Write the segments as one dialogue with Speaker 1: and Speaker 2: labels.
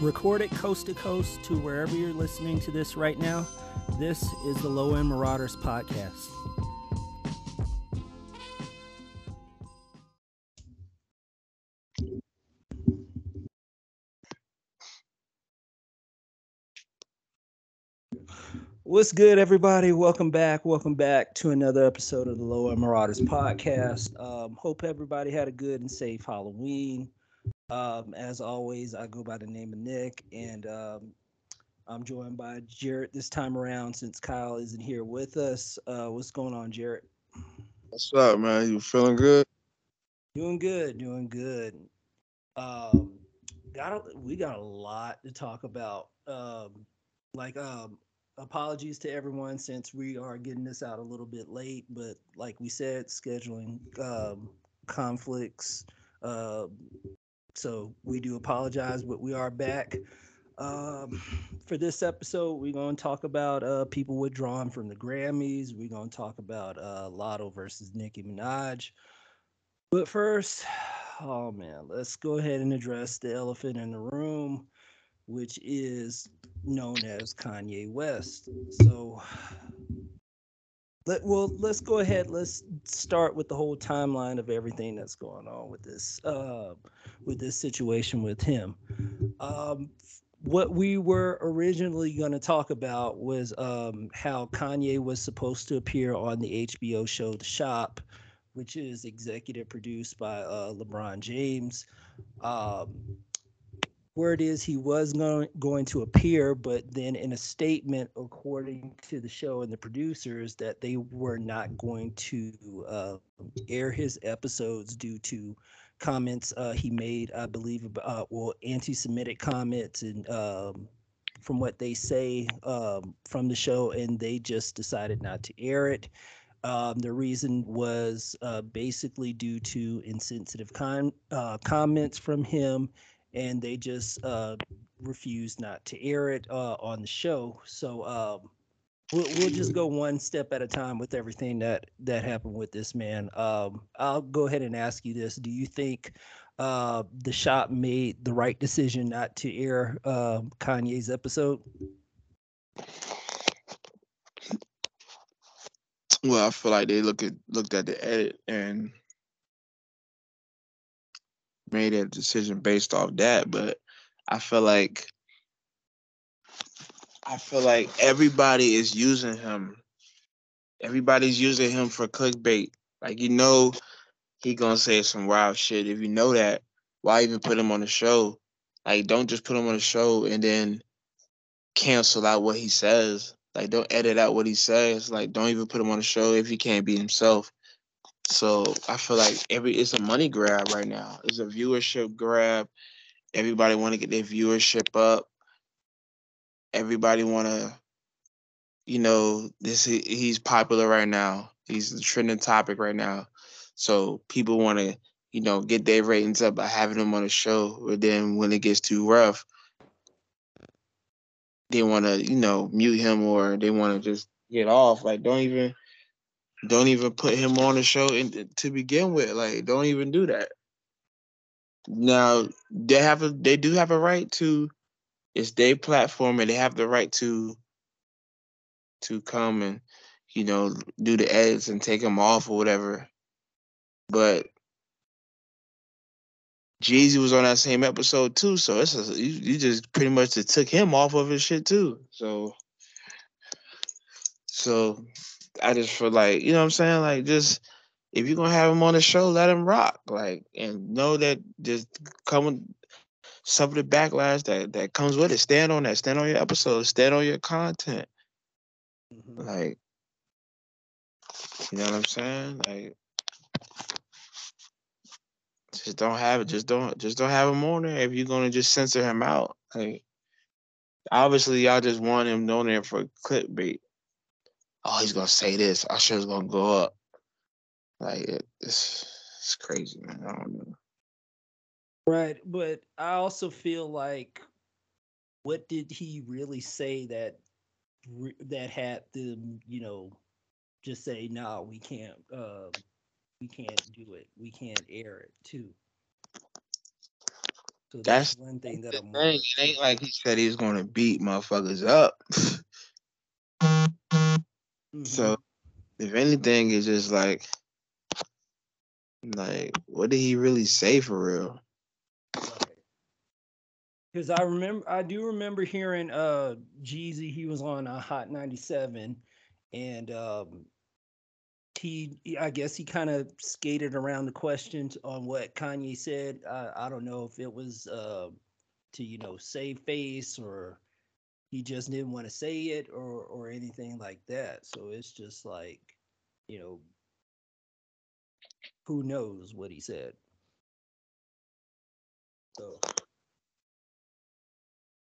Speaker 1: Recorded coast to coast to wherever you're listening to this right now. This is the Low End Marauders podcast. What's good, everybody? Welcome back. Welcome back to another episode of the Low End Marauders podcast. Um, hope everybody had a good and safe Halloween. Um, as always, I go by the name of Nick, and um, I'm joined by Jared this time around since Kyle isn't here with us. Uh, what's going on, Jared?
Speaker 2: What's up, man? You feeling good?
Speaker 1: Doing good, doing good. Um, got a, we got a lot to talk about. Um, like um, apologies to everyone since we are getting this out a little bit late, but like we said, scheduling um, conflicts. Uh, so we do apologize, but we are back. Um, for this episode, we're going to talk about uh, people withdrawn from the Grammys. We're going to talk about uh, Latto versus Nicki Minaj. But first, oh man, let's go ahead and address the elephant in the room, which is known as Kanye West. So let well let's go ahead let's start with the whole timeline of everything that's going on with this uh with this situation with him. Um what we were originally going to talk about was um how Kanye was supposed to appear on the HBO show The Shop which is executive produced by uh, LeBron James. Um, word is he was going, going to appear, but then in a statement, according to the show and the producers, that they were not going to uh, air his episodes due to comments uh, he made, I believe, about uh, well, anti-Semitic comments and um, from what they say um, from the show, and they just decided not to air it. Um, the reason was uh, basically due to insensitive uh, comments from him and they just uh, refused not to air it uh, on the show. So um, we'll, we'll just go one step at a time with everything that that happened with this man. Um, I'll go ahead and ask you this: Do you think uh, the shop made the right decision not to air uh, Kanye's episode?
Speaker 2: Well, I feel like they look at looked at the edit and made a decision based off that, but I feel like I feel like everybody is using him. Everybody's using him for clickbait. Like you know he gonna say some wild shit. If you know that, why even put him on the show? Like don't just put him on the show and then cancel out what he says. Like don't edit out what he says. Like don't even put him on the show if he can't be himself. So I feel like every it's a money grab right now. It's a viewership grab. Everybody want to get their viewership up. Everybody want to, you know, this he's popular right now. He's the trending topic right now. So people want to, you know, get their ratings up by having him on the show. But then when it gets too rough, they want to, you know, mute him or they want to just get off. Like, don't even don't even put him on the show in, to begin with. Like, don't even do that. Now they have a they do have a right to it's their platform and they have the right to to come and you know do the edits and take them off or whatever. But Jeezy was on that same episode too, so it's a, you, you just pretty much took him off of his shit too. So so I just feel like, you know what I'm saying? Like just if you're gonna have him on the show, let him rock. Like and know that just come some of the backlash that that comes with it. Stand on that, stand on your episode, stand on your content. Mm-hmm. Like you know what I'm saying? Like just don't have it. Just don't just don't have him on there if you're gonna just censor him out. Like obviously y'all just want him on there for clickbait oh, he's gonna say this. Our show's gonna go up. Like it, it's it's crazy, man. I don't know.
Speaker 1: Right, but I also feel like, what did he really say that that had them, you know, just say no, we can't, uh, we can't do it, we can't air it too. So
Speaker 2: That's
Speaker 1: that's one thing that I'm
Speaker 2: thing. It ain't like he said he's gonna beat motherfuckers up.
Speaker 1: Mhm.
Speaker 2: So if anything, it's just like, like, what did he really say for real?
Speaker 1: Because I remember, I do remember hearing uh Jeezy. He was on a Hot 97, and um, he, he- I guess he kind of skated around the questions on what Kanye said. I, I don't know if it was uh, to you know save face or he just didn't want to say it or or anything like that. So it's just like, you know, who knows what he said. So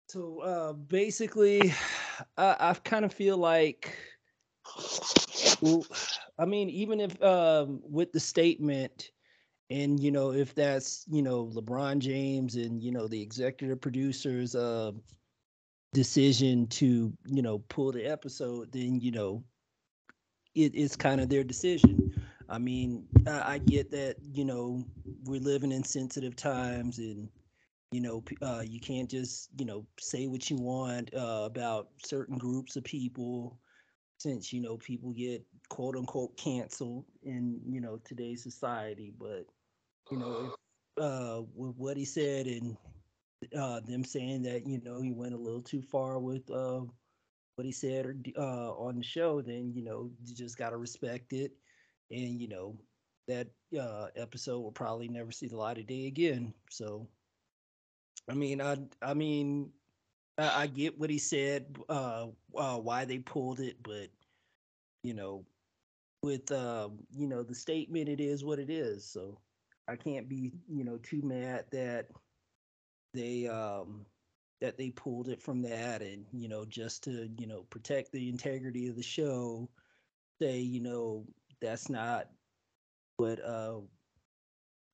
Speaker 1: So uh, basically, I, I kind of feel like, I mean, even if um, with the statement, and you know, if that's you know LeBron James and you know the executive producers' uh, decision to you know pull the episode, then you know it, it's kind of their decision. I mean, I, I get that you know we're living in sensitive times and you know uh, you can't just you know say what you want uh, about certain groups of people since you know people get quote unquote canceled in you know today's society but you know if uh with what he said and uh them saying that you know he went a little too far with uh what he said or uh on the show then you know you just got to respect it and you know that uh episode will probably never see the light of day again so I mean, I I mean, I, I get what he said, uh, uh, why they pulled it, but you know, with um, you know, the statement, it is what it is. So I can't be, you know, too mad that they um that they pulled it from that, and you know, just to you know protect the integrity of the show, say you know that's not what uh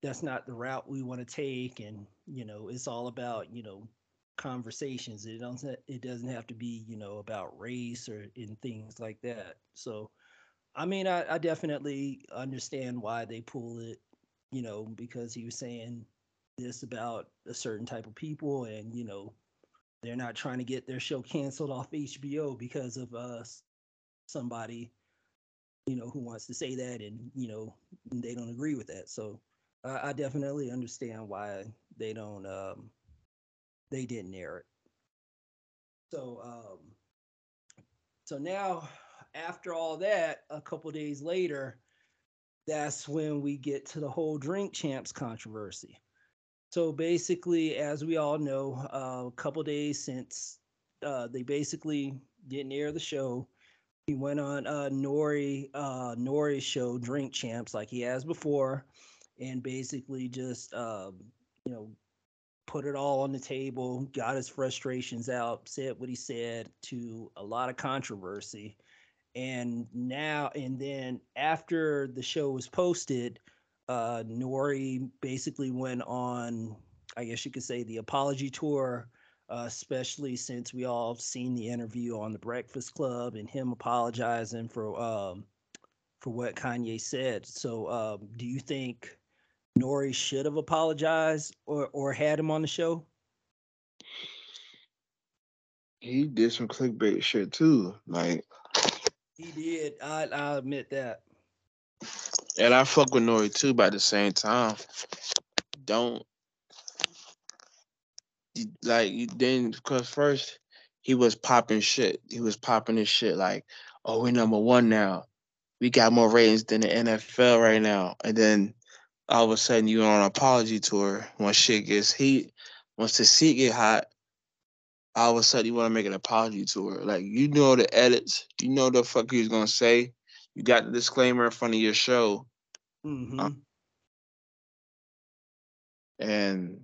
Speaker 1: that's not the route we want to take and you know it's all about you know conversations. It doesn't it doesn't have to be you know about race or in things like that. So i mean I, I definitely understand why they pull it you know because he was saying this about a certain type of people and you know they're not trying to get their show canceled off hbo because of uh somebody you know, who wants to say that and, you know, they don't agree with that. So I, definitely understand why they don't, um, they didn't air it. So, um, so now after all that, a couple days later, that's when we get to the whole drink champs controversy. So basically, as we all know, uh, a couple days since uh, they basically didn't air the show, he went on uh Nori uh Nori's show Drink Champs like he has before and basically just um you know put it all on the table, got his frustrations out, said what he said to a lot of controversy. And now and then after the show was posted, uh Nori basically went on I guess you could say the apology tour uh, especially since we all seen the interview on the Breakfast Club and him apologizing for um for what Kanye said. So, um, do you think Nori should have apologized or or had him on the show?
Speaker 2: He did some clickbait shit too. Like,
Speaker 1: He did. I I admit that.
Speaker 2: And I fuck with Nori too. But at the same time, don't you- like you didn't because first he was popping shit. He was popping his shit like, oh, we're number one now. We got more ratings than the NFL right now. And then all of a sudden you're on an apology tour. When shit gets heat, once the seat get hot, all of a sudden you want to make an apology tour. Like you know the edits, you know the fuck he's gonna say. You got the disclaimer in front of your show,
Speaker 1: Mm-hmm.
Speaker 2: and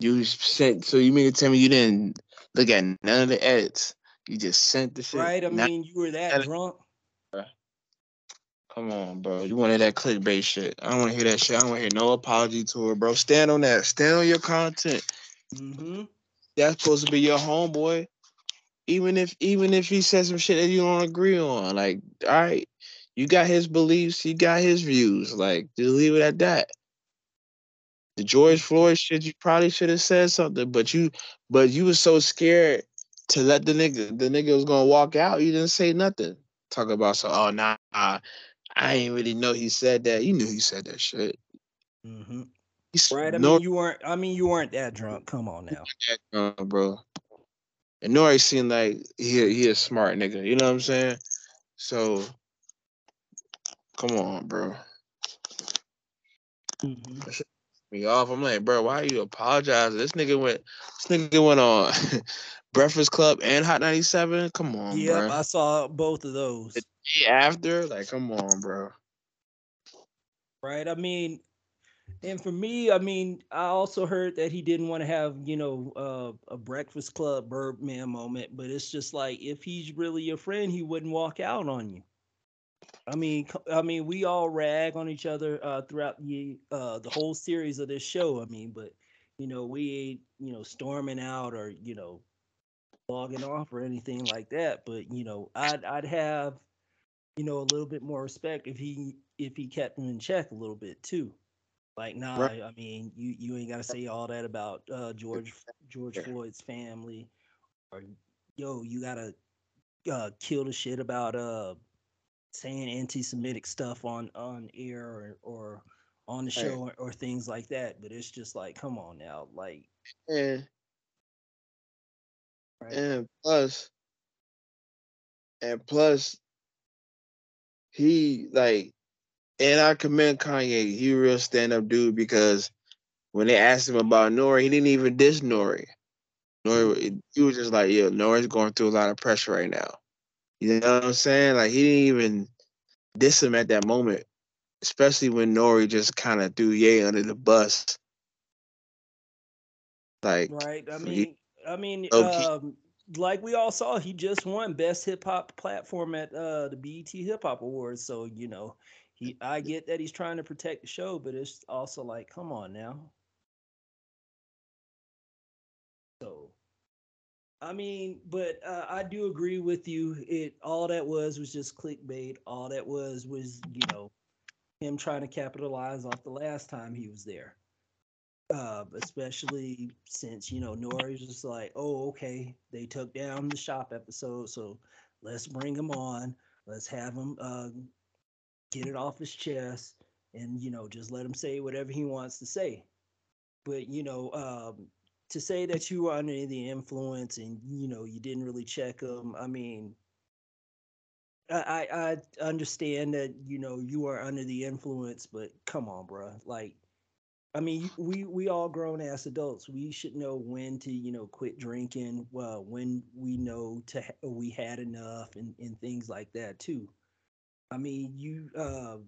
Speaker 2: you sent. So you mean to tell me you didn't look at none of the edits? You just sent the shit.
Speaker 1: Right. I mean, you were that drunk.
Speaker 2: Come on, bro. You wanted that clickbait shit. I don't want to hear that shit. I don't want to hear no apology tour, bro. Stand on that. Stand on your content.
Speaker 1: Mm-hmm.
Speaker 2: That's supposed to be your homeboy. Even if even if he says some shit that you don't agree on, like, all right, you got his beliefs, he got his views. Like, just leave it at that. The George Floyd shit, you probably should have said something, but you, but you was so scared to let the nigga, the nigga was gonna walk out. You didn't say nothing. Talk about so, oh nah, I ain't really know he said that. You knew he said that shit.
Speaker 1: Mm-hmm. Right. I no, mean, you weren't. I mean, you weren't that drunk. Come on now,
Speaker 2: drunk, bro. And Nori seemed like he he a smart nigga. You know what I'm saying? So, come on, bro. Mm-hmm. Me off. I'm like, bro, why are you apologizing? This nigga went. This nigga went on Breakfast Club and Hot 97. Come on, yep, bro.
Speaker 1: I saw both of those. The
Speaker 2: day after, like, come on, bro.
Speaker 1: Right. I mean, and for me, I mean, I also heard that he didn't want to have, you know, uh, a Breakfast Club Birdman moment, but it's just like if he's really your friend, he wouldn't walk out on you. I mean, I mean, we all rag on each other uh, throughout the uh, the whole series of this show. I mean, but you know, we ain't you know storming out or you know logging off or anything like that. But you know, I'd I'd have you know a little bit more respect if he if he kept him in check a little bit too. Like, nah, right. I mean, you you ain't gotta say all that about uh, George George Floyd's family, or yo, you gotta uh, kill the shit about uh saying anti-Semitic stuff on on air or or on the show right. or, or, things like that. But it's just like, come on now, like.
Speaker 2: And right. and plus, and plus, he like and I commend Kanye. He a real stand up dude because when they asked him about Nori, he didn't even diss Nori. Nori, he was just like, "Yeah, Nori's going through a lot of pressure right now." You know what I'm saying? Like he didn't even diss him at that moment, especially when Nori just kind of threw Ye under the bus.
Speaker 1: Like, right? I mean, he, I mean, um, like we all saw, he just won best hip hop platform at uh, the BET Hip Hop Awards. So you know, he I get that he's trying to protect the show, but it's also like, come on now. So I mean, but uh, I do agree with you. It all that was was just clickbait. All that was was you know him trying to capitalize off the last time he was there. Uh, especially since you know Nori's just like, oh, okay, they took down the shop episode, so let's bring him on. Let's have him uh, get it off his chest and you know just let him say whatever he wants to say but you know um, to say that you were under the influence and you know you didn't really check him i mean I, I understand that you know you are under the influence, but come on, bro. Like, I mean, we we all grown ass adults. We should know when to you know quit drinking. Well, when we know to ha- we had enough and and things like that too. I mean, you. Uh,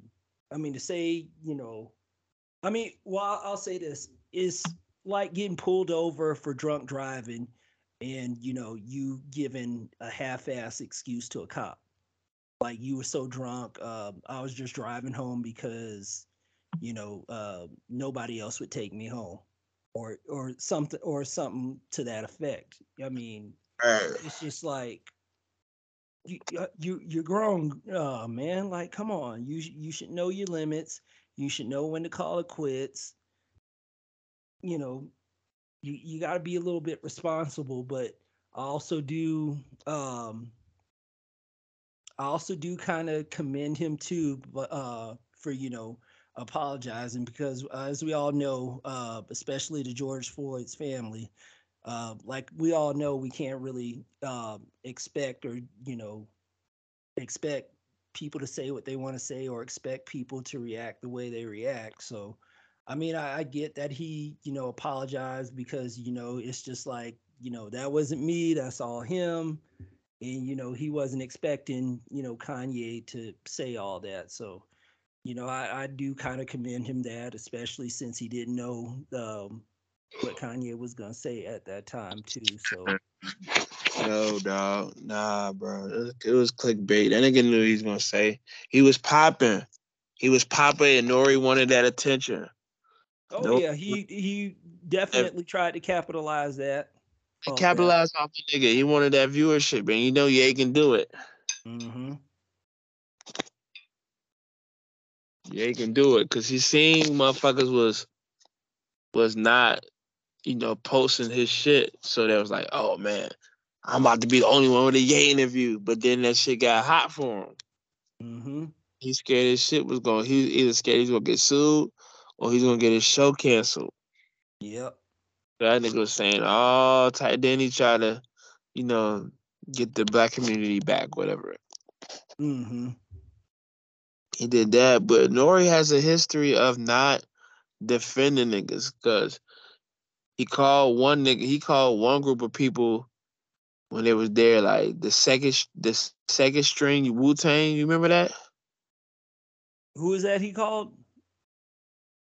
Speaker 1: I mean, to say you know, I mean, well, I'll say this: is like getting pulled over for drunk driving, and you know, you giving a half-ass excuse to a cop. Like you were so drunk, uh, I was just driving home because, you know, uh, nobody else would take me home, or or something or something to that effect. I mean, it's just like you uh, you you're grown, uh, man. Like, come on, you you should know your limits. You should know when to call it quits. You know, you you got to be a little bit responsible, but I also do um I also do kind of commend him too, uh, for you know apologizing because uh, as we all know, uh, especially to George Floyd's family, uh, like we all know, we can't really uh, expect or you know expect people to say what they want to say or expect people to react the way they react. So, I mean, I, I get that he you know apologized because you know it's just like you know that wasn't me, that's all him, and you know he wasn't expecting you know Kanye to say all that. So, you know, I, I do kind of commend him that, especially since he didn't know um, what Kanye was gonna say at that time too. So
Speaker 2: no, dog, nah, bro, it was, it was clickbait. That nigga knew he was gonna say. He was popping. He was popping, and Nori wanted that attention.
Speaker 1: Oh nope. yeah, he he definitely tried to capitalize that.
Speaker 2: He capitalized that. off the nigga. He wanted that viewership, and you know Ye can do it. Mm-hmm. Ye can do it because he's seeing motherfuckers was was not, you know, posting his shit. So they was like, oh man, I'm about to be the only one with a Ye interview. But then that shit got hot for him.
Speaker 1: Mm-hmm.
Speaker 2: He scared his shit was going. He either scared he's gonna get sued or he's gonna get his show canceled.
Speaker 1: Yep.
Speaker 2: That nigga was saying all tight. Then he tried to, you know, get the black community back, whatever.
Speaker 1: Mm-hmm.
Speaker 2: He did that, but Nori has a history of not defending niggas because he called one nigga. He called one group of people when they was there, like the second the second string Wu Tang. You remember that?
Speaker 1: Who is that he called?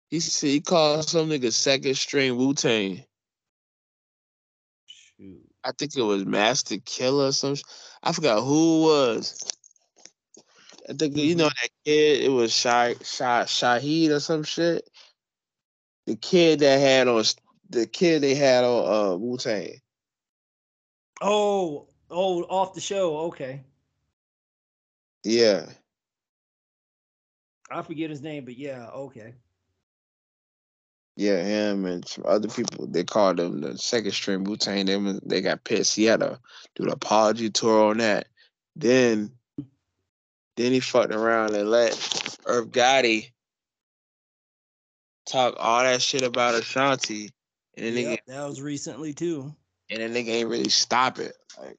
Speaker 2: He said he called some nigga second string Wu Tang.
Speaker 1: Shoot.
Speaker 2: I think it was Masta Killa or some. sh- I forgot who it was. I think you mm-hmm. know that kid. It was Shah Shah Shaheed or some shit. The kid that had on the kid they had on uh Wu Tang.
Speaker 1: Oh, oh, off the show. Okay.
Speaker 2: Yeah,
Speaker 1: I forget his name, but yeah, okay.
Speaker 2: yeah, him and some other people. They called him the second string Wu Tang. They they got pissed. He had to do the apology tour on that. Then, then he fucked around and let Irv Gotti talk all that shit about Ashanti, and then nigga
Speaker 1: Yep, that was recently too.
Speaker 2: and then nigga ain't really stop it. Like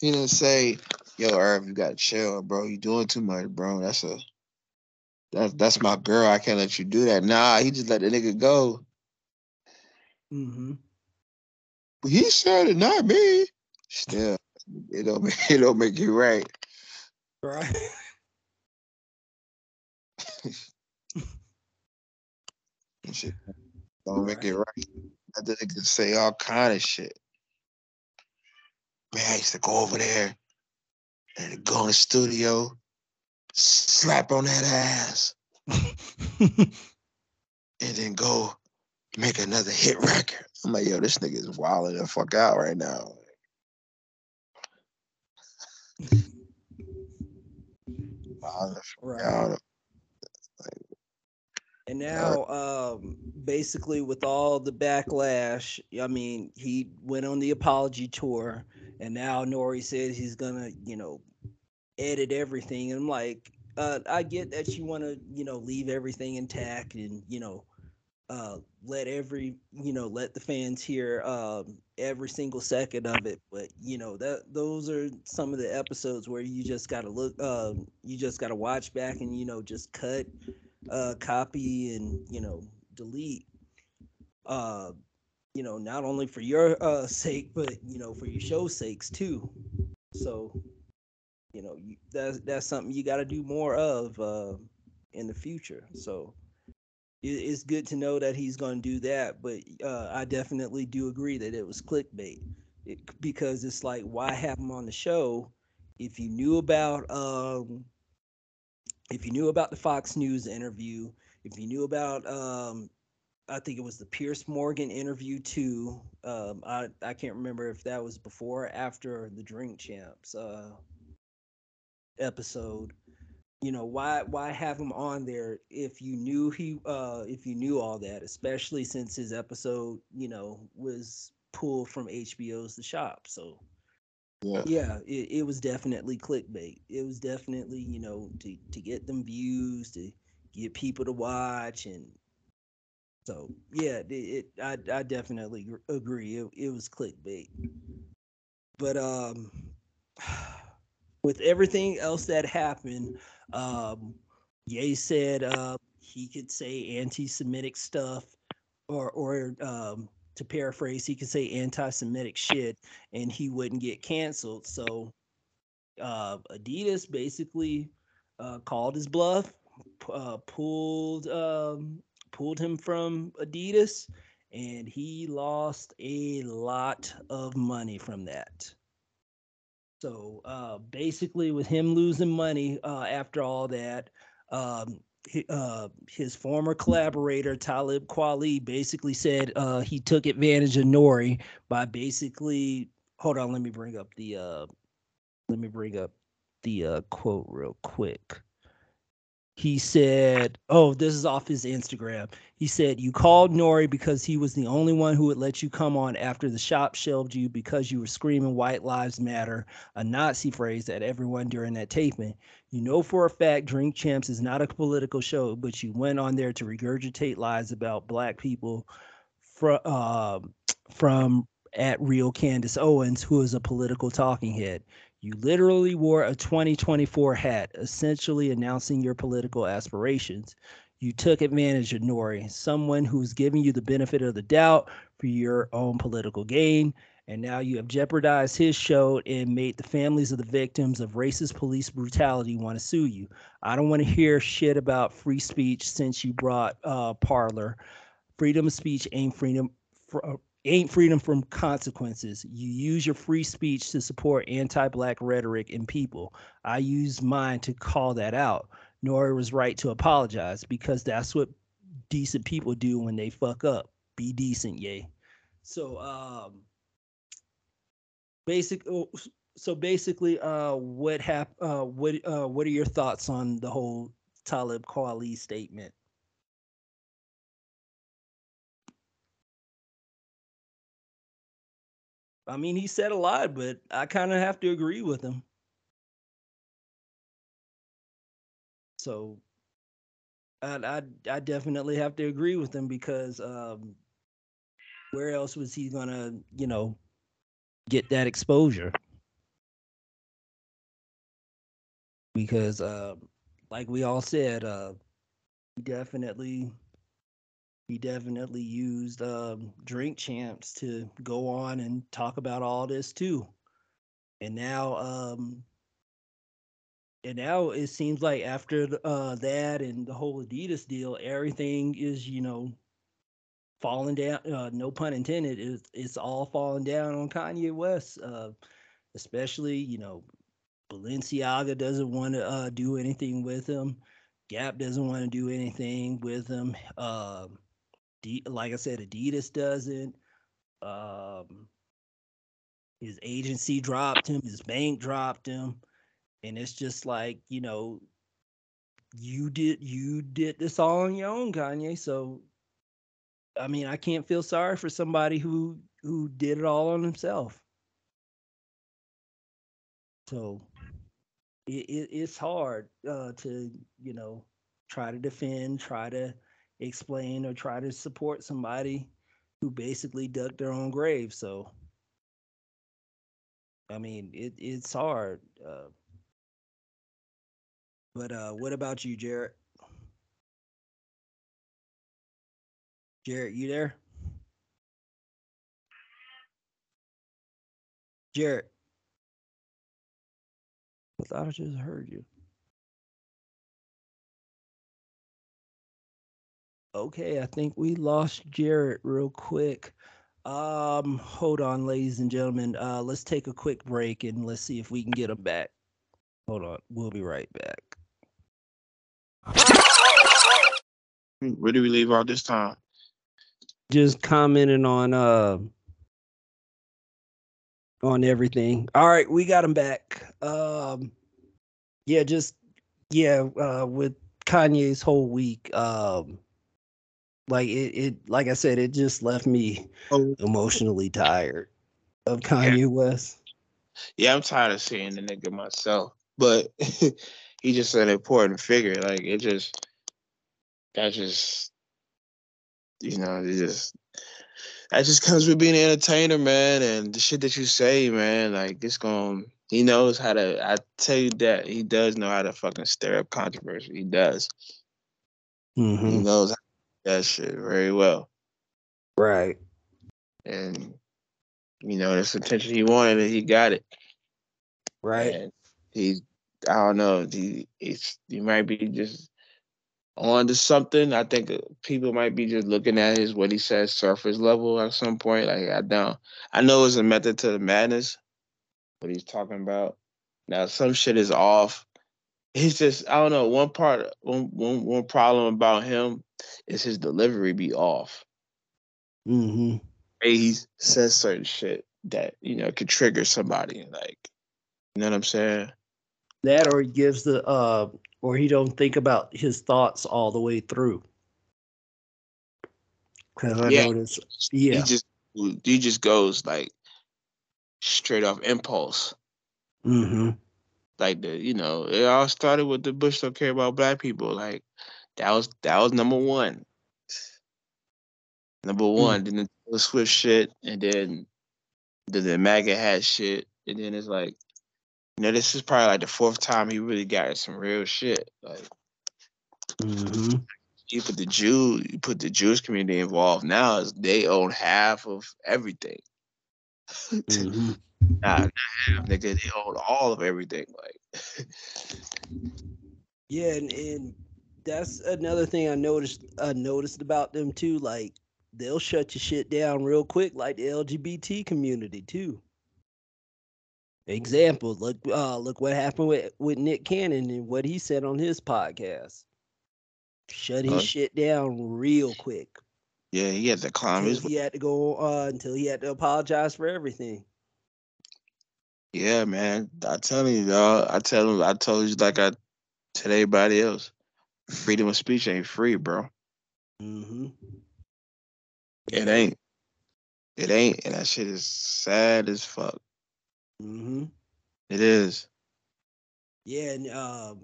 Speaker 2: he didn't say, "Yo, Irv, you gotta chill, bro. You doing too much, bro. That's a that's that's my girl. I can't let you do that." Nah, he just let the nigga go.
Speaker 1: Mm-hmm.
Speaker 2: But he said it, not me. Still, it don't make it don't make you right.
Speaker 1: Right.
Speaker 2: Shit don't make it
Speaker 1: Right.
Speaker 2: right. That the nigga say all kind of shit. Man, I used to go over there and go in the studio, slap on that ass. and then go make another hit record. I'm like, yo, this nigga is wilding the fuck out right now. Wilding the fuck
Speaker 1: right.
Speaker 2: out.
Speaker 1: And now, um, basically, with all the backlash, I mean, he went on the apology tour, and now Nori said he's gonna, you know, edit everything. And I'm like, uh, I get that you want to, you know, leave everything intact and, you know, uh, let every, you know, let the fans hear um, every single second of it. But you know, that those are some of the episodes where you just gotta look, um, you just gotta watch back and you know, just cut uh copy and you know delete uh you know not only for your uh sake but you know for your show's sakes too. So you know you, that's that's something you got to do more of uh in the future. So it, it's good to know that he's going to do that but uh i definitely do agree that it was clickbait. It, because it's like why have him on the show if you knew about um if you knew about the Fox News interview, if you knew about, um, I think it was the Piers Morgan interview too. Um, I I can't remember if that was before or after the Drink Champs uh, episode. You know why why have him on there if you knew he uh, if you knew all that, especially since his episode you know was pulled from HBO's The Shop. So
Speaker 2: Yeah.
Speaker 1: yeah, it, it was definitely clickbait. It was definitely, you know, to to get them views, to get people to watch, and so yeah, it, it I I definitely agree. It it was clickbait. But um, with everything else that happened, um, Ye said uh he could say anti-Semitic stuff, or or um to paraphrase, he could say anti-Semitic shit, and he wouldn't get canceled. So uh, Adidas basically uh, called his bluff, uh, pulled um, pulled him from Adidas, and he lost a lot of money from that. So uh, basically, with him losing money uh, after all that, um, uh, his former collaborator Talib Kweli basically said uh, he took advantage of Nori by basically. Hold on, let me bring up the. Uh, let me bring up the uh, quote real quick. He said, "Oh, this is off his Instagram." He said, "You called Nori because he was the only one who would let you come on after the shop shelved you because you were screaming White Lives Matter, a Nazi phrase at everyone during that taping. You know for a fact Drink Champs is not a political show, but you went on there to regurgitate lies about black people from uh, from at real Candace Owens, who is a political talking head. You literally wore a 2024 hat, essentially announcing your political aspirations. You took advantage of Nori, someone who's giving you the benefit of the doubt for your own political gain. And now you have jeopardized his show and made the families of the victims of racist police brutality want to sue you. I don't want to hear shit about free speech since you brought uh, Parler. Freedom of speech ain't freedom. For, uh, ain't freedom from consequences. You use your free speech to support anti-black rhetoric in people. I used mine to call that out. Nori was right to apologize because that's what decent people do when they fuck up. Be decent, Ye. So um basic oh, so basically uh what hap uh what uh what are your thoughts on the whole Talib Kweli statement? I mean, he said a lot, but I kind of have to agree with him. So I, I I definitely have to agree with him because um, where else was he gonna, you know, get that exposure? Because uh, like we all said, uh, definitely he definitely used um, drink champs to go on and talk about all this too. And now um and now it seems like after uh that and the whole adidas deal everything is you know falling down uh, no pun intended it's, it's all falling down on kanye west uh especially you know balenciaga doesn't want to uh do anything with him. Gap doesn't want to do anything with him. Um like I said, Adidas doesn't. Um, his agency dropped him. His bank dropped him, and it's just like you know, you did you did this all on your own, Kanye. So, I mean, I can't feel sorry for somebody who who did it all on himself. So, it, it it's hard uh, to you know try to defend, try to explain or try to support somebody who basically dug their own grave. So, I mean, it it's hard. Uh, but uh, what about you, Jared? Jared, you there? Jared. I thought I just heard you. Okay, I think we lost Jared real quick. Um, hold on, ladies and gentlemen. Uh, let's take a quick break and let's see if we can get him back. Hold on, we'll be right back.
Speaker 2: Where do we leave off this time?
Speaker 1: Just commenting on uh on everything. All right, we got him back. Um, yeah, just yeah, uh, with Kanye's whole week. Um, like it, it like I said, it just left me oh. emotionally tired of Kanye yeah. West.
Speaker 2: Yeah, I'm tired of seeing the nigga myself. But he just an important figure. Like it just that just you know, it just that just comes with being an entertainer, man, and the shit that you say, man, like it's gonna he knows how to I tell you that he does know how to fucking stir up controversy. He does. Mm-hmm. He knows that shit very well.
Speaker 1: Right.
Speaker 2: And you know, the attention he wanted, and he got it.
Speaker 1: Right. And
Speaker 2: he, I don't know, he, he's, he might be just on to something. I think people might be just looking at his what he says surface level at some point. Like I don't, I know it's a method to the madness, what he's talking about. Now some shit is off. He's just I don't know. One part, one one one problem about him is his delivery be off.
Speaker 1: Mm-hmm.
Speaker 2: He says certain shit that you know could trigger somebody. Like, you know what I'm saying?
Speaker 1: That or he gives the uh or he don't think about his thoughts all the way through. Cause I
Speaker 2: Yeah.
Speaker 1: noticed, yeah,
Speaker 2: He just he just goes like straight off impulse.
Speaker 1: mm-hmm,
Speaker 2: Like the you know, it all started with the Bush don't care about black people. Like that was that was number one. Number one, then the Swift shit, and then the, the MAGA hat shit, and then it's like, you know, this is probably like the fourth time he really got some real shit. Like
Speaker 1: mm-hmm,
Speaker 2: you put the Jew, you put the Jewish community involved now, is they own half of everything.
Speaker 1: Mm-hmm.
Speaker 2: Nah, not half, nigga. They own all of everything. Like,
Speaker 1: Yeah, and, and that's another thing I noticed. I noticed about them too. Like they'll shut your shit down real quick, like the LGBT community too. Example, look, uh, look what happened with with Nick Cannon and what he said on his podcast. Shut his
Speaker 2: Uh,
Speaker 1: shit down real quick.
Speaker 2: Yeah, he had to climb
Speaker 1: Until
Speaker 2: his.
Speaker 1: he had to go uh, until he had to apologize for everything.
Speaker 2: Yeah, man. I tell you, dog. I tell him. I told you like I tell everybody else. Freedom of speech ain't free, bro.
Speaker 1: Mm-hmm.
Speaker 2: It ain't. It ain't, and that shit is sad as fuck.
Speaker 1: Mm-hmm.
Speaker 2: It is.
Speaker 1: Yeah, and um,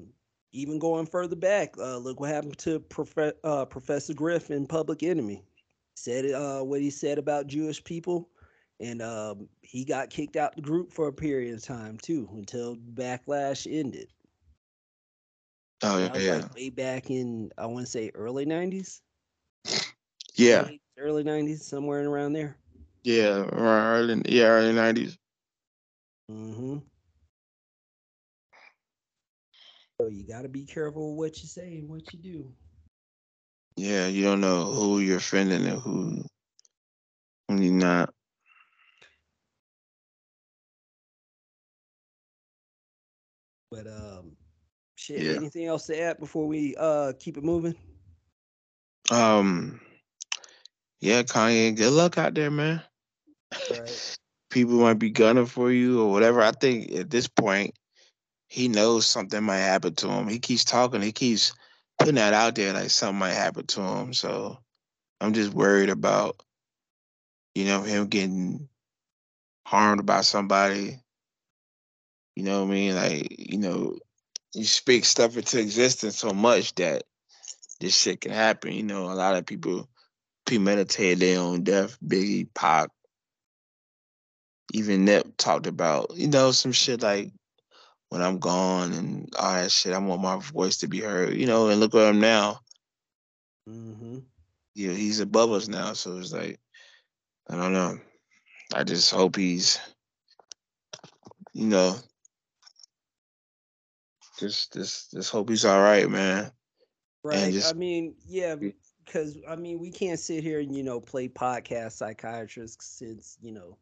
Speaker 1: even going further back, uh, look what happened to Profe- uh, Professor Griff in Public Enemy. Said uh, what he said about Jewish people, and um, he got kicked out the group for a period of time too, until backlash ended.
Speaker 2: Oh
Speaker 1: was
Speaker 2: yeah,
Speaker 1: like way back in I want to say early '90s.
Speaker 2: yeah,
Speaker 1: early '90s, somewhere around there.
Speaker 2: yeah. around Early, yeah, early nineties.
Speaker 1: Mm-hmm. So you got to be careful what you say and what you do.
Speaker 2: Yeah, you don't know who you're offending and who, who you're not.
Speaker 1: But um, shit.
Speaker 2: Yeah.
Speaker 1: Anything else to add before we uh keep it moving?
Speaker 2: Um, yeah, Kanye. Good luck out there, man.
Speaker 1: Right.
Speaker 2: People might be gunning for you or whatever. I think at this point, he knows something might happen to him. He keeps talking. He keeps putting that out there like something might happen to him. So I'm just worried about, you know, him getting harmed by somebody. You know what I mean? Like, you know, you speak stuff into existence so much that this shit can happen. You know, a lot of people premeditated their own death. Biggie, Pac, even Nip talked about, you know, some shit like when I'm gone and all that shit. I want my voice to be heard. You know, and look at him now.
Speaker 1: Mm-hmm.
Speaker 2: Yeah, he's above us now. So it's like, I don't know. I just hope he's, you know, just just just hope he's all right, man.
Speaker 1: Right. I mean, yeah, because I mean, we can't sit here and you know play podcast psychiatrists since you know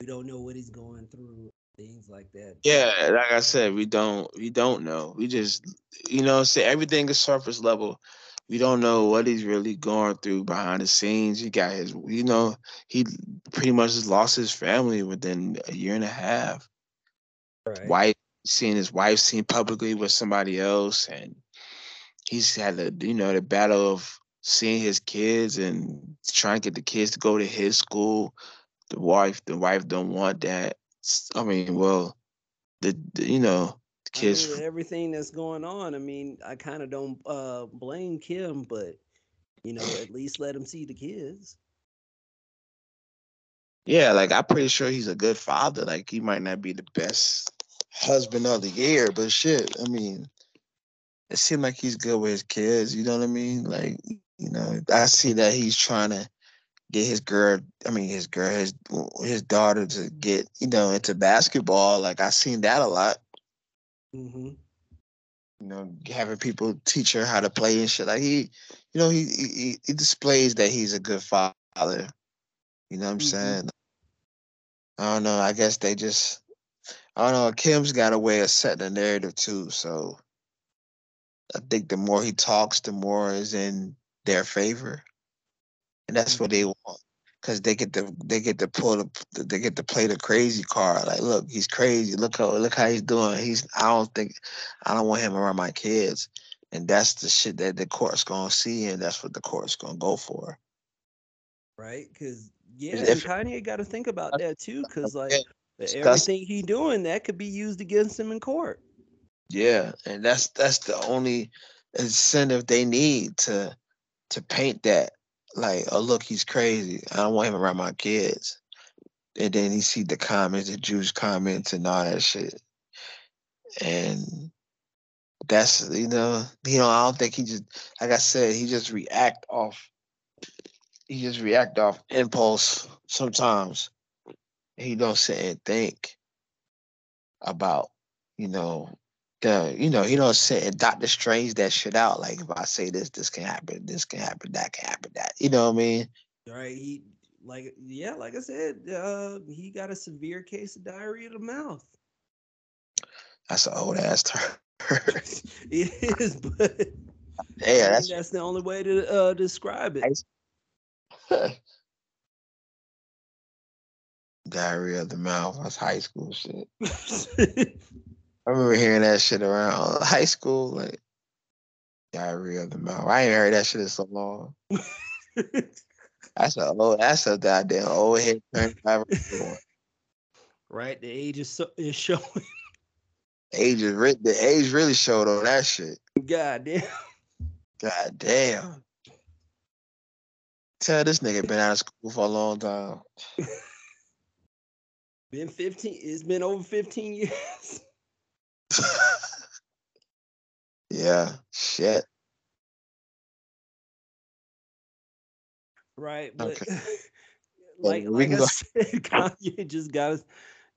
Speaker 1: we don't know what he's going through, things like that.
Speaker 2: Yeah, like I said, we don't we don't know. We just you know, say everything is surface level. We don't know what he's really going through behind the scenes. He got his you know, he pretty much lost his family within a year and a half.
Speaker 1: Right.
Speaker 2: Wife seeing his wife seen publicly with somebody else and he's had the you know, the battle of seeing his kids and trying to get the kids to go to his school. The wife the wife don't want that. I mean, well, the, the you know the
Speaker 1: I
Speaker 2: kids.
Speaker 1: mean, everything that's going on. I mean, I kind of don't uh blame Kim, but you know, at least let him see the kids.
Speaker 2: yeah, like I'm pretty sure he's a good father. Like he might not be the best husband of the year, but shit, I mean, it seemed like he's good with his kids. You know what I mean? Like you know, I see that he's trying to get his girl. I mean, his girl, his his daughter to get you know into basketball. Like I seen that a lot.
Speaker 1: Mm-hmm.
Speaker 2: you know, having people teach her how to play and shit. Like he, you know, he he, he displays that he's a good father. You know what I'm
Speaker 1: Mhm.
Speaker 2: saying? I don't know. I guess they just, I don't know. Kim's got a way of setting the narrative too. So I think the more he talks, the more is in their favor, and that's what mm-hmm. they want. Cause they get to they get to pull the they get to play the crazy card. Like, look, he's crazy. Look how look how he's doing. He's I don't think I don't want him around my kids. And that's the shit that the court's gonna see, and that's what the court's gonna go for.
Speaker 1: Right? Because yeah,
Speaker 2: If-
Speaker 1: and Kanye got to think about that too. Because like
Speaker 2: Yeah,
Speaker 1: everything he doing, that could be used against him in court.
Speaker 2: Yeah, and that's that's the only incentive they need to to paint that like, oh look, he's crazy. I don't want him around my kids. And then he see the comments, the Jewish comments and all that shit. And that's you know, you know, I don't think he just like I said, he just react off he just react off impulse sometimes. He don't sit and think about, you know, the you know, he don't sit and Doctor Strange that shit out. Like if I say this, this can happen, this can happen, that can happen, that. You know what I mean?
Speaker 1: Right? He like yeah, like I said, uh, he got a severe case of diarrhea of the mouth.
Speaker 2: That's an old ass term.
Speaker 1: it is, but
Speaker 2: yeah, that's
Speaker 1: that's the only way to uh, describe it.
Speaker 2: diarrhea of the mouth. That's high school shit. I remember hearing that shit around oh, high school, like diarrhea of the mouth. I ain't heard that shit in so long. That's a old. That's a goddamn old head turn
Speaker 1: right? The age is so is showing.
Speaker 2: Age is the age really showed on that shit.
Speaker 1: God damn.
Speaker 2: God damn. Tell this nigga been out of school for a long time.
Speaker 1: Been 15. It's been over 15 years.
Speaker 2: yeah, shit.
Speaker 1: Right. But
Speaker 2: Okay.
Speaker 1: like,
Speaker 2: we
Speaker 1: like
Speaker 2: can
Speaker 1: I
Speaker 2: go-
Speaker 1: said, Kanye just gotta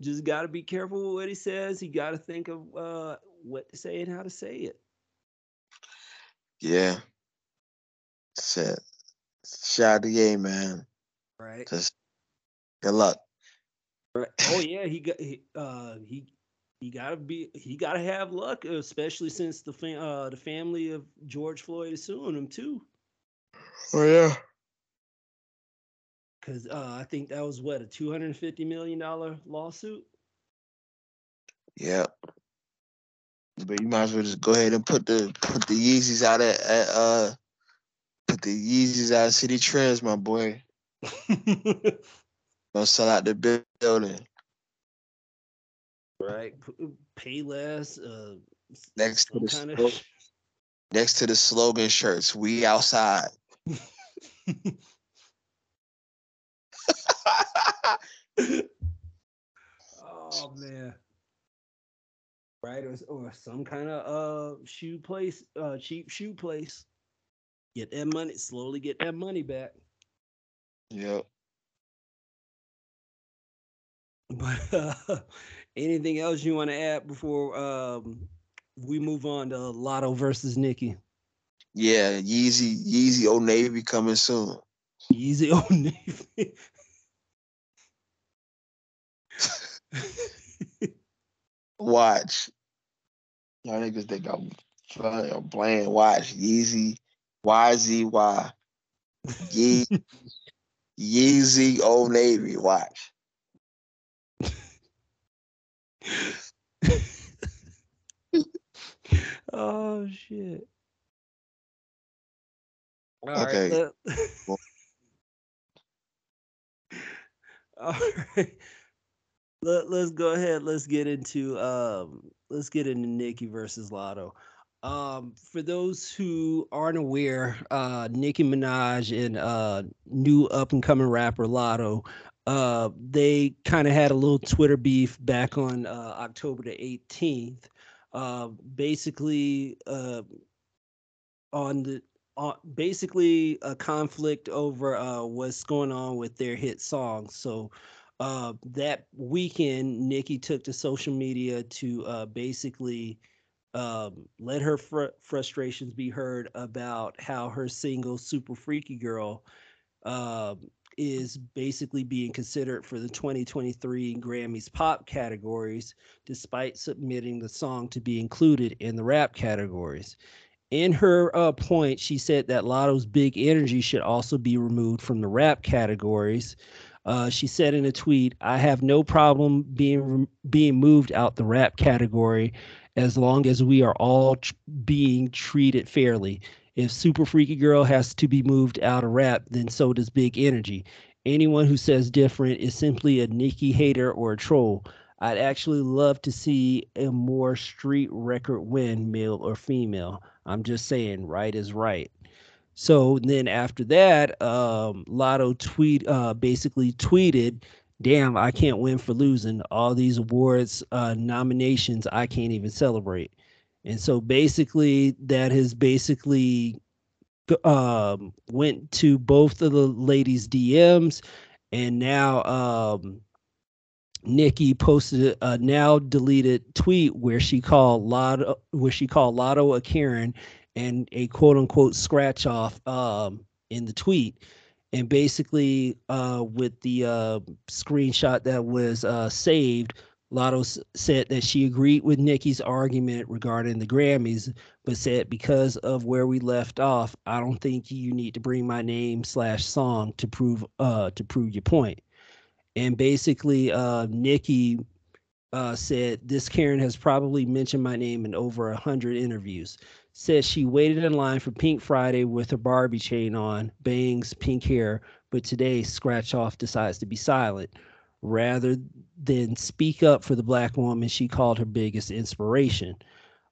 Speaker 1: just gotta be careful with what he says. He gotta think of uh what to say and how to say it.
Speaker 2: Yeah. Shit. Shout out to Ye, man.
Speaker 1: Right.
Speaker 2: Just good luck.
Speaker 1: Right. Oh yeah, he got he uh he he gotta be he gotta have luck, especially since the fam- uh the family of George Floyd is suing him too.
Speaker 2: Oh yeah.
Speaker 1: Cause uh I think that was what a two hundred and fifty million dollar lawsuit.
Speaker 2: Yeah. But you might as well just go ahead and put the put the Yeezys out at, at uh put the Yeezys out of Citi Trends, my boy. Gonna sell out the building.
Speaker 1: Right. Pay less. Uh,
Speaker 2: Next to the
Speaker 1: kind
Speaker 2: slo- next to the slogan shirts, we outside.
Speaker 1: oh man. Right, or, or some kind of uh shoe place, uh cheap shoe place. Get that money, slowly get that money back.
Speaker 2: Yep.
Speaker 1: But uh, anything else you want to add before um we move on to Latto versus Nicki?
Speaker 2: Yeah, Yeezy, Yeezy Old Navy coming soon.
Speaker 1: Yeezy, Old Navy.
Speaker 2: Watch. Y'all niggas think I'm funny or playing. Watch. Yeezy, YZY. Ye- Yeezy Old Navy. Watch.
Speaker 1: oh shit. All right.
Speaker 2: Okay.
Speaker 1: let-
Speaker 2: Well-
Speaker 1: All right. Let, let's go ahead. Let's get into um let's get into Nicki versus Latto. Um for those who aren't aware, uh Nicki Minaj and uh new up and coming rapper Latto uh they kind of had a little Twitter beef back on uh October the 18th. Uh basically uh on the on basically a conflict over uh what's going on with their hit song. So uh that weekend Nicki took to social media to uh basically um let her fr- frustrations be heard about how her single Super Freaky Girl um is basically being considered for the 2023 Grammys pop categories despite submitting the song to be included in the rap categories in her uh, point, she said that Latto's big energy should also be removed from the rap categories. Uh, she said in a tweet, "I have no problem being being moved out the rap category, as long as we are all tr- being treated fairly. If Super Freaky Girl has to be moved out of rap, then so does Big Energy. Anyone who says different is simply a Nicki hater or a troll. I'd actually love to see a more street record win, male or female. I'm just saying, right is right. So then after that, um, Latto tweet uh, basically tweeted, "Damn, I can't win for losing. All these awards uh, nominations, I can't even celebrate." And so basically, that has basically um, went to both of the ladies' DMs, and now um, Nicki posted a now deleted tweet where she called Latto where she called Latto a Karen and a quote unquote scratch off um, in the tweet. And basically, uh, with the uh, screenshot that was uh, saved, Latto s- said that she agreed with Nicki's argument regarding the Grammys, but said because of where we left off, I don't think you need to bring my name slash song to prove uh to prove your point. And basically, uh, Nicki uh, said this Karen has probably mentioned my name in over a hundred interviews. Says she waited in line for Pink Friday with her Barbie chain on, bangs, pink hair, but today Scratch Off decides to be silent. Rather than speak up for the black woman she called her biggest inspiration.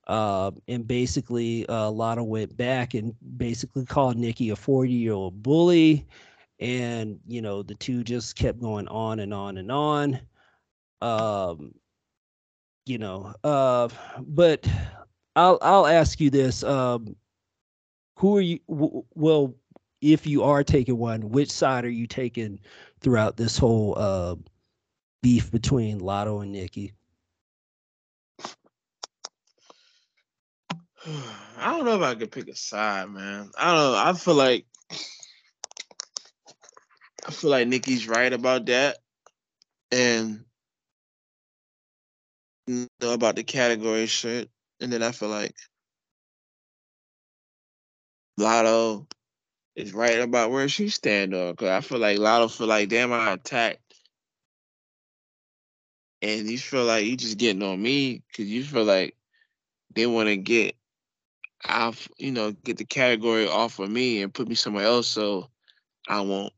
Speaker 1: Uh, and basically, uh, Latto went back and basically called Nicki a 40 year old bully. And, you know, the two just kept going on and on and on. Um, you know, uh, but I'll I'll ask you this: um, Who are you? W- well, if you are taking one, which side are you taking throughout this whole uh, beef between Latto and Nicki?
Speaker 2: I don't know if I could pick a side, man. I don't know. I feel like I feel like Nicki's right about that, and know about the category shit. And then I feel like Latto is right about where she stand on. Cause I feel like Latto feel like damn I attacked. And you feel like you just getting on me because you feel like they want to get off, you know, get the category off of me and put me somewhere else so I won't,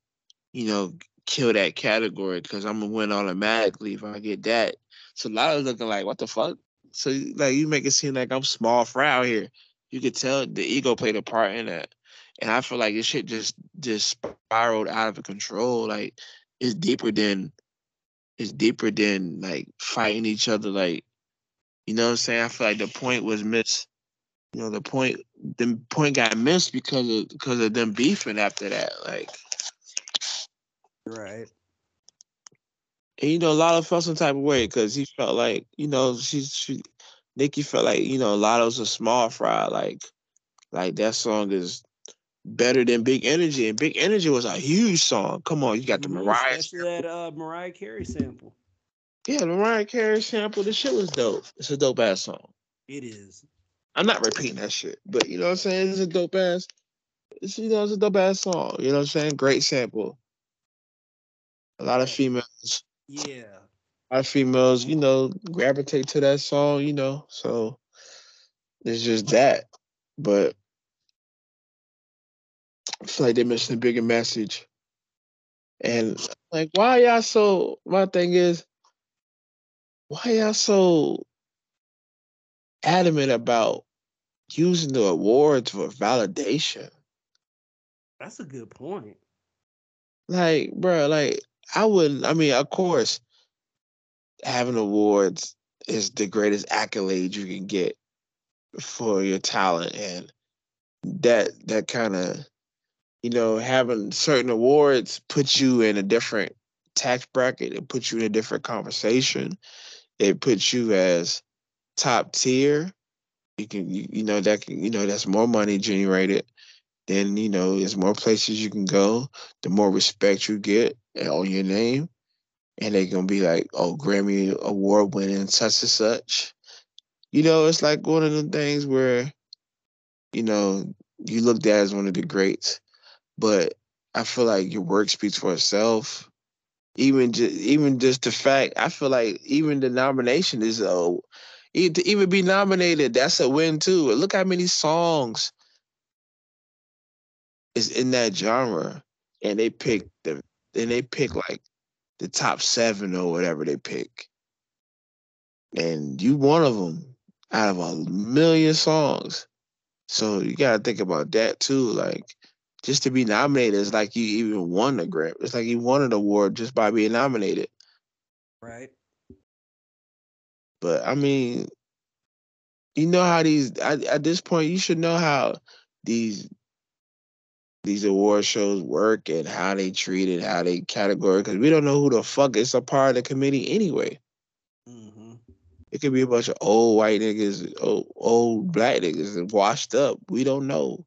Speaker 2: you know, kill that category because I'm gonna win automatically if I get that. So a lot of looking like, what the fuck? So like you make it seem like I'm small fry out here. You could tell the ego played a part in that. And I feel like this shit just just spiraled out of control. Like it's deeper than it's deeper than like fighting each other. Like, you know what I'm saying? I feel like the point was missed. You know, the point the point got missed because of because of them beefing after that. Like
Speaker 1: Right.
Speaker 2: and you know, a lot of felt some type of way because he felt like, you know, she she Nicki felt like, you know, Latto's a small fry. Like like that song is better than Big Energy. And Big Energy was a huge song. Come on, you got the Mariah.
Speaker 1: Especially that uh, Mariah Carey sample.
Speaker 2: Yeah, the Mariah Carey sample. The shit was dope. It's a dope ass song.
Speaker 1: It is.
Speaker 2: I'm not repeating that shit, but you know what I'm saying? It's a dope ass. It's you know it's a dope ass song. You know what I'm saying? Great sample. A lot of females,
Speaker 1: Yeah.
Speaker 2: a lot of females, you know, gravitate to that song. You know, so it's just that. But I feel like they're missing a bigger message. And like, why y'all so? My thing is, why y'all so adamant about using the awards for validation?
Speaker 1: That's a good point.
Speaker 2: Like, bro, like I wouldn't. I mean, of course, having awards is the greatest accolade you can get for your talent, and that that kind of, you know, having certain awards puts you in a different tax bracket. It puts you in a different conversation. It puts you as top tier. You can, you, you know, that can, you know, that's more money generated. Then you know, there's more places you can go. The more respect you get on your name and they're gonna be like, "Oh, Grammy award winning such and such." You know, it's like one of the things where, you know, you looked at as one of the greats, but I feel like your work speaks for itself. even just even just the fact I feel like even the nomination is a to even be nominated that's a win too. Look how many songs is in that genre, and they pick the and they pick like the top seven or whatever they pick, and you one of them out of a million songs. So you gotta think about that too. Like just to be nominated is like you even won a Grammy. It's like you won an award just by being nominated.
Speaker 1: Right.
Speaker 2: But I mean, you know how these at, at this point you should know how these these award shows work and how they treat it, how they categorize because we don't know who the fuck is a part of the committee anyway.
Speaker 1: Mm-hmm.
Speaker 2: It could be a bunch of old white niggas, old, old black niggas and washed up. We don't know.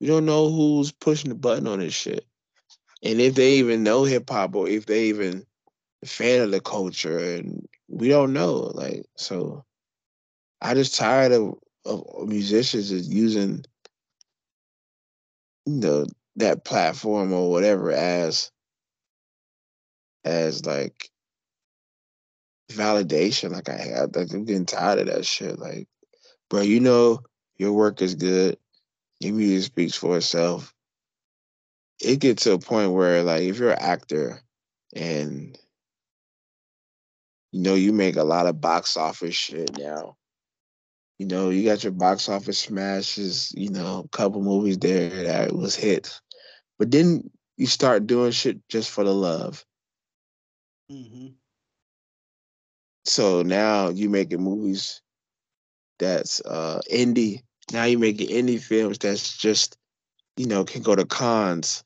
Speaker 2: We don't know who's pushing the button on this shit. And if they even know hip hop or if they even fan of the culture and we don't know. Like so I just tired of, of musicians just using you know that platform or whatever as as like validation. Like I have like I'm getting tired of that shit. Like, bro, you know your work is good. Your music speaks for itself. It gets to a point where like if you're an actor and you know you make a lot of box office shit now. You know, you got your box office smashes, you know, a couple movies there that was hits. But then you start doing shit just for the love.
Speaker 1: Mm-hmm.
Speaker 2: So now you making movies that's uh indie. Now you're making indie films that's just, you know, can go to cons.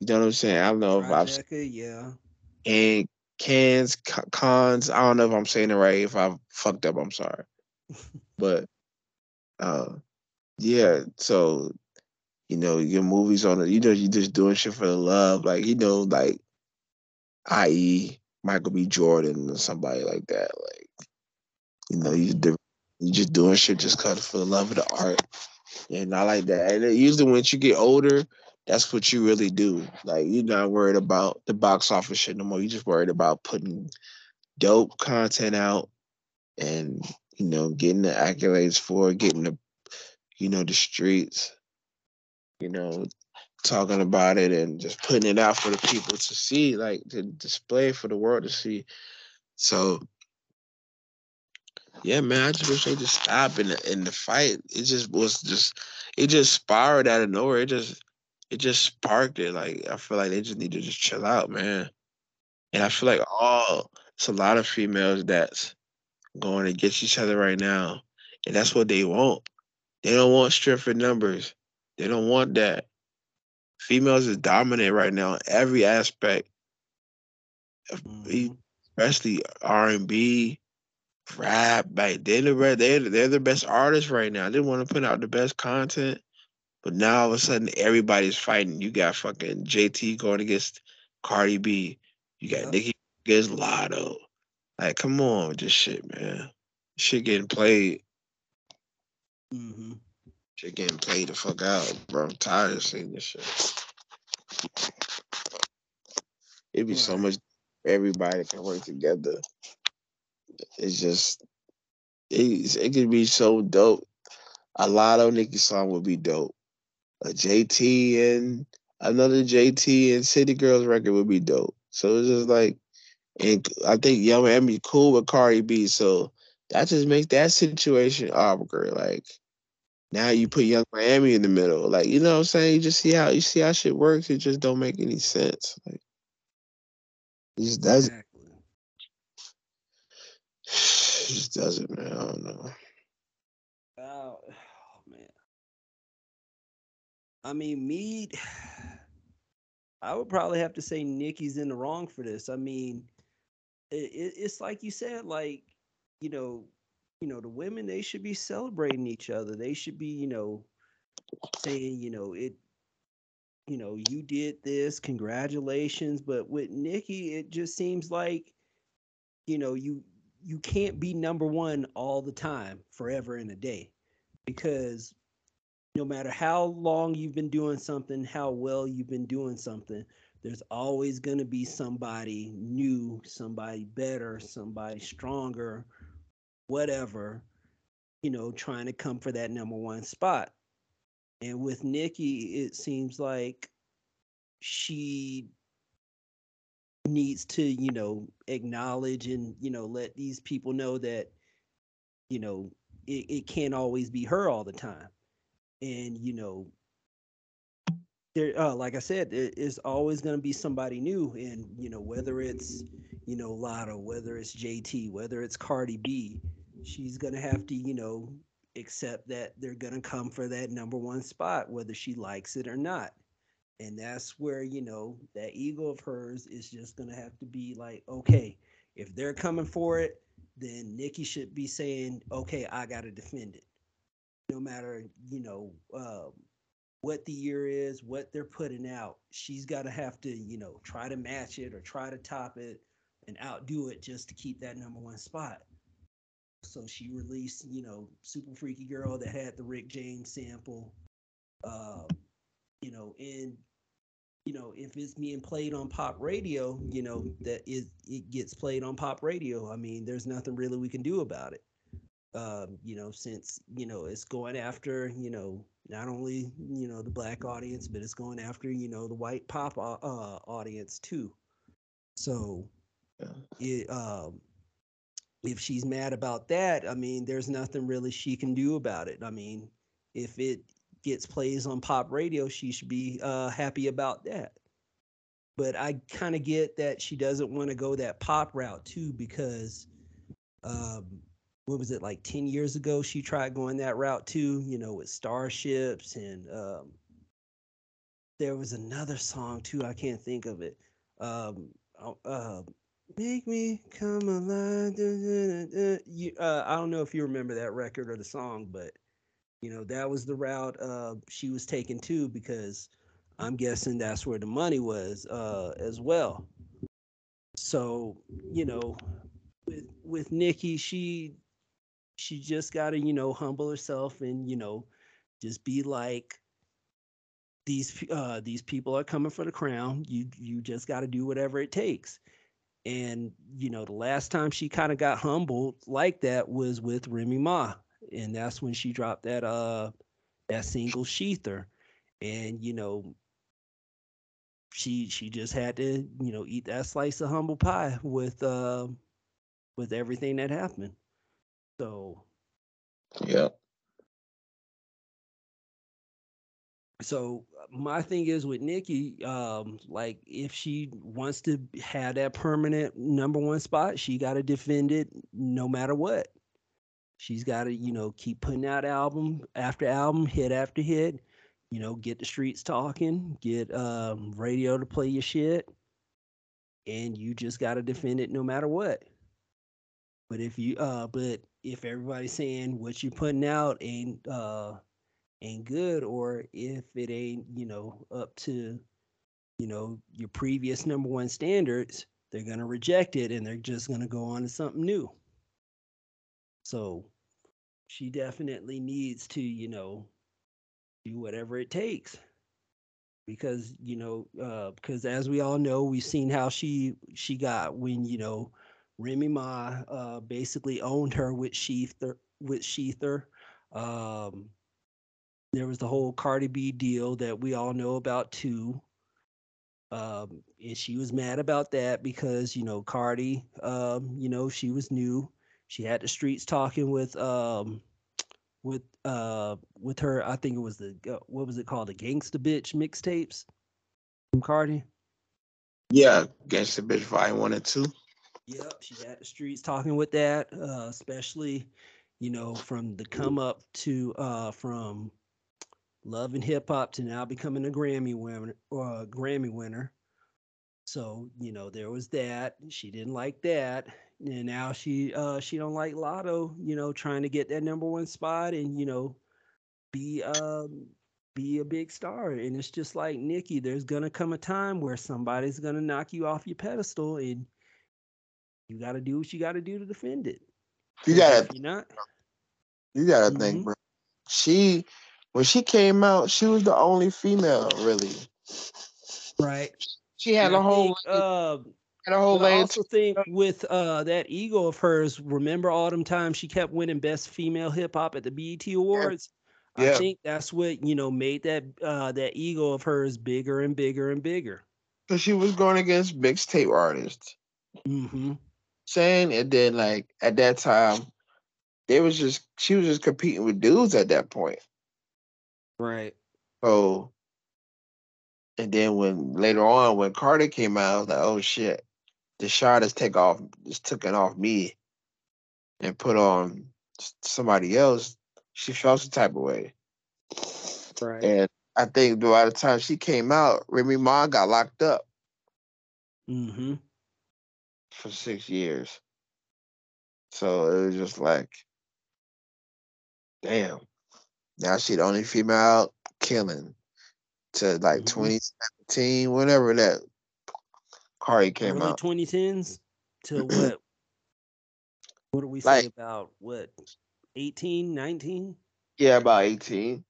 Speaker 2: You know what I'm saying? I don't know if I've
Speaker 1: yeah.
Speaker 2: and cans cons. I don't know if I'm saying it right. If I've fucked up, I'm sorry. But uh yeah, so you know, your movies on it, you know, you're just doing shit for the love, like you know, like i.e. Michael B. Jordan or somebody like that. Like, you know, you just doing shit just cause for the love of the art. And I like that. And usually once you get older, that's what you really do. Like you're not worried about the box office shit no more. You're just worried about putting dope content out and you know getting the accolades for getting the you know the streets, you know talking about it and just putting it out for the people to see, like to display for the world to see. So yeah, man, I just wish they just stop in the in the fight. It just was just it just spiraled out of nowhere. It just it just sparked it. Like I feel like they just need to just chill out, man. And I feel like all it's a lot of females that's going against each other right now. And that's what they want. They don't want strength in numbers. They don't want that. Females is dominant right now in every aspect,
Speaker 1: Mhm.
Speaker 2: especially R and B, rap. Like they're the re- they're they're the best artists right now. They want to put out the best content, but now all of a sudden everybody's fighting. You got fucking JT going against Cardi B. You got
Speaker 1: Yep.
Speaker 2: Nicki against Latto. Like, come on with this shit, man. Shit getting played.
Speaker 1: Mm-hmm.
Speaker 2: Shit getting played the fuck out, bro. I'm tired of seeing this shit. It'd be so much everybody can work together. It's just it, it could be so dope. A lot of Nicki song would be dope. A JT and another JT and City Girls record would be dope. So it's just like and I think Young Miami cool with Cardi B, so that just makes that situation awkward. Like now you put Young Miami in the middle. Like, you know what I'm saying? You just see how you see how shit works. It just don't make any sense. Like it just doesn't It just doesn't, man. I don't know.
Speaker 1: Oh, oh man. I mean, me. I would probably have to say Nicki's in the wrong for this. I mean, it, it, it's like you said, like you know, you know, the women they should be celebrating each other. They should be, you know, saying, you know, it, you know, you did this, congratulations. But with Nicki, it just seems like, you know, you you can't be number one all the time, forever and a day, because no matter how long you've been doing something, how well you've been doing something, there's always going to be somebody new, somebody better, somebody stronger, whatever, you know, trying to come for that number one spot. And with Nicki, it seems like she needs to, you know, acknowledge and, you know, let these people know that, you know, it, it can't always be her all the time. And, you know, there uh, like I said, there is always gonna be somebody new. And, you know, whether it's, you know, Latto, whether it's JT, whether it's Cardi B, she's gonna have to, you know, accept that they're gonna come for that number one spot, whether she likes it or not and that's where you know that ego of hers is just gonna have to be like okay if they're coming for it then nicki should be saying okay i gotta defend it no matter you know um, what the year is what they're putting out she's gotta have to you know try to match it or try to top it and outdo it just to keep that number one spot. So she released you know super freaky girl that had the rick james sample um, you know, and you know, if it's being played on pop radio, you know, that it it gets played on pop radio. I mean, there's nothing really we can do about it. Um, you know, since you know it's going after you know not only you know the black audience, but it's going after you know the white pop uh, uh audience too. So, yeah. it um, if she's mad about that, I mean, there's nothing really she can do about it. I mean, if it gets plays on pop radio, she should be uh, happy about that. But I kind of get that she doesn't want to go that pop route too because um, what was it like 10 years ago she tried going that route too, you know, with starships and um, there was another song too, I can't think of it. Um, uh, make me come alive. You, uh, I don't know if you remember that record or the song, but you know, that was the route uh, she was taking too, because I'm guessing that's where the money was uh, as well. So, you know, with with Nicki, she she just got to you know humble herself and you know just be like these uh, these people are coming for the crown. You you just got to do whatever it takes. And you know, the last time she kind of got humbled like that was with Remy Ma and that's when she dropped that uh that single Shether, and you know she she just had to you know eat that slice of humble pie with uh with everything that happened. So
Speaker 2: yeah.
Speaker 1: So my thing is with Nicki, um, like if she wants to have that permanent number one spot, she got to defend it no matter what. She's got to, you know, keep putting out album after album, hit after hit. You know, get the streets talking, get um, radio to play your shit, and you just got to defend it no matter what. But if you, uh, but if everybody's saying what you're putting out ain't, uh, ain't good, or if it ain't, you know, up to, you know, your previous number one standards, they're gonna reject it and they're just gonna go on to something new. So she definitely needs to, you know, do whatever it takes. Because, you know, uh, because as we all know, we've seen how she she got when, you know, Remy Ma uh, basically owned her with Shether with Shether. Um, there was the whole Cardi B deal that we all know about too. Um, and she was mad about that because you know Cardi, um, you know she was new, she had the streets talking with um with uh with her. I think it was the what was it called? The Gangsta Bitch mixtapes from Cardi.
Speaker 2: Yeah, Gangsta Bitch Volume One and Two.
Speaker 1: Yep, she had the streets talking with that, uh, especially you know from the come up to uh from love and hip hop to now becoming a Grammy winner or uh, Grammy winner. So you know there was that. She didn't like that and now she uh she don't like Latto, you know, trying to get that number one spot and you know be um be a big star. And it's just like Nicki, there's gonna come a time where somebody's gonna knock you off your pedestal and you gotta do what you gotta do to defend it.
Speaker 2: You gotta you not you gotta mm-hmm. think, bro. She when she came out, she was the only female really.
Speaker 1: Right.
Speaker 2: She had
Speaker 1: And
Speaker 2: a
Speaker 1: I
Speaker 2: whole
Speaker 1: think, uh,
Speaker 2: had a whole
Speaker 1: But I also think with uh, that ego of hers, remember all them times she kept winning Best Female Hip Hop at the BET Awards. I
Speaker 2: Yeah.
Speaker 1: think that's what you know made that uh, that ego of hers bigger and bigger and bigger.
Speaker 2: Cause she was going against mixtape artists.
Speaker 1: hmm
Speaker 2: Saying and then like at that time, they was just she was just competing with dudes at that point.
Speaker 1: Right.
Speaker 2: So and then when later on when Cardi came out, I was like, oh shit, the shot is take off just took it off me and put on somebody else. She felt some type of way.
Speaker 1: Right.
Speaker 2: And I think by the time she came out, Remy Ma got locked up
Speaker 1: hmm
Speaker 2: for six years. So it was just like, damn. Now she the only female out killing to like
Speaker 1: Mhm.
Speaker 2: 2017, whatever that Cardi came
Speaker 1: Early
Speaker 2: out.
Speaker 1: 2010s to what? What do we say
Speaker 2: Like-
Speaker 1: about what? 18, 19?
Speaker 2: Yeah, about 18.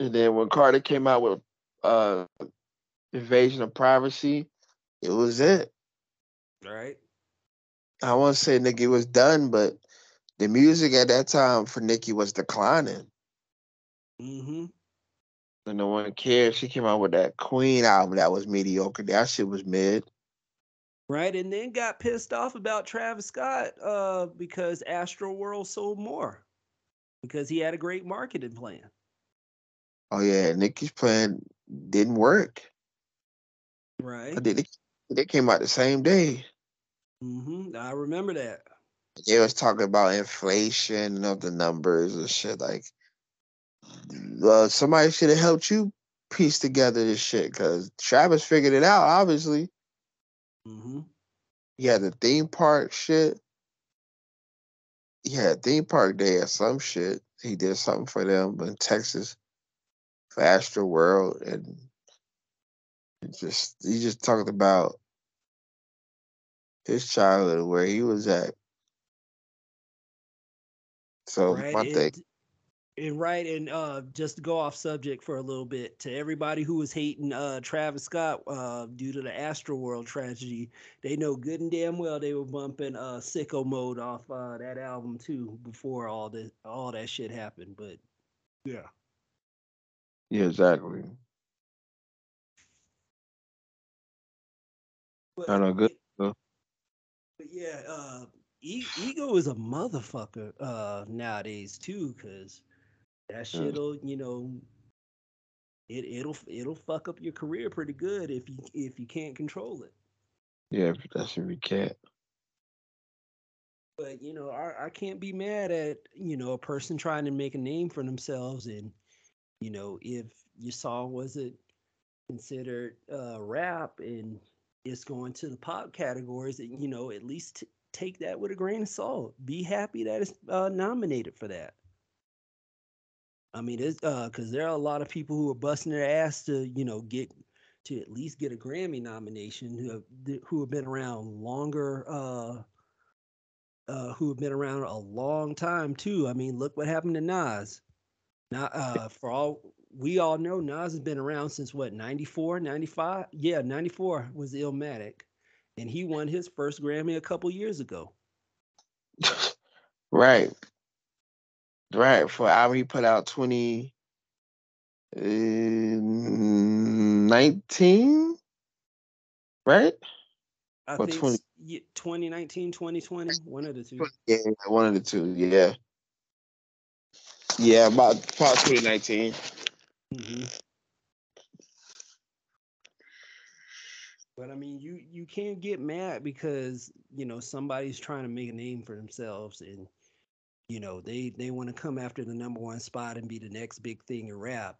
Speaker 2: And then when Cardi came out with uh Invasion of Privacy, it was it.
Speaker 1: Right.
Speaker 2: I won't say Nicki was done, but the music at that time for Nicki was declining.
Speaker 1: hmm
Speaker 2: And no one cared. She came out with that Queen album that was mediocre. That shit was mid.
Speaker 1: Right. And then got pissed off about Travis Scott uh, because Astro World sold more because he had a great marketing plan.
Speaker 2: Oh yeah, Nicki's plan didn't work.
Speaker 1: Right.
Speaker 2: They- they came out the same day.
Speaker 1: Mm-hmm. I remember that.
Speaker 2: They was talking about inflation of the numbers and shit. Like, uh, somebody should have helped you piece together this shit because Travis figured it out. Obviously,
Speaker 1: hmm
Speaker 2: he had the theme park shit. He had theme park day or some shit. He did something for them in Texas for Astro World, and just he just talked about his childhood where he was at. So
Speaker 1: right.
Speaker 2: my thing,
Speaker 1: and, and right. And uh, just to go off subject for a little bit, to everybody who was hating uh, Travis Scott uh, due to the Astro World tragedy, they know good and damn well they were bumping uh, "Sicko Mode" off uh, that album too before all the all that shit happened. But yeah.
Speaker 2: yeah, exactly.
Speaker 1: But,
Speaker 2: I know, good.
Speaker 1: But yeah, uh, e- ego is a motherfucker uh, nowadays too, cause that shit'll you know, it it'll it'll fuck up your career pretty good if you if you can't control it.
Speaker 2: Yeah, that's if we can't.
Speaker 1: But you know, I, I can't be mad at you know a person trying to make a name for themselves, and you know if your song wasn't considered uh, rap and it's going to the pop categories, and you know at least t- take that with a grain of salt. Be happy that it's uh, nominated for that. I mean, it's because there are a lot of people who are busting their ass to you know get to at least get a Grammy nomination who have who have been around longer. Uh, uh, who have been around a long time too. I mean, look what happened to Nas. Now, uh, for all we all know, Nas has been around since what 94, 95? Yeah, 94 was Illmatic. And he won his first Grammy a couple years ago.
Speaker 2: right. Right. For album he put out 20 uh, 19, right?
Speaker 1: I
Speaker 2: Or
Speaker 1: think
Speaker 2: 20
Speaker 1: s- 2019, 2020, one of the two.
Speaker 2: Yeah, one of the two. Yeah. Yeah, about about 2019.
Speaker 1: hmm But I mean, you you can't get mad because you know somebody's trying to make a name for themselves, and you know they they want to come after the number one spot and be the next big thing in rap,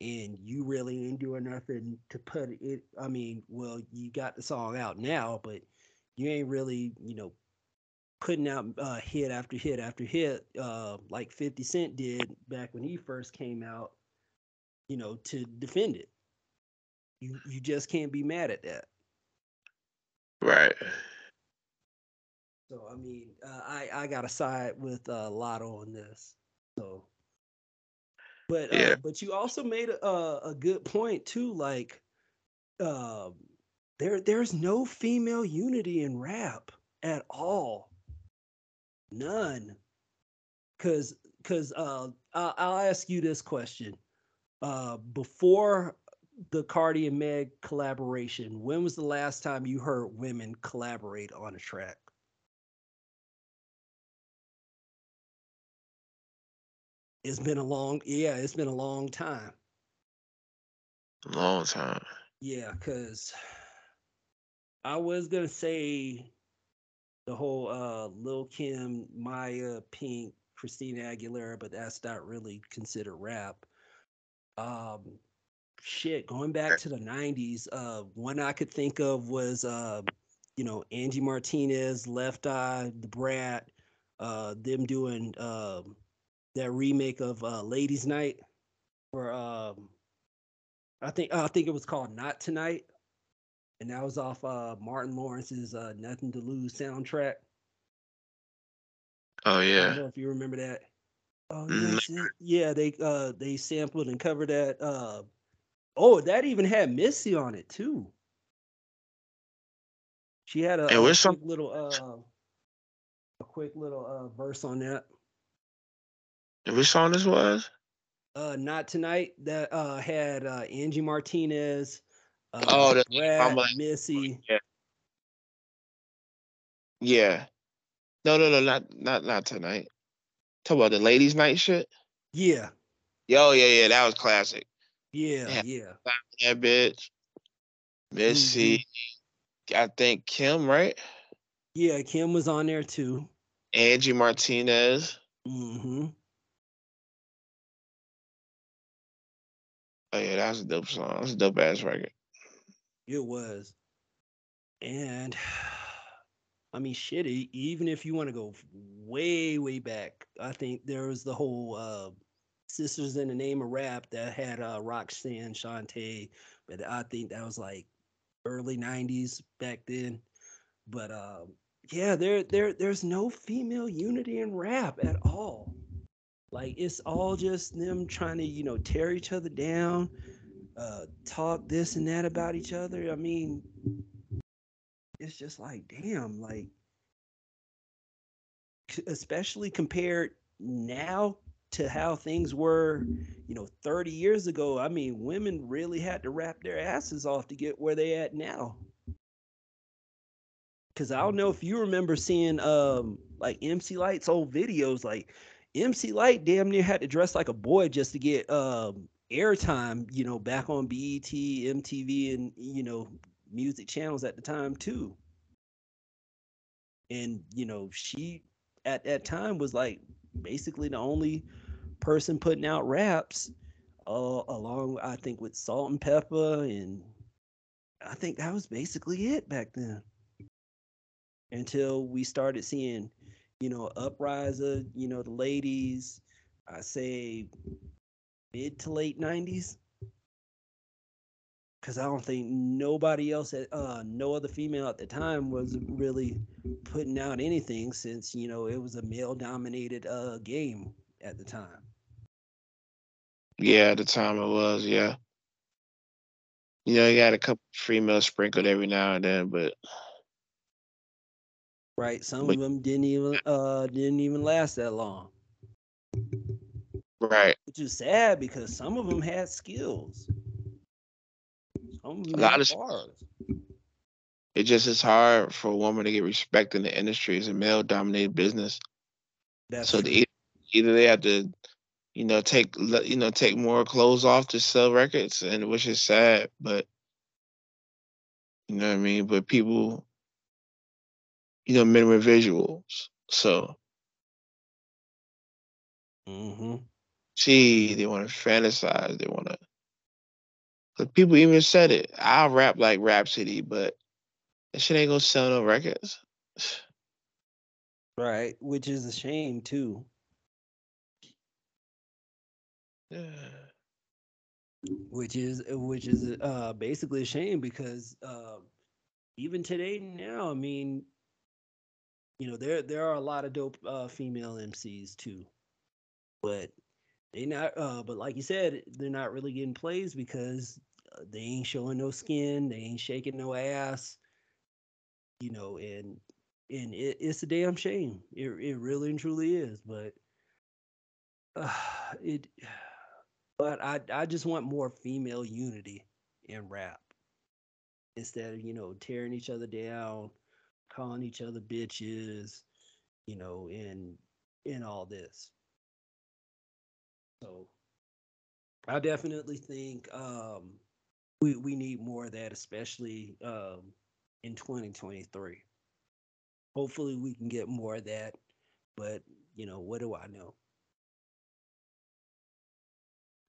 Speaker 1: and you really ain't doing nothing to put it. I mean, well, you got the song out now, but you ain't really you know putting out uh, hit after hit after hit uh, like 50 Cent did back when he first came out, you know, to defend it. You you just can't be mad at that.
Speaker 2: Right.
Speaker 1: So I mean, uh, I I got to side with uh, Latto on this. So But
Speaker 2: Yeah.
Speaker 1: uh, but you also made a, a good point too. Like, um, there there's no female unity in rap at all. None. Cause cause uh, I'll, I'll ask you this question. Uh, before the Cardi and Meg collaboration, when was the last time you heard women collaborate on a track? It's been a long, yeah, it's been a long time.
Speaker 2: Long time.
Speaker 1: Yeah, because I was gonna say the whole uh Lil Kim, Maya, Pink, Christina Aguilera, but that's not really considered rap. Um shit, going back to the nineties, uh one I could think of was uh, you know, Angie Martinez, Left Eye, Da Brat, uh them doing um that remake of uh Ladies Night or um I think I think it was called Not Tonight. And that was off uh Martin Lawrence's uh Nothing to Lose soundtrack.
Speaker 2: Oh
Speaker 1: I
Speaker 2: yeah.
Speaker 1: don't know if you remember that. Oh
Speaker 2: Mm,
Speaker 1: yes, yeah, they uh they sampled and covered that. Uh oh, that even had Missy on it too. She had a, a
Speaker 2: where's some-
Speaker 1: little uh a quick little uh verse on that.
Speaker 2: Which song this was?
Speaker 1: Uh not tonight that uh had uh Angie Martinez, uh
Speaker 2: Oh, the-
Speaker 1: Brad,
Speaker 2: like-
Speaker 1: Missy.
Speaker 2: Yeah. Yeah. No, no, no, not not not tonight. Talk about the ladies' night shit.
Speaker 1: Yeah,
Speaker 2: Yo, yeah, yeah, that was classic.
Speaker 1: yeah,
Speaker 2: Yeah.
Speaker 1: yeah.
Speaker 2: That bitch. Missy. I think Kim, right?
Speaker 1: Yeah, Kim was on there too.
Speaker 2: Angie Martinez.
Speaker 1: hmm
Speaker 2: Oh yeah, that was a dope song. That's a dope ass record.
Speaker 1: It was. And I mean, shit, even if you want to go way, way back, I think there was the whole uh, Sisters in the Name of Rap that had uh, Roxanne, Shanté, but I think that was like early 90s back then. But um, yeah, there, there, there's no female unity in rap at all. Like it's all just them trying to, you know, tear each other down, uh, talk this and that about each other. I mean, it's just like, damn, like, especially compared now to how things were, you know, 30 years ago. I mean, women really had to wrap their asses off to get where they at now. Cause I don't know if you remember seeing um like MC Lyte's old videos, like MC Lyte damn near had to dress like a boy just to get um airtime, you know, back on BET, MTV, and you know, music channels at the time too. And you know, she at that time was like basically the only person putting out raps, uh, along I think with Salt-N-Pepa, and I think that was basically it back then. Until we started seeing, you know, Upriser, you know, the ladies, I say mid to late nineties. Cause I don't think nobody else uh no other female at the time was really putting out anything since, you know, it was a male dominated uh game at the time.
Speaker 2: Yeah, at the time it was, yeah. You know, you got a couple females sprinkled every now and then, but
Speaker 1: Right. Some of them didn't even uh didn't even last that long.
Speaker 2: right.
Speaker 1: Which is sad because some of them had skills. Some of them
Speaker 2: A lot
Speaker 1: had
Speaker 2: of
Speaker 1: bars.
Speaker 2: It just is hard for a woman to get respect in the industry. It's a male dominated business.
Speaker 1: That's
Speaker 2: so the, either they have to, you know, take you know take more clothes off to sell records, and which is sad, but you know what I mean. But people, you know, men visuals, so
Speaker 1: hmm
Speaker 2: gee, they want to fantasize, they want to. But people even said it. I'll rap like Rapsody, but that shit ain't gonna sell no records.
Speaker 1: Right. Which is a shame too. Yeah. Which is which is uh basically a shame because uh even today now i mean you know there there are a lot of dope uh female mcs too but they not. Uh, but like you said, they're not really getting plays because uh, they ain't showing no skin. They ain't shaking no ass. You know, and and it, it's a damn shame. It it really and truly is. But uh, it. But I I just want more female unity in rap instead of you know tearing each other down, calling each other bitches, you know, and in all this. So I definitely think um, we we need more of that, especially um, in 2023. Hopefully, we can get more of that, but you know, what do I know?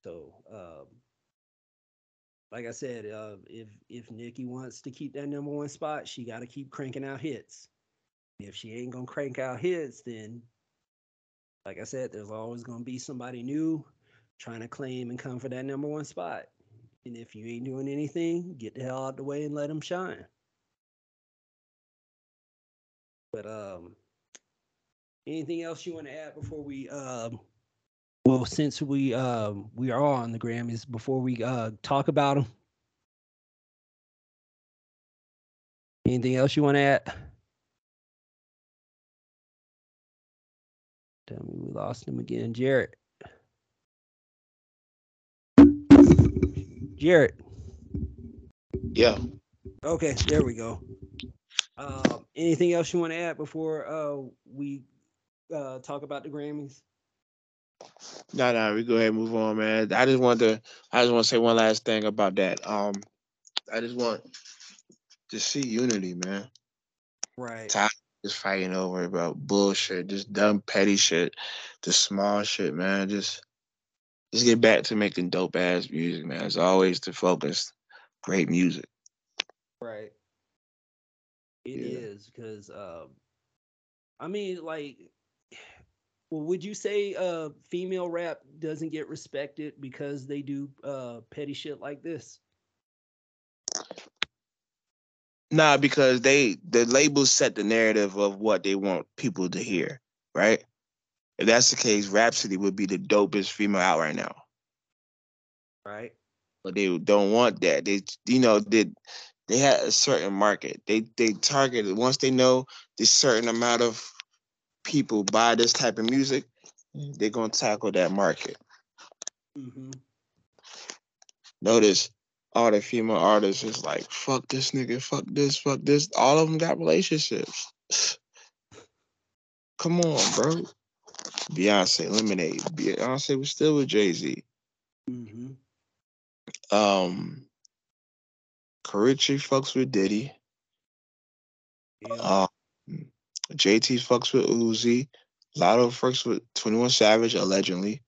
Speaker 1: So, um, like I said, uh, if if Nicki wants to keep that number one spot, she got to keep cranking out hits. If she ain't gonna crank out hits, then, like I said, there's always gonna be somebody new trying to claim and come for that number one spot. And if you ain't doing anything, get the hell out the way and let them shine. But um, anything else you want to add before we um well, since we um we are on the Grammys, before we uh talk about them, anything else you want to add? Tell me we lost him again, Jared. Jared.
Speaker 2: Yeah.
Speaker 1: Okay, there we go. Um, anything else you want to add before uh we uh talk about the Grammys?
Speaker 2: No, no, we go ahead and move on, man. I just want to, I just want to say one last thing about that. Um, I just want to see unity, man.
Speaker 1: Right.
Speaker 2: Of just fighting over about bullshit, just dumb petty shit, just small shit, man. Just, just get back to making dope ass music, man. It's always the focus. Great music.
Speaker 1: Right. It
Speaker 2: Yeah.
Speaker 1: is because um, I mean, like, well, would you say uh female rap doesn't get respected because they do uh petty shit like this?
Speaker 2: Nah, because they the labels set the narrative of what they want people to hear, right? If that's the case, Rapsody would be the dopest female out right now.
Speaker 1: Right.
Speaker 2: But they don't want that. They you know, they they had a certain market. They they targeted once they know this certain amount of people buy this type of music, they're gonna tackle that market.
Speaker 1: Mm-hmm.
Speaker 2: Notice all the female artists is like, fuck this nigga, fuck this, fuck this. All of them got relationships. Come on, bro. Beyonce, Lemonade. Beyonce was still with Jay Z.
Speaker 1: Mm-hmm.
Speaker 2: Um, Caresha fucks with Diddy.
Speaker 1: Yeah.
Speaker 2: Um, JT fucks with Uzi. Latto fucks with Twenty One Savage allegedly.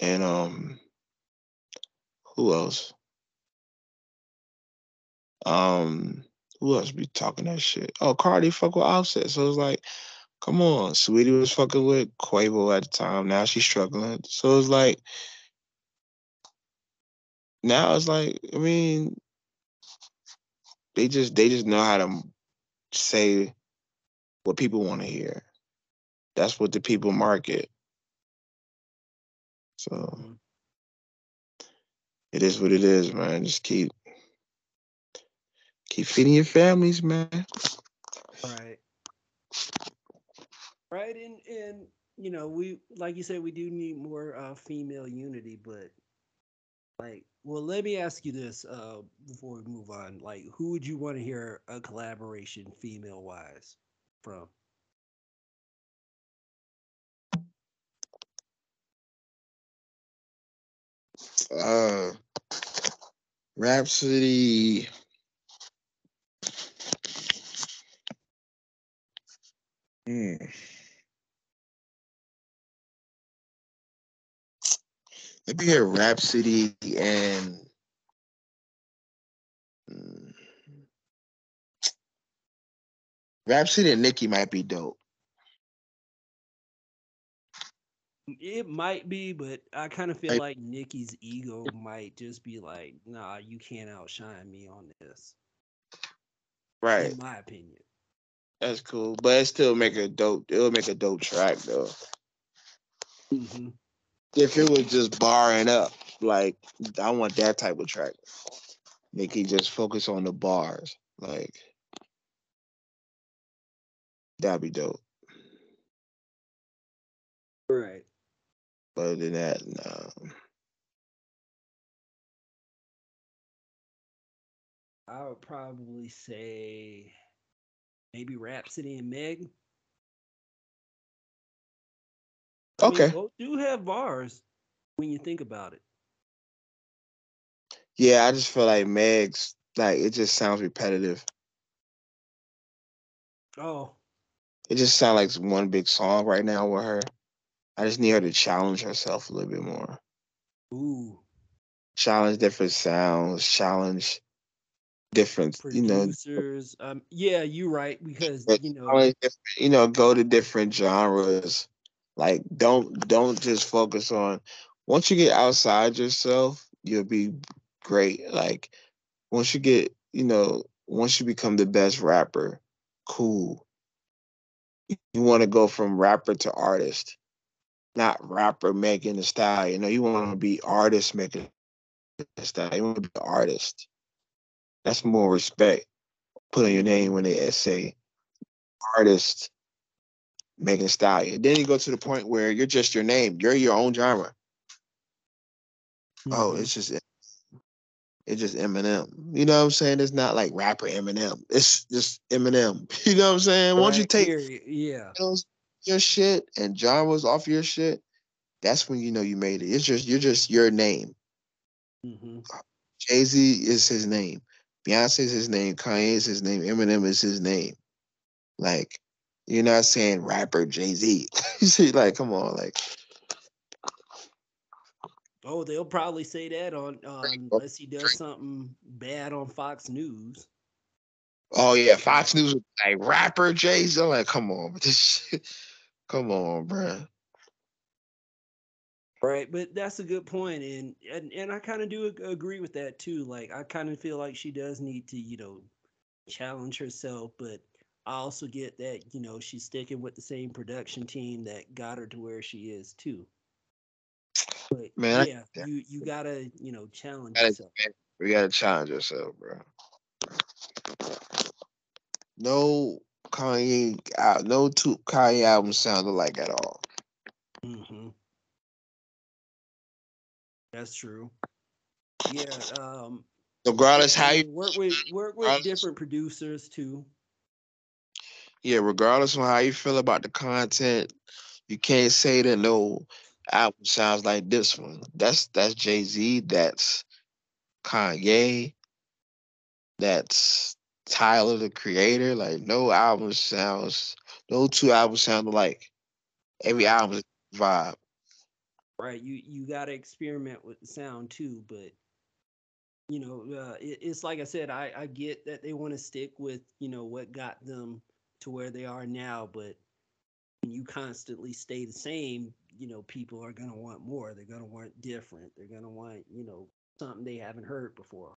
Speaker 2: And um, who else? Um, who else be talking that shit? Oh, Cardi fuck with Offset. So it's like, come on, Saweetie was fucking with Quavo at the time. Now she's struggling. So it's like, now it's like, I mean, they just they just know how to say what people want to hear. That's what the people market. So
Speaker 1: Mhm.
Speaker 2: it is what it is, man. Just keep keep feeding your families, man.
Speaker 1: Right. Right. And and you know, we like you said, we do need more uh female unity, but like well let me ask you this uh before we move on. Like who would you want to hear a collaboration female wise from?
Speaker 2: Uh Rapsody. Hmm. Maybe hear Rapsody and Hmm. Rapsody and Nicki might be dope.
Speaker 1: It might be, but I kind of feel
Speaker 2: Right.
Speaker 1: like Nicki's ego might just be like, nah, you can't outshine me on this.
Speaker 2: Right.
Speaker 1: In my opinion.
Speaker 2: That's cool. But it still make a dope it'll make a dope track though.
Speaker 1: Mm-hmm.
Speaker 2: if it was just barring up, like I want that type of track. Nicki just focus on the bars, like that'd be dope.
Speaker 1: Right.
Speaker 2: But other than that, no.
Speaker 1: I would probably say maybe Rapsody and Meg. I mean,
Speaker 2: Okay.
Speaker 1: both do have bars when you think about it.
Speaker 2: Yeah, I just feel like Meg's like it just sounds repetitive.
Speaker 1: Oh,
Speaker 2: It just sounds like one big song right now with her. I just need her to challenge herself a little bit more.
Speaker 1: ooh,
Speaker 2: Challenge different sounds, challenge different, you know,
Speaker 1: producers. Um, yeah, you're right because you know,
Speaker 2: you know, go to different genres. Like don't don't just focus on once you get outside yourself, you'll be great. Like once you get, you know, once you become the best rapper, cool. You want to go from rapper to artist, not rapper making the style. You know, you want to be artist making the style. You want to be an artist. That's more respect. Put on your name when they say artist making style. And then you go to the point where you're just your name. You're your own genre. Oh,
Speaker 1: mhm.
Speaker 2: it's just it's just Eminem. You know what I'm saying? It's not like rapper Eminem. It's just Eminem. You know what I'm saying? Once you take
Speaker 1: yeah,
Speaker 2: your shit and genres off your shit, that's when you know you made it. It's just you're just your name.
Speaker 1: hmm
Speaker 2: Jay Z is his name. Beyonce is his name. Kanye is his name. Eminem is his name. Like, you're not saying rapper Jay Z. you see, like, come on, like,
Speaker 1: Oh, they'll probably say that on
Speaker 2: Drake, um,
Speaker 1: unless he does something bad on Fox News.
Speaker 2: oh yeah, Fox News like rapper Jay Z. I'm like, come on, this shit, come on, bruh.
Speaker 1: Right, but that's a good point, and and, and I kind of do agree with that too. Like, I kind of feel like she does need to, you know, challenge herself, but I also get that, you know, she's sticking with the same production team that got her to where she is too. But
Speaker 2: Man, I-
Speaker 1: yeah, you you gotta, you know, challenge
Speaker 2: Gotta-
Speaker 1: yourself.
Speaker 2: We gotta challenge yourself, bro. No Kanye, al- no two Kanye albums sound alike at all.
Speaker 1: hmm That's true. Yeah, um,
Speaker 2: Regardless how you,
Speaker 1: work with work with different producers too.
Speaker 2: yeah, regardless of how you feel about the content, you can't say that no album sounds like this one. That's that's Jay Z. That's Kanye. That's Tyler the Creator. Like no album sounds, no two albums sound alike. Every album vibe.
Speaker 1: right you you got to experiment with the sound too but you know uh, it, it's like i said i i get that they want to stick with you know what got them to where they are now but when you constantly stay the same you know people are going to want more they're going to want different they're going to want you know something they haven't heard before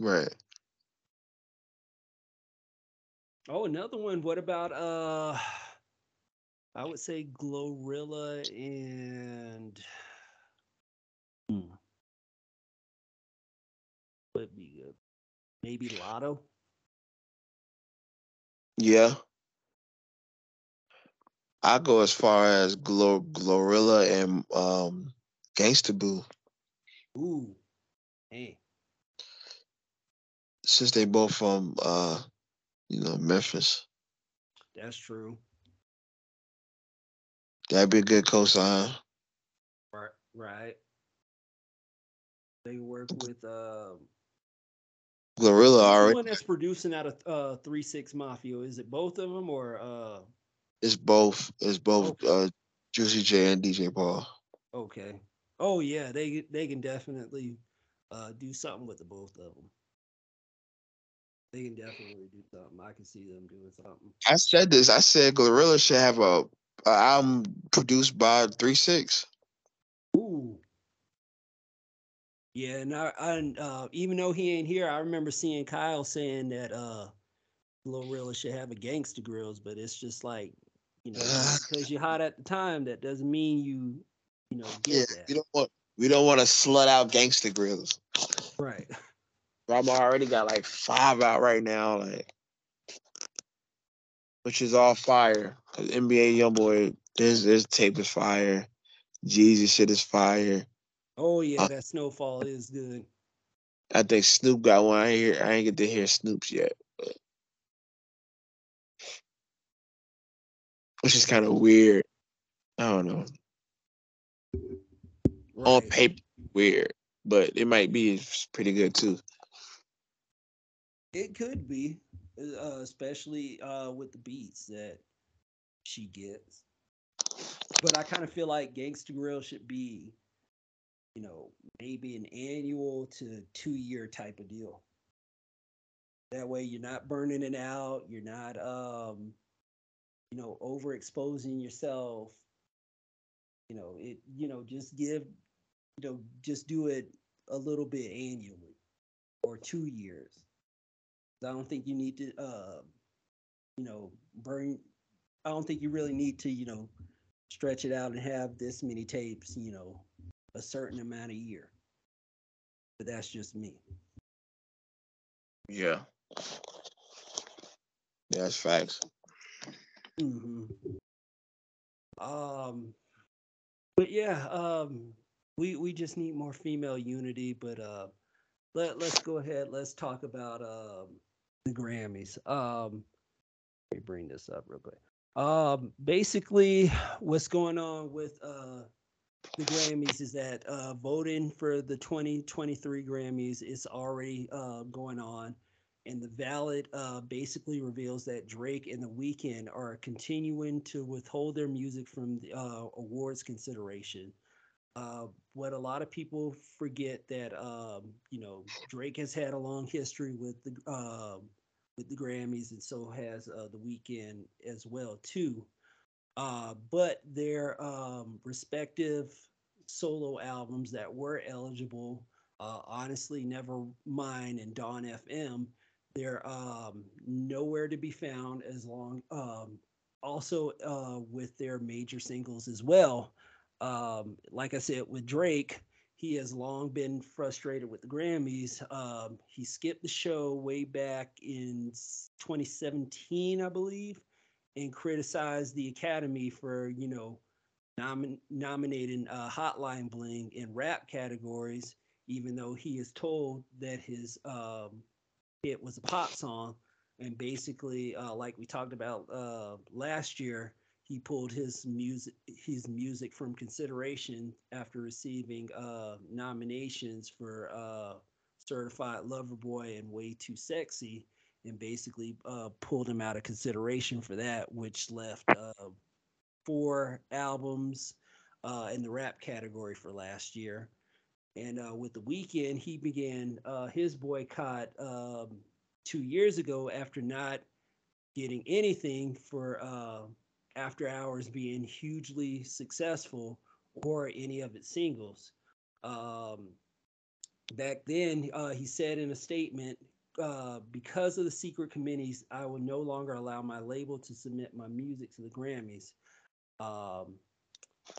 Speaker 2: Right.
Speaker 1: oh another one what about uh i would say glorilla and hmm. would be good maybe Latto
Speaker 2: Yeah. I go as far as Glor- Glorilla and um Gangsta Boo,
Speaker 1: Ooh, hey,
Speaker 2: since they both from uh you know Memphis.
Speaker 1: that's true.
Speaker 2: That'd be a good cosign.
Speaker 1: Right, right. They work with um
Speaker 2: Glorilla
Speaker 1: who's the
Speaker 2: already
Speaker 1: one that's producing out of uh Three Six Mafia. Is it both of them or uh?
Speaker 2: Is both It's both
Speaker 1: Okay.
Speaker 2: uh Juicy J and DJ Paul.
Speaker 1: Okay. Oh yeah, they they can definitely uh do something with the both of them. They can definitely do something. I can see them doing something.
Speaker 2: I said this. I said Glorilla should have a, a album produced by Three Six.
Speaker 1: Ooh. Yeah, and I, I uh, even though he ain't here, I remember seeing Kyle saying that uh Glorilla should have a Gangsta Grillz, but it's just like You know, because you're hot at the time, that doesn't mean you, you know, get
Speaker 2: Yeah,
Speaker 1: that.
Speaker 2: we don't want we don't want to slut out Gangsta Grillz.
Speaker 1: Right.
Speaker 2: Rob already got like five out right now, like which is all fire. 'Cause NBA YoungBoy, his his tape is fire. Jeezy shit is fire.
Speaker 1: Oh yeah,
Speaker 2: Uh,
Speaker 1: that Snofall is good.
Speaker 2: I think Snoop got one. I hear I ain't get to hear Snoop's yet. Which is kind of weird. I don't know. On paper, weird, but it might be pretty good too.
Speaker 1: It could be, uh, especially uh, with the beats that she gets. But I kind of feel like Gangsta Grill should be, you know, maybe an annual to two year type of deal. That way you're not burning it out. You're not, um, you know, overexposing yourself. You know, it, you know, just give, you know, just do it a little bit annually or two years. I don't think you need to, uh, you know, burn. I don't think you really need to, you know, stretch it out and have this many tapes, you know, a certain amount of year. But that's just me.
Speaker 2: Yeah. Yeah, that's facts.
Speaker 1: Hmm Um, but yeah, um, we we just need more female unity. But uh, let let's go ahead. Let's talk about um the Grammys. Um, let me bring this up real quick. Um, basically, what's going on with uh the Grammys is that uh voting for the 2023 Grammys is already uh going on and the ballot uh, basically reveals that Drake and The Weeknd are continuing to withhold their music from the uh, awards consideration. Uh, what a lot of people forget that um, you know Drake has had a long history with the um with the Grammys, and so has uh, The Weeknd as well too. Uh, but their um, respective solo albums that were eligible, uh, honestly, never mind and Dawn FM they're um, nowhere to be found as long. Um, also, uh, with their major singles as well. Um, like I said, with Drake, he has long been frustrated with the Grammys. Um, he skipped the show way back in 2017, I believe, and criticized the Academy for, you know, nomin- nominating uh, Hotline Bling in rap categories, even though he is told that his um, it was a pop song. And basically uh, like we talked about uh, last year he pulled his music his music from consideration after receiving uh, nominations for uh, certified lover boy and way too sexy and basically uh, pulled him out of consideration for that which left uh, four albums uh, in the rap category for last year and uh, with the Weeknd, he began uh, his boycott um, two years ago after not getting anything for uh, After Hours being hugely successful or any of its singles. Um, back then, uh, he said in a statement, uh, because of the secret committees, I will no longer allow my label to submit my music to the Grammys. Um,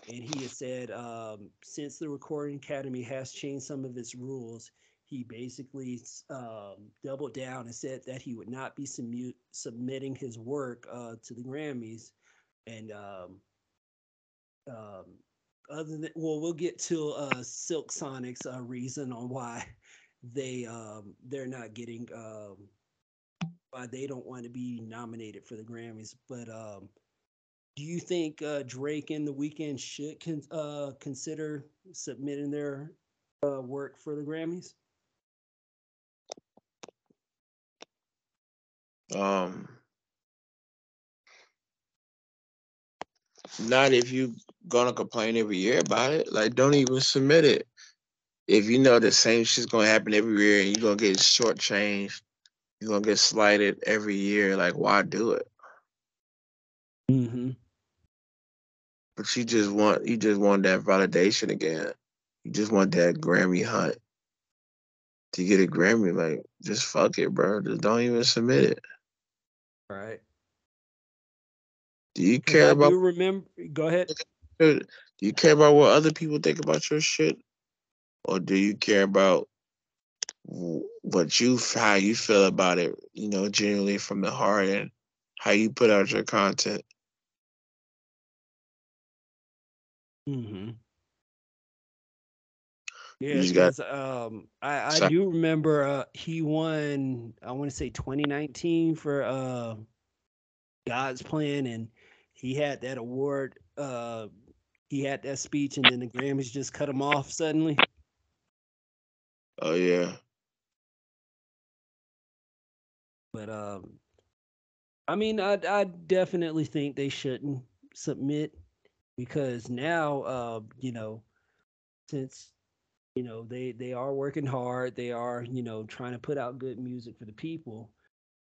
Speaker 1: and he has said um, since the Recording Academy has changed some of its rules, he basically um, doubled down and said that he would not be submu- submitting his work uh, to the Grammys. And um, um, other than well, we'll get to uh, Silk Sonic's uh, reason on why they um, they're not getting um, why they don't want to be nominated for the Grammys, but. Do you think uh, Drake and The Weeknd should con- uh, consider submitting their uh, work for the Grammys?
Speaker 2: Um, not if you gonna complain every year about it. Like, don't even submit it. If you know the same shit's gonna happen every year and you're gonna get shortchanged, you're gonna get slighted every year. Like, why do it?
Speaker 1: Mm-hmm.
Speaker 2: But you just want you just want that validation again. You just want that Grammy hunt to get a Grammy. Like, just fuck it, bro. Just don't even submit it.
Speaker 1: Right.
Speaker 2: Do you care
Speaker 1: I
Speaker 2: about
Speaker 1: do remember. Go ahead.
Speaker 2: do you care about what other people think about your shit? Or do you care about what you how you feel about it, you know, genuinely from the heart and how you put out your content?
Speaker 1: Mm-hmm.
Speaker 2: You
Speaker 1: Yeah, because um, I I do remember uh, he won. I want to say 2019 for uh, God's Plan, and he had that award. Uh, he had that speech, and then the Grammys just cut him off suddenly.
Speaker 2: oh yeah.
Speaker 1: But um, I mean, I I definitely think they shouldn't submit because now, uh, you know, since you know they they are working hard, they are you know trying to put out good music for the people,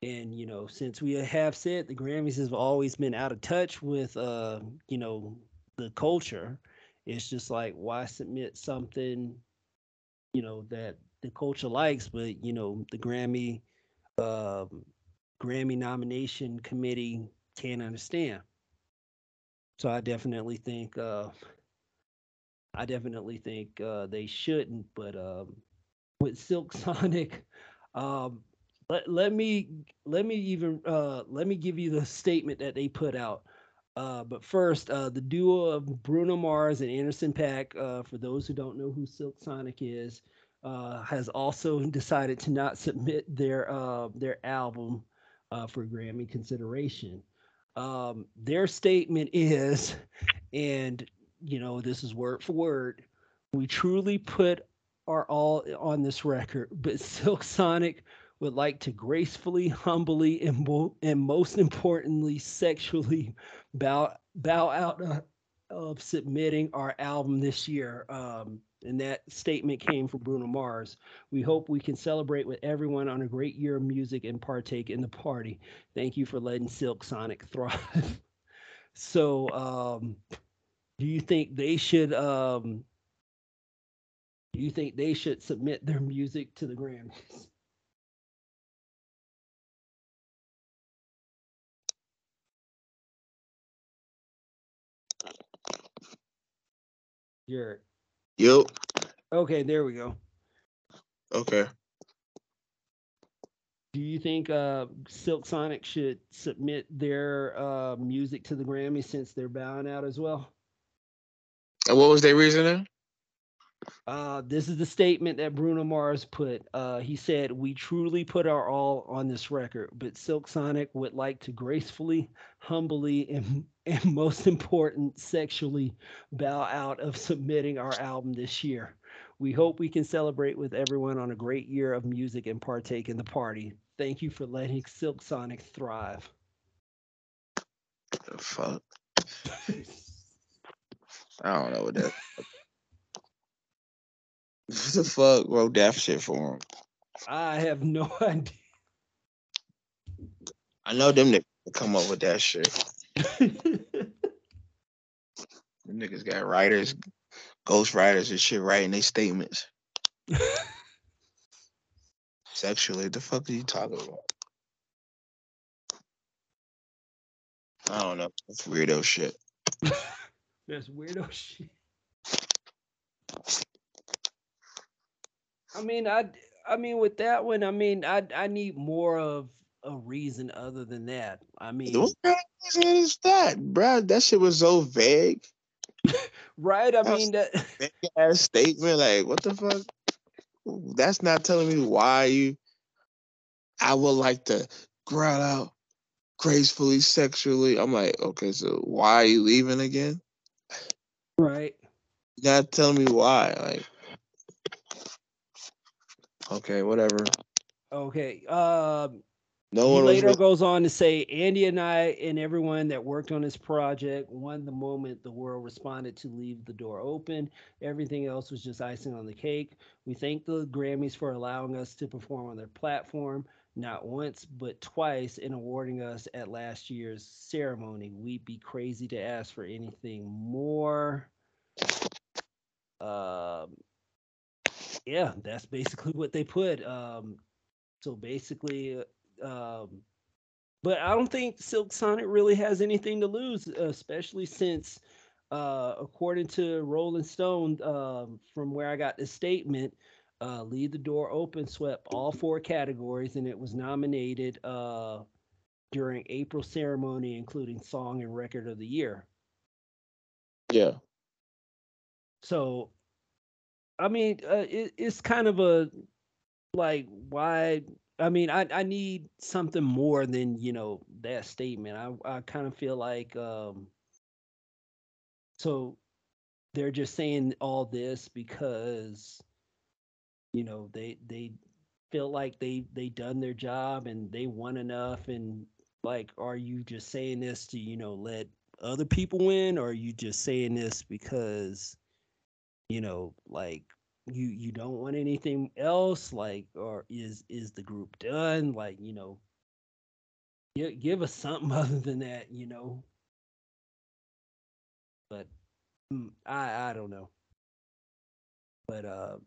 Speaker 1: and you know since we have said the Grammys have always been out of touch with uh you know the culture, it's just like why submit something, you know that the culture likes, but you know the Grammy um, Grammy nomination committee can't understand. So I definitely think uh, I definitely think uh, they shouldn't. But um, with Silk Sonic, um, let, let me let me even uh, let me give you the statement that they put out. Uh, but first, uh, the duo of Bruno Mars and Anderson Paak, uh, for those who don't know who Silk Sonic is, uh, has also decided to not submit their uh, their album uh, for Grammy consideration. Um, their statement is, and you know this is word for word, we truly put our all on this record, but Silk Sonic would like to gracefully, humbly, and, and most importantly, sexually bow bow out uh, of submitting our album this year. Um, and that statement came from Bruno Mars. We hope we can celebrate with everyone on a great year of music and partake in the party. Thank you for letting Silk Sonic thrive. so, um, do you think they should? Um, do you think they should submit their music to the Grammys? Jared.
Speaker 2: Yo,
Speaker 1: Okay, there we go.
Speaker 2: okay.
Speaker 1: Do you think uh, Silk Sonic should submit their uh, music to the Grammy since they're bowing out as well?
Speaker 2: And what was their reasoning?
Speaker 1: Uh, this is the statement that Bruno Mars put. Uh, he said, "We truly put our all on this record, but Silk Sonic would like to gracefully, humbly, and and most important, sexually bow out of submitting our album this year. We hope we can celebrate with everyone on a great year of music and partake in the party. Thank you for letting Silk Sonic thrive."
Speaker 2: The fuck. I don't know what that. Who the fuck wrote that shit for him?
Speaker 1: I have no idea.
Speaker 2: I know them to come up with that shit. Niggas got writers, ghost writers and shit writing their statements. Sexually, the fuck are you talking about? I don't know. That's weirdo shit.
Speaker 1: That's weirdo shit. I mean, I, I mean, with that one, I mean, I, I need more of a reason other than that. I mean,
Speaker 2: What kind of reason is that, bruh? That shit was so vague.
Speaker 1: right? I
Speaker 2: That
Speaker 1: mean, that
Speaker 2: Vague ass statement. Like, what the fuck? That's not telling me why you. I would like to growl out gracefully, sexually. I'm like, okay, so why are you leaving again?
Speaker 1: right.
Speaker 2: Not telling me why. Like, okay, whatever.
Speaker 1: Okay. Um,
Speaker 2: No
Speaker 1: he
Speaker 2: one
Speaker 1: later
Speaker 2: really-
Speaker 1: goes on to say, Andy and I and everyone that worked on this project won the moment the world responded to leave the door open. Everything else was just icing on the cake. We thank the Grammys for allowing us to perform on their platform, not once, but twice, in awarding us at last year's ceremony. We'd be crazy to ask for anything more. Um, yeah, that's basically what they put. Um, so basically, um, but I don't think Silk Sonic really has anything to lose, especially since, uh, according to Rolling Stone, um, from where I got the statement, uh, Leave the Door Open swept all four categories and it was nominated uh, during April ceremony, including Song and Record of the Year.
Speaker 2: Yeah.
Speaker 1: So, I mean, uh, it, it's kind of a like why I mean, I I need something more than you know that statement. I I kind of feel like um, so they're just saying all this because you know they they feel like they they done their job and they won enough and like are you just saying this to you know let other people win or are you just saying this because you know like you you don't want anything else like or is is the group done? Like you know give, give us something other than that you know? But mm, i i don't know. But uh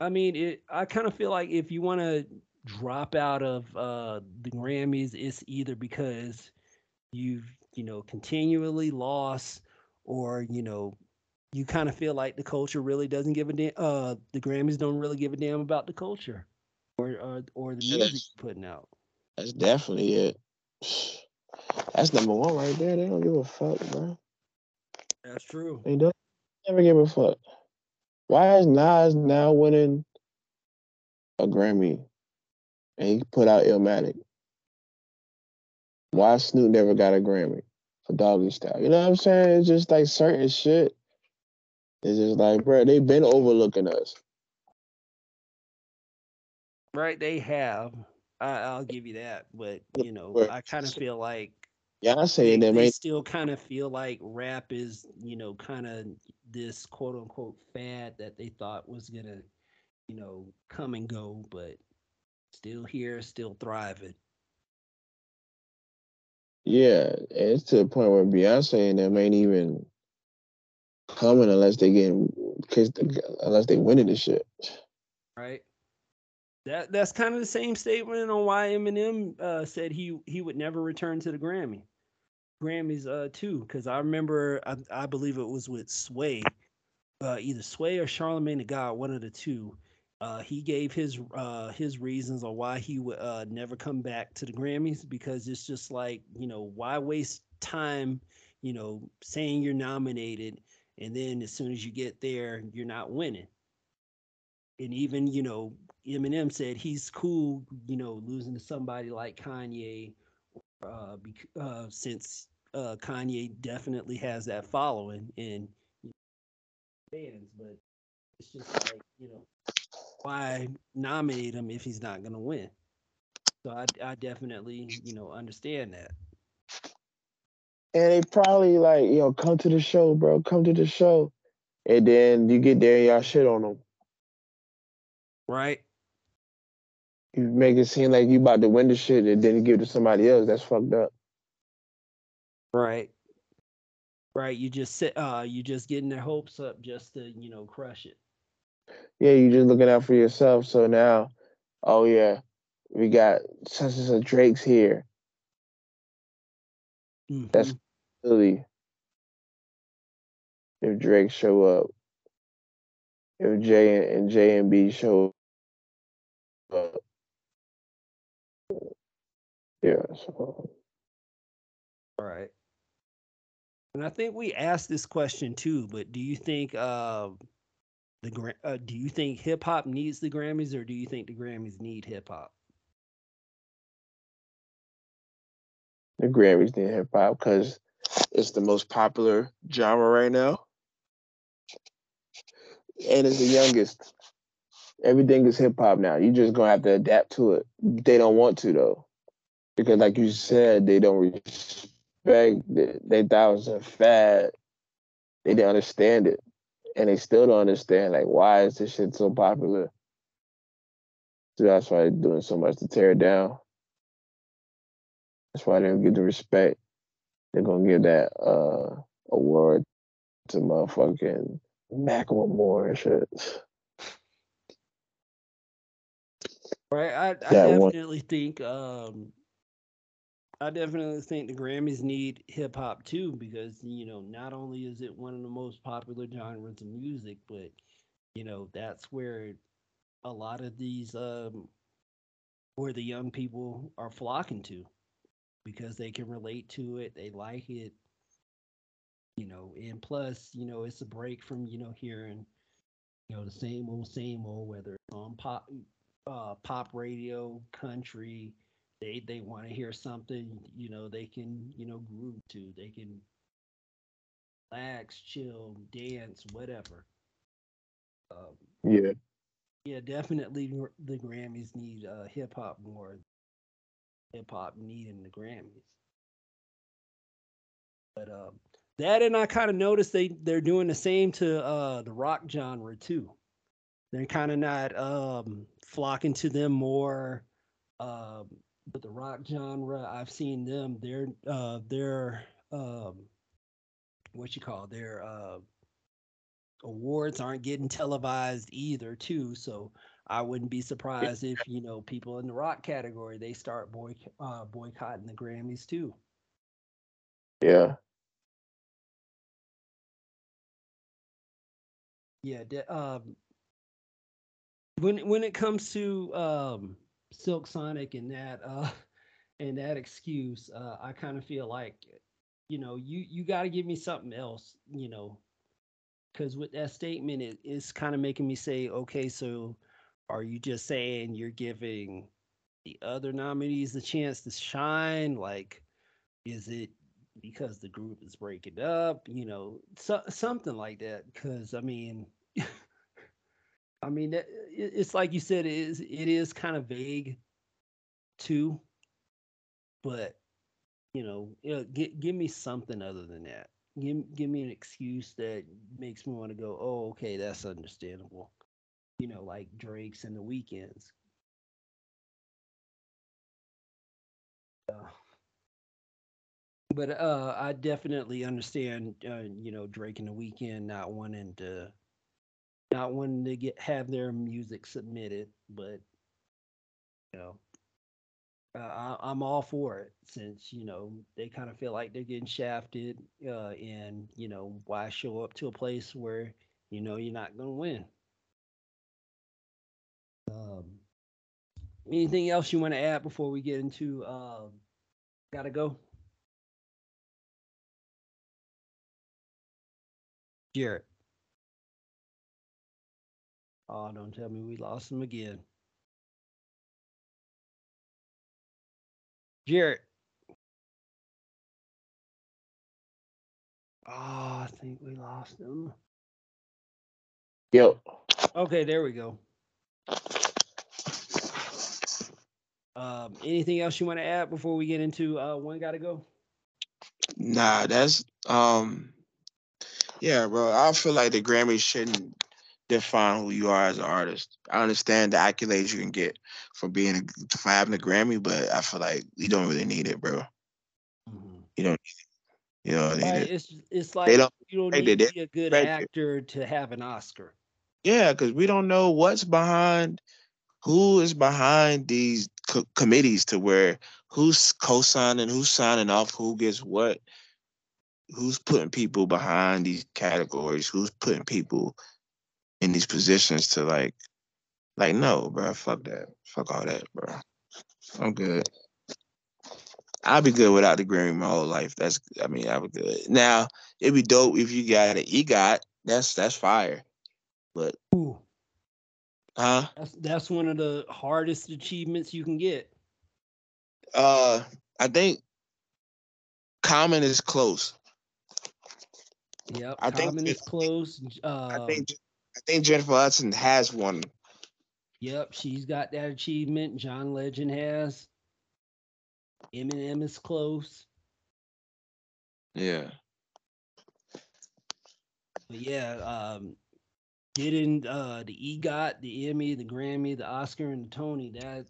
Speaker 1: i mean it i kind of feel like if you want to drop out of uh the grammys it's either because you've you know continually lost or you know you kind of feel like the culture really doesn't give a damn. Uh, the Grammys don't really give a damn about the culture or or, or the music you're putting out.
Speaker 2: That's definitely it. That's number one right there. They don't give a fuck, bro.
Speaker 1: That's true.
Speaker 2: They don't never give a fuck. Why is Nas now winning a Grammy and he put out Illmatic? Why Snoop never got a Grammy for Doggy Style? You know what I'm saying? It's just like certain shit it's just like, bro, they've been overlooking us.
Speaker 1: Right, they have. I, will give you that, but you know, I kind of feel like
Speaker 2: yeah, I'm saying
Speaker 1: they,
Speaker 2: that.
Speaker 1: They still kind of feel like rap is, you know, kind of this quote unquote fad that they thought was gonna, you know, come and go, but still here, still thriving.
Speaker 2: Yeah, it's to the point where Beyonce and them ain't even coming unless they get unless they winning the shit.
Speaker 1: Right. That that's kind of the same statement on why Eminem uh, said he he would never return to the Grammy. Grammys uh too, because I remember I, I believe it was with Sway, uh, either Sway or Charlemagne the God, one of the two. Uh, he gave his uh, his reasons on why he would uh, never come back to the Grammys because it's just like you know why waste time you know saying you're nominated and then as soon as you get there, you're not winning. And even, you know, Eminem said he's cool, you know, losing to somebody like Kanye, uh, uh, since uh, Kanye definitely has that following and fans. But it's just like, you know, why nominate him if he's not to win? So I, I definitely, you know, understand that
Speaker 2: and they probably like, yo, come to the show, bro. Come to the show. And then you get there and y'all shit on them.
Speaker 1: Right.
Speaker 2: You make it seem like you about to win the shit and then you give it to somebody else. That's fucked up.
Speaker 1: Right. Right. You just sit uh you just getting their hopes up just to, you know, crush it.
Speaker 2: Yeah, you just looking out for yourself. So now, oh yeah, we got such and such Drake's here. Mm-hmm. That's Philly if Drake show up, if J and J and B show up. Yeah, so.
Speaker 1: All right. And I think we asked this question too, but do you think uh, the uh, do you think hip hop needs the Grammys, or do you think the Grammys need hip hop?
Speaker 2: The Grammys need hip hop because it's the most popular genre right now. And it's the youngest. Everything is hip hop now. You're just gonna have to adapt to it. They don't want to though. Because like you said, they don't respect it. They thought it was a fad. They didn't understand it. And they still don't understand like why is this shit so popular? So that's why they're doing so much to tear it down. That's why they don't get the respect they're gonna give that uh award to motherfucking Macklemore and shit.
Speaker 1: Right. I, I definitely one. think um I definitely think the Grammys need hip hop too because you know not only is it one of the most popular genres of music, but you know that's where a lot of these um where the young people are flocking to because they can relate to it, they like it, you know, and plus, you know, it's a break from you know hearing you know the same old same old whether it's on pop uh pop radio, country they they want to hear something you know they can you know groove to they can relax chill dance whatever um,
Speaker 2: Yeah.
Speaker 1: yeah definitely the grammys need uh hip-hop more hip hop needing the grammys. But um that and i kind of noticed they they're doing the same to uh the rock genre too. They're kind of not um flocking to them more um but the rock genre i've seen them their uh their um what you call their uh awards aren't getting televised either too. So i wouldn't be surprised if you know people in the rock category they start boy uh boycotting the grammys too
Speaker 2: Yeah.
Speaker 1: yeah de- um when when it comes to um silk sonic and that uh and that excuse uh i kind of feel like you know you you got to give me something else you know because with that statement it, it's kind of making me say okay so are you just saying you're giving the other nominees the chance to shine? Like is it because the group is breaking up? You know so, something like that because i mean i mean it, it's like you said it is it is kind of vague too. But you know uh, gi- give me something other than that. Give, give me an excuse that makes me want to go oh okay that's understandable you know like drake's and the Weeknd's. But uh i definitely understand uh, you know drake and the Weeknd not wanting to not wanting to get have their music submitted but you know uh, I, i'm all for it since you know they kind of feel like they're getting shafted uh and you know why show up to a place where you know you're not gonna win um anything else you want to add before we get into um gotta go Jared. Oh, don't tell me we lost him again. Jared. Oh, I think we lost him.
Speaker 2: Yep.
Speaker 1: Okay, there we go. Um, anything else you want to add before we get into uh, one gotta go?
Speaker 2: Nah, that's um yeah, bro. I feel like the Grammys shouldn't define who you are as an artist. I understand the accolades you can get for being a, for having a Grammy, but I feel like you don't really need it, bro. You don't you don't need it.
Speaker 1: it's it's like
Speaker 2: don't
Speaker 1: you don't need to be a good
Speaker 2: expect it.
Speaker 1: actor to have an Oscar.
Speaker 2: Yeah, because we don't know what's behind who is behind these co- committees to where who's co-signing, who's signing off, who gets what, who's putting people behind these categories, who's putting people in these positions to like, like no, bro, fuck that, fuck all that, bro. I'm good. I'll be good without the Grammy my whole life. That's, I mean, I'll be good. Now it'd be dope if you got an EGOT. That's that's fire. But
Speaker 1: Ooh,
Speaker 2: huh?
Speaker 1: that's that's one of the hardest achievements you can get.
Speaker 2: Uh, I think Common is close.
Speaker 1: Yep,
Speaker 2: I think
Speaker 1: Common is
Speaker 2: it-
Speaker 1: close.
Speaker 2: I
Speaker 1: Uh,
Speaker 2: think I think Jennifer Hudson has one.
Speaker 1: Yep, she's got that achievement. John Legend has. Eminem is close.
Speaker 2: Yeah.
Speaker 1: But yeah, um, getting uh the EGOT, the Emmy, the Grammy, the Oscar, and the Tony, that,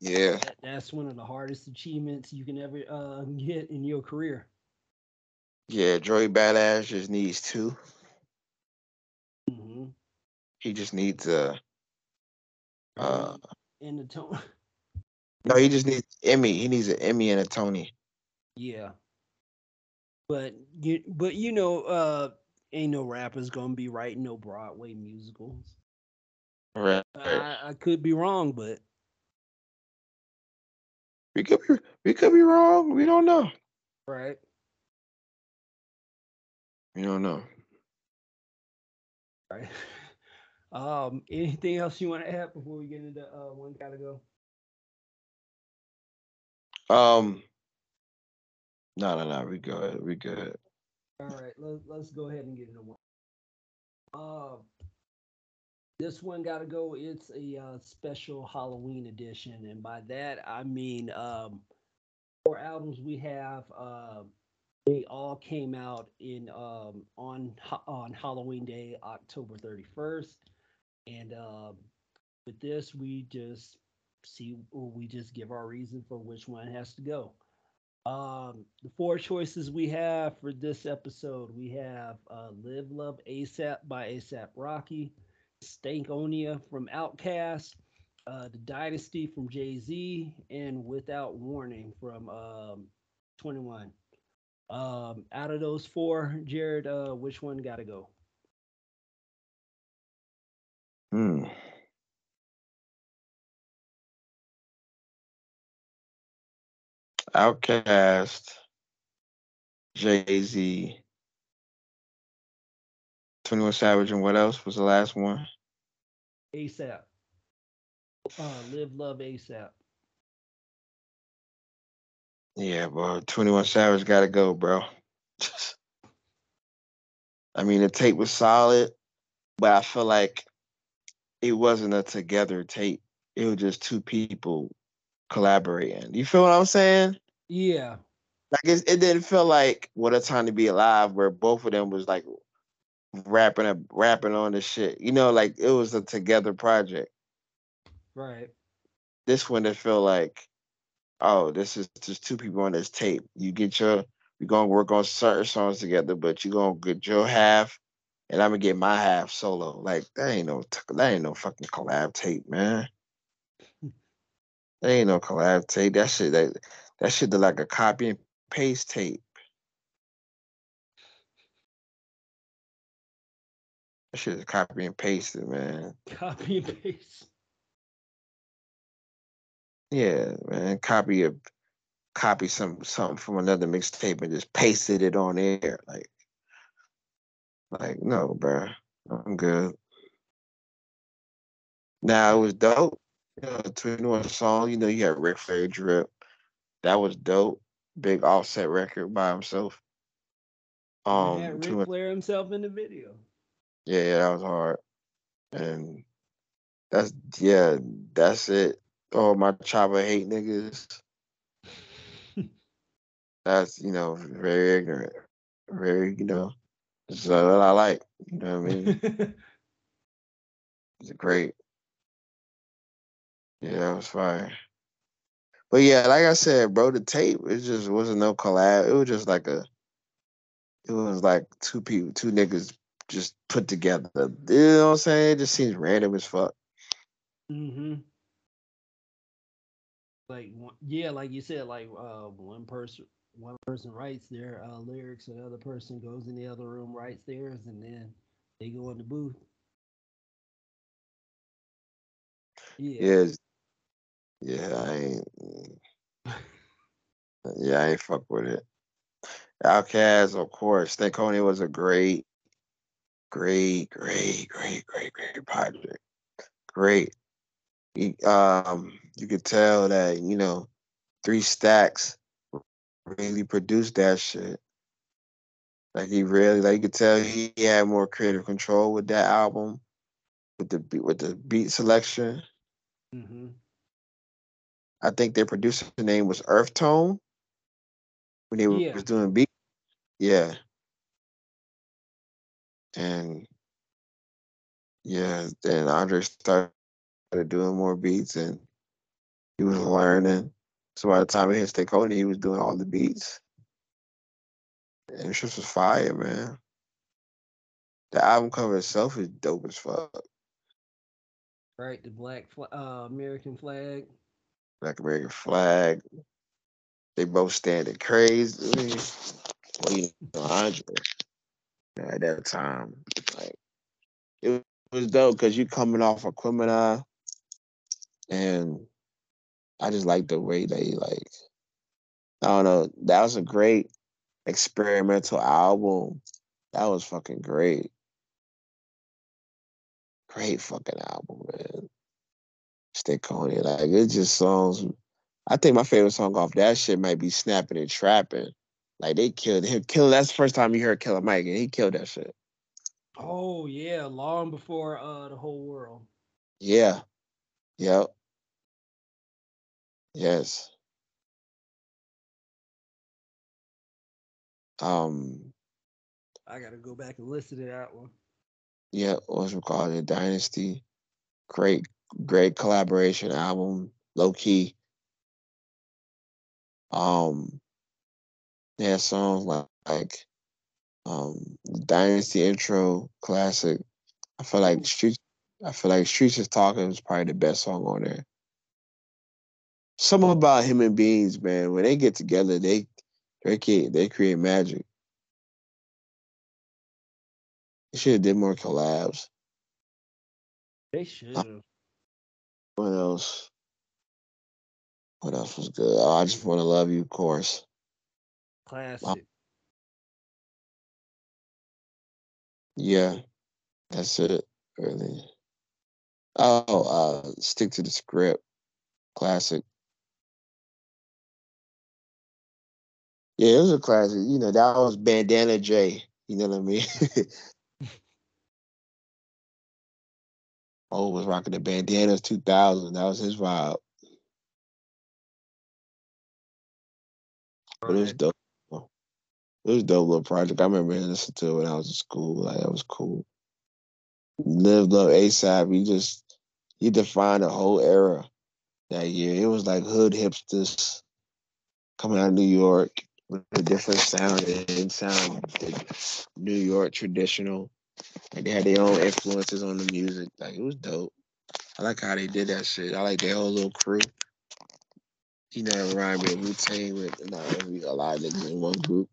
Speaker 2: Yeah.
Speaker 1: that that's one of the hardest achievements you can ever uh get in your career.
Speaker 2: Yeah. Joey Badass just needs two.
Speaker 1: hmm
Speaker 2: He just needs a uh
Speaker 1: and the Tony.
Speaker 2: no, he just needs Emmy. He needs an Emmy and a Tony.
Speaker 1: Yeah. But you but you know, uh ain't no rappers gonna be writing no Broadway musicals.
Speaker 2: Right.
Speaker 1: I, I could be wrong, but
Speaker 2: We could be we could be wrong. We don't know.
Speaker 1: right.
Speaker 2: We don't know.
Speaker 1: Right. Um, anything else you want to add before we get into uh one gotta go?
Speaker 2: Um no no no, we good. We good.
Speaker 1: All right, let's let's go ahead and get into one. Uh, this one gotta go. It's a uh, special Halloween edition, and by that I mean um, four albums we have. Uh, they all came out in um, on on Halloween Day, October thirty first, and um, with this we just see we just give our reason for which one has to go. Um, the four choices we have for this episode we have uh, Live Love ASAP by ASAP Rocky, Stankonia from Outkast, uh, The Dynasty from Jay Z, and Without Warning from um, 21. Um, out of those four, Jared, uh, which one got to go?
Speaker 2: Hmm. Outkast, Jay Z, Twenty One Savage, and what else was the last one?
Speaker 1: ASAP. Uh, Live Love ASAP.
Speaker 2: Yeah, bro. Twenty One Savage got to go, bro. I mean, the tape was solid, but I feel like it wasn't a together tape. It was just two people collaborating. You feel what I'm saying?
Speaker 1: Yeah.
Speaker 2: Like it, it didn't feel like "What a Time to Be Alive," where both of them was like rapping up, rapping on the shit. You know, like it was a together project.
Speaker 1: Right.
Speaker 2: This one, it felt like, oh, this is just two people on this tape. You get your, we're gonna work on certain songs together, but you gonna get your half, and I'm gonna get my half solo. Like that ain't no, that ain't no fucking collab tape, man. That ain't no collab tape. That shit, that that shit look like a copy and paste tape. That shit is copy and pasted, man.
Speaker 1: Copy and paste.
Speaker 2: Yeah, man. Copy a copy some something from another mixtape and just pasted it on there. Like, like no, bro. I'm good. Now it was dope. You know, Twin One song. You know, you had Ric Flair drip. That was dope. Big offset record by himself.
Speaker 1: Um,
Speaker 2: Um,
Speaker 1: Ric Flair himself in the video.
Speaker 2: yeah, yeah, that was hard. And that's yeah, that's it. Oh, my chopper hate niggas. That's you know very ignorant, very you know. It's uh, what I like. You know what I mean? It's great. Yeah, that was fire. But yeah, like I said, bro, the tape it just wasn't no collab. It was just like a. It was like two people, two niggas just put together. You know what I'm saying? It just seems random as fuck.
Speaker 1: Mm-hmm. Like yeah, like you said, like uh, one person one person writes their uh, lyrics, and the other person goes in the other room writes theirs, and then they go in the booth. Yeah.
Speaker 2: Yes. Yeah, I ain't. Yeah, I ain't fuck with it. Outkast, of course. Stankonia was a great, great, great, great, great, great project. Great. Um, you could tell that you know, three stacks really produced that shit. Like he really, like you could tell he had more creative control with that album, with the beat, with the beat selection.
Speaker 1: hmm
Speaker 2: I think their producer name was Earth Tone when they
Speaker 1: Yeah.
Speaker 2: was doing beat. Yeah. And yeah, then Andre started doing more beats and he was learning. So by the time he hit Stankonia, he was doing all the beats. And it just was fire, man. The album cover itself is dope as fuck.
Speaker 1: Right. The black fl- uh, American flag.
Speaker 2: Black American flag. They both standing crazy. Well, you know, Andre at that time, like it was dope because you coming off Aquemini, and I just like the way they like. I don't know. That was a great experimental album. That was fucking great. Great fucking album, man. Stankonia. Like it's just songs. I think my favorite song off that shit might be Snapping and Trapping. Like they killed him. Kill that's the first time you heard Killer Mike and he killed that shit.
Speaker 1: Oh yeah, long before uh the whole world.
Speaker 2: Yeah. Yep. Yes. Um
Speaker 1: I gotta go back and listen to that one.
Speaker 2: Yeah, what's it called? The Dynasty. Great, great collaboration album, low key. Um they yeah, songs like, like um Dynasty intro, classic. I feel like Streets I feel like Streets is Talking is probably the best song on there. Something about human beings, man. When they get together, they they create they create magic. They should have did more collabs.
Speaker 1: They should have.
Speaker 2: What else? What else was good? Oh, I just want to love you, of course.
Speaker 1: Classic.
Speaker 2: Yeah, that's it. Really. Oh, uh, stick to the script. Classic. Yeah, it was a classic. You know, that was Bandana J. You know what I mean? oh, was rocking the bandanas 2000. That was his vibe. But it was dope. It was a dope little project. I remember listening to it when I was in school. Like that was cool. Live Love ASAP. He just he defined a whole era that year. It was like hood hipsters coming out of New York with a different sound. It didn't sound New York traditional. Like they had their own influences on the music. Like it was dope. I like how they did that shit. I like their whole little crew. You know, it reminded me Wu Tang with not every a lot of niggas in one group.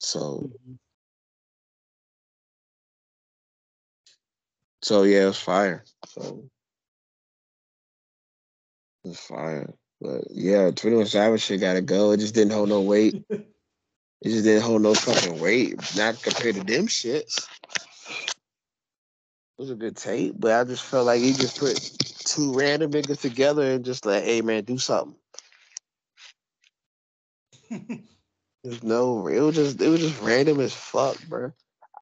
Speaker 2: So so yeah, it was fire. So it was fire. But yeah, 21 Savage shit gotta go. It just didn't hold no weight. It just didn't hold no fucking weight. Not compared to them shits. It was a good tape, but I just felt like he just put two random niggas together and just like, hey man, do something. There's no it was just it was just random as fuck, bro.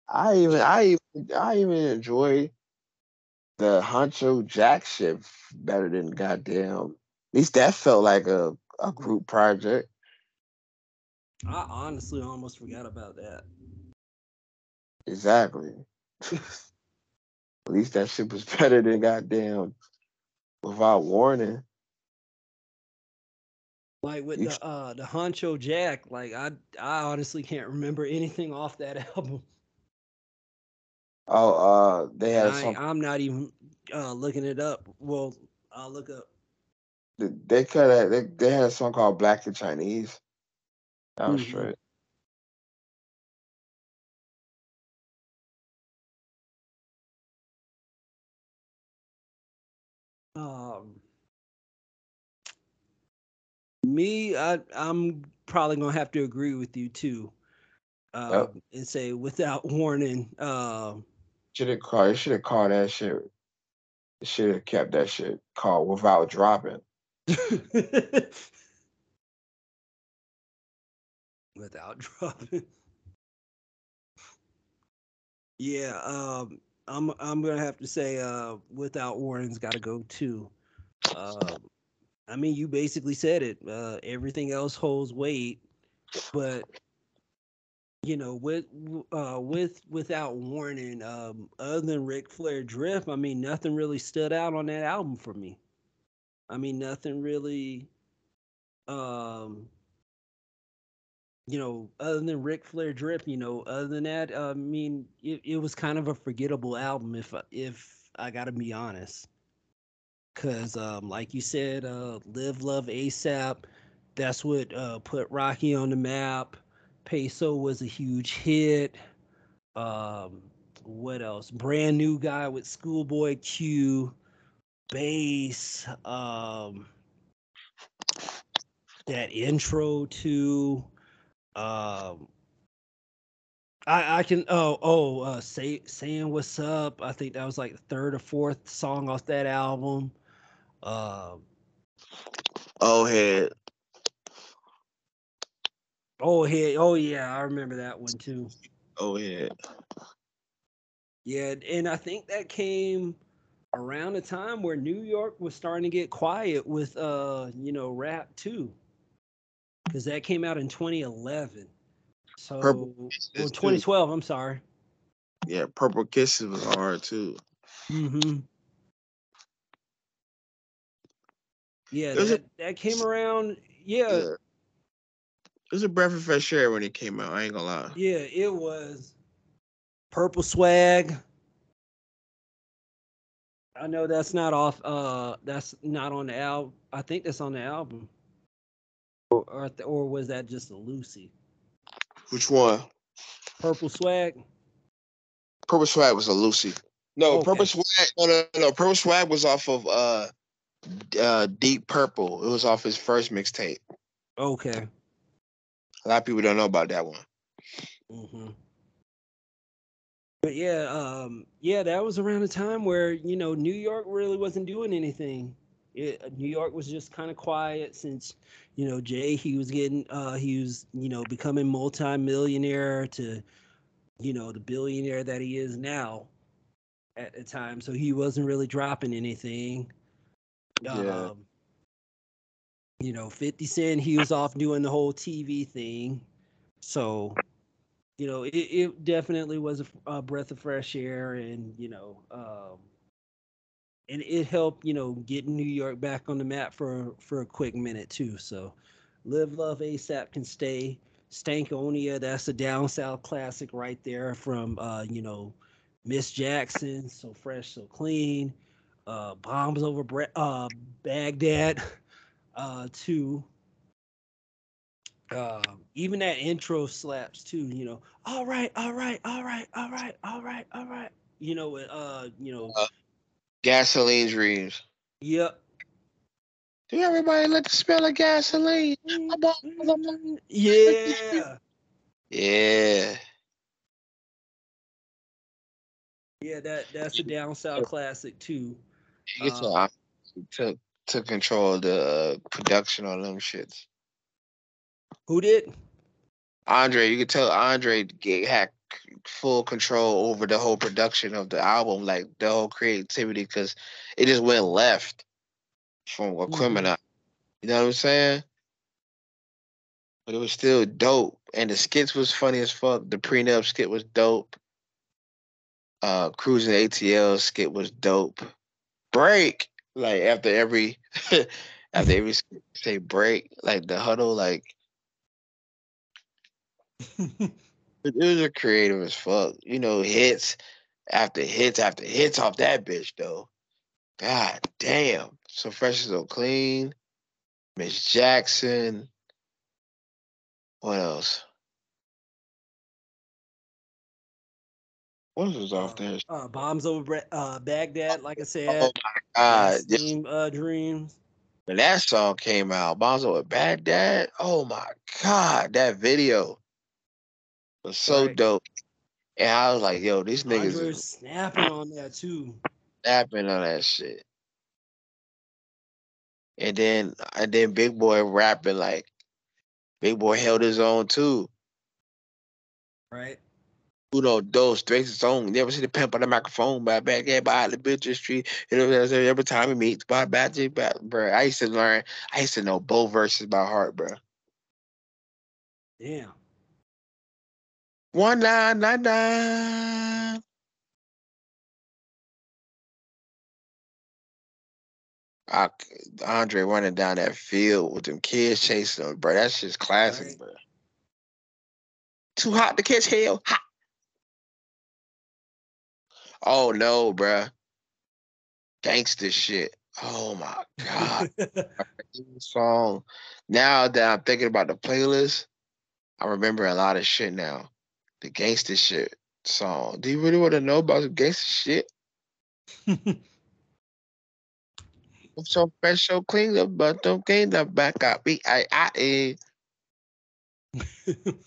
Speaker 2: I even I even I even enjoy the Huncho Jack shit better than goddamn. At least that felt like a, a group project.
Speaker 1: I honestly almost forgot about that.
Speaker 2: Exactly. At least that shit was better than goddamn without warning.
Speaker 1: Like with
Speaker 2: You-
Speaker 1: the uh the Huncho Jack, like I I honestly can't remember anything off that album.
Speaker 2: Oh, uh, they had
Speaker 1: I,
Speaker 2: song.
Speaker 1: I'm not even uh looking it up. Well, I'll look up.
Speaker 2: They could have. They, they had a song called "Black and Chinese." That was
Speaker 1: Mhm.
Speaker 2: straight.
Speaker 1: Um, me, I I'm probably gonna have to agree with you too. Uh, and say without warning. Um,
Speaker 2: Should have called. It should have called that shit. Should have kept that shit called "Without Dropping."
Speaker 1: without dropping. Yeah, um, I'm I'm gonna have to say uh, without warning's got to go too. Um, I mean, you basically said it. Uh, everything else holds weight, but you know, with uh, with without warning, um, other than Ric Flair Drip, I mean, nothing really stood out on that album for me. I mean, nothing really. Um, you know, other than Ric Flair Drip, you know, other than that, uh, I mean, it, it was kind of a forgettable album if I- if I gotta be honest. Cause um, like you said, uh, Live Love ASAP, that's what uh, put Rocky on the map. Peso was a huge hit. Um, what else? Brand new guy with Schoolboy Q, bass. Um, that intro to. Um, I, I can oh oh uh say saying what's up. I think that was like the third or fourth song off that album. Uh,
Speaker 2: Oh head.
Speaker 1: oh hey oh yeah, I remember that one too.
Speaker 2: Oh head.
Speaker 1: Yeah, and I think that came around a time where New York was starting to get quiet with uh, you know, rap too. Cuz that came out in 2011. So
Speaker 2: Purple
Speaker 1: or
Speaker 2: Kisses, too.
Speaker 1: 2012, I'm sorry.
Speaker 2: Yeah, Purple Kisses was hard too.
Speaker 1: Mhm. Yeah,
Speaker 2: There's a-
Speaker 1: that, that came around yeah,
Speaker 2: Yeah. It was a breath of fresh air when it came out. I ain't gonna lie.
Speaker 1: yeah, it was Purple Swag. I know that's not off uh that's not on the album. I think that's on the album. Or or, or was that just a Lucy?
Speaker 2: Which one?
Speaker 1: Purple Swag?
Speaker 2: Purple Swag was a Lucy. No,
Speaker 1: Okay.
Speaker 2: Purple Swag. No, no, no. Purple Swag was off of uh, uh, Deep Purple. It was off his first mixtape.
Speaker 1: Okay.
Speaker 2: A lot of people don't know about that one.
Speaker 1: hmm But yeah, um, yeah, that was around a time where you know New York really wasn't doing anything. It, New York was just kind of quiet since you know Jay he was getting uh, he was you know becoming multi-millionaire to you know the billionaire that he is now at the time. So he wasn't really dropping anything.
Speaker 2: Yeah.
Speaker 1: Um, you know, 50 Cent, he was off doing the whole TV thing. So, you know, it, it definitely was a breath of fresh air and, you know, um, and it helped, you know, get New York back on the map for for a quick minute too. So, Live Love ASAP can stay. Stankonia, that's a down south classic right there from uh, you know, Miss Jackson, so fresh, so clean. Uh, bombs over uh, Baghdad, uh, too. Um, even that intro slaps too. You know, all right, all right, all right, all right, all right, all right. You know, uh, you know,
Speaker 2: Uh, Gasoline Dreams.
Speaker 1: yep.
Speaker 2: Do everybody like the smell of gasoline? I'm all-
Speaker 1: Mm, Yeah,
Speaker 2: Yeah.
Speaker 1: yeah. That that's a down south classic too. Um,
Speaker 2: took took control of the uh, production on them shits.
Speaker 1: Who did?
Speaker 2: Andre, you could tell Andre get, had full control over the whole production of the album, like the whole creativity, because it just went left from Aquemini. You know what I'm saying? But it was still dope, and the skits was funny as fuck. The prenup skit was dope. Uh, cruising ATL skit was dope. Break like after every after every skit, say break like the huddle like It it was a creative as fuck. You know, hits after hits after hits off that bitch though. God damn. So fresh and so clean. Miss Jackson. What else? What was off there?
Speaker 1: Uh, bombs over uh, Baghdad, like I said.
Speaker 2: Oh
Speaker 1: said.
Speaker 2: my god.
Speaker 1: Uh, Dreams.
Speaker 2: when that song came out, bombs over Baghdad. Oh my god, that video was so
Speaker 1: Right.
Speaker 2: dope. And I was like, yo, these niggas is
Speaker 1: snapping on that too.
Speaker 2: snapping on that shit. And then and then Big Boi rapping like Big Boi held his own too.
Speaker 1: Right.
Speaker 2: Uno dos straight his own. Never see the pimp on the microphone by back there by the bitch street. You know, what I'm saying? every time he meets by bad bro. I used to learn. I used to know both verses by heart, bro.
Speaker 1: Damn.
Speaker 2: One nine nine nine. I, Andre running down that field with them kids chasing him, bro. That's just classic,
Speaker 1: Right.
Speaker 2: bro. Too hot to catch hell. Hot. Oh no, bro. Gangster shit. Oh my god. song now that I'm thinking about the playlist, I remember a lot of shit now. The gangster shit song. Do you really want to know about the gangster shit? So special clean up, but don't clean the back up. B I I eh. A.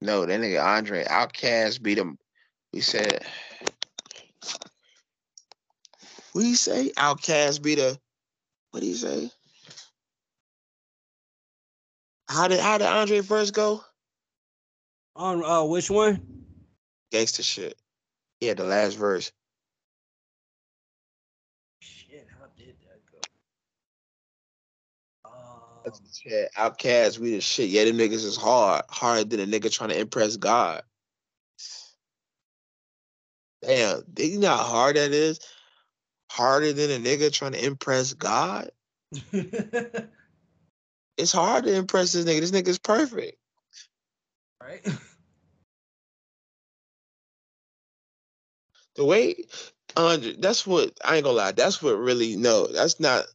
Speaker 2: No, that nigga Andre Outkast beat him. We said we say Outkast beat a what do you say? How did how did Andre first go?
Speaker 1: On uh, which one?
Speaker 2: Gangster shit. Yeah, the last verse.
Speaker 1: Shit, how did that go? Um,
Speaker 2: Yeah, Outkast, we the shit. Yeah, them niggas is hard. Harder than a nigga trying to impress God. Damn, you know how hard that is? Harder than a nigga trying to impress God? It's hard to impress this nigga. This nigga's perfect.
Speaker 1: Right?
Speaker 2: The way Andre, that's what I ain't gonna lie. That's what really no. That's not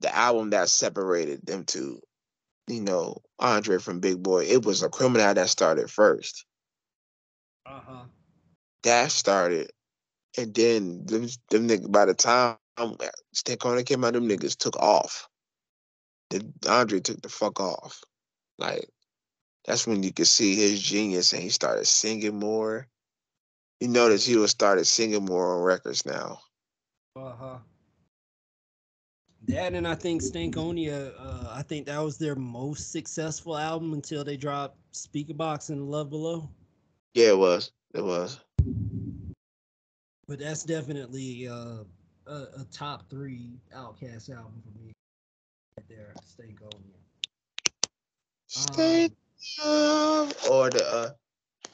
Speaker 2: the album that separated them two. You know, Andre from Big Boi. It was Aquemini that started first.
Speaker 1: Uh huh.
Speaker 2: That started, and then them, them niggas. By the time Stankonia came out, them niggas took off. The Andre took the fuck off. Like that's when you could see his genius, and he started singing more. You notice he was started singing more on records now.
Speaker 1: Uh huh. That and I think Stankonia, uh, I think that was their most successful album until they dropped Speakerboxxx and Love Below.
Speaker 2: Yeah, it was. It was.
Speaker 1: But that's definitely uh, a, a top three Outkast album for me. Right there, Stankonia.
Speaker 2: Stay love or the uh,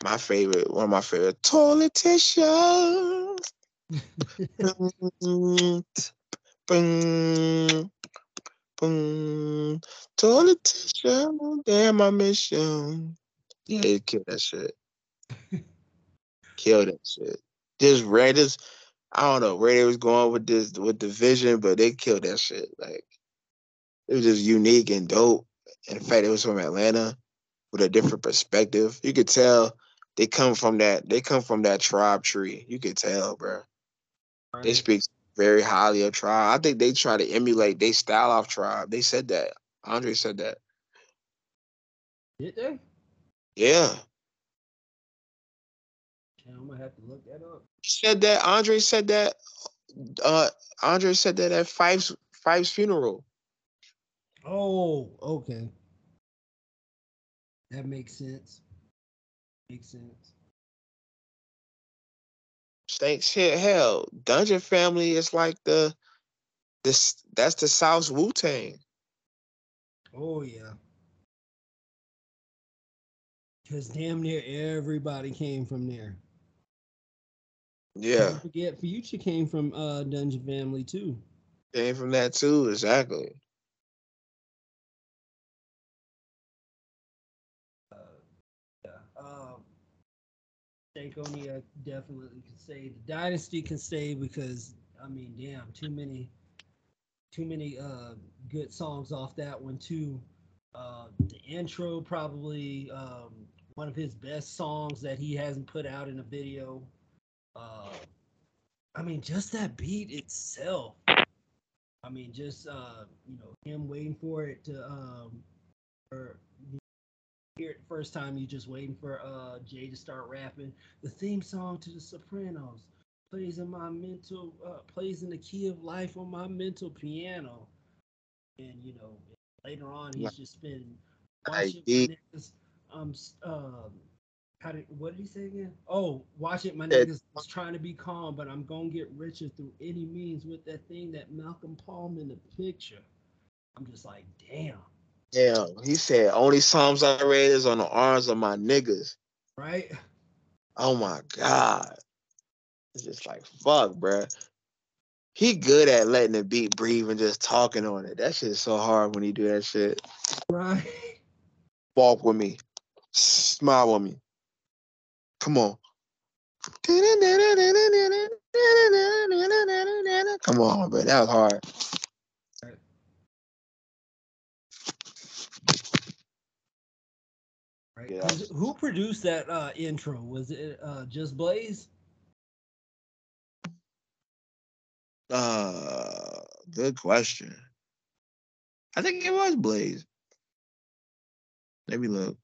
Speaker 2: my favorite, one of my favorite, Politicians. boom, boom, boom. Politician, damn, I miss you. Yeah, he killed that shit. killed that shit. This. I don't know where they was going with this with the vision, but they killed that shit. Like it was just unique and dope. In fact it was from Atlanta with a different perspective. You could tell they come from that they come from that tribe tree. You could tell, bro. They speak very highly of tribe. I think they try to emulate they style off tribe. They said that. Andre said that.
Speaker 1: Did they?
Speaker 2: Yeah.
Speaker 1: Yeah, I'm gonna have to look that up.
Speaker 2: Said that. Andre said that. Uh Andre said that at Phife's Phife's funeral.
Speaker 1: Oh, okay. That makes sense. Makes sense.
Speaker 2: Stank shit. Hell, Dungeon Family is like the this that's the South's Wu Tang.
Speaker 1: Oh yeah. Cause damn near everybody came from there.
Speaker 2: Yeah.
Speaker 1: Don't forget Future came from uh Dungeon Family too.
Speaker 2: Came from that too, exactly.
Speaker 1: Stankonia definitely can stay. The Dynasty can stay because I mean, damn, too many too many uh good songs off that one too. Uh the intro probably um one of his best songs that he hasn't put out in a video. Uh I mean just that beat itself. I mean just uh you know him waiting for it to um or hear it the first time you're just waiting for uh Jay to start rapping. The theme song to the Sopranos plays in my mental uh plays in the key of life on my mental piano. And you know, later on he's just been watching niggas um um how did what did he say again? Oh, watch it, my niggas was trying to be calm, but I'm gonna get richer through any means with that thing that Malcolm Palm in the picture. I'm just like, damn,
Speaker 2: Yeah. He said only Psalms I read is on the arms of my niggas.
Speaker 1: right?
Speaker 2: Oh my God. It's just like fuck, bruh. He good at letting the beat breathe and just talking on it. That shit is so hard when he do that shit.
Speaker 1: Right.
Speaker 2: Walk with me. Smile with me. Come on. Come on, bro. That was hard.
Speaker 1: Right.
Speaker 2: Yeah.
Speaker 1: Who produced that uh, intro? Was it uh, just Blaze?
Speaker 2: Uh, good question. I think it was Blaze. Let me look.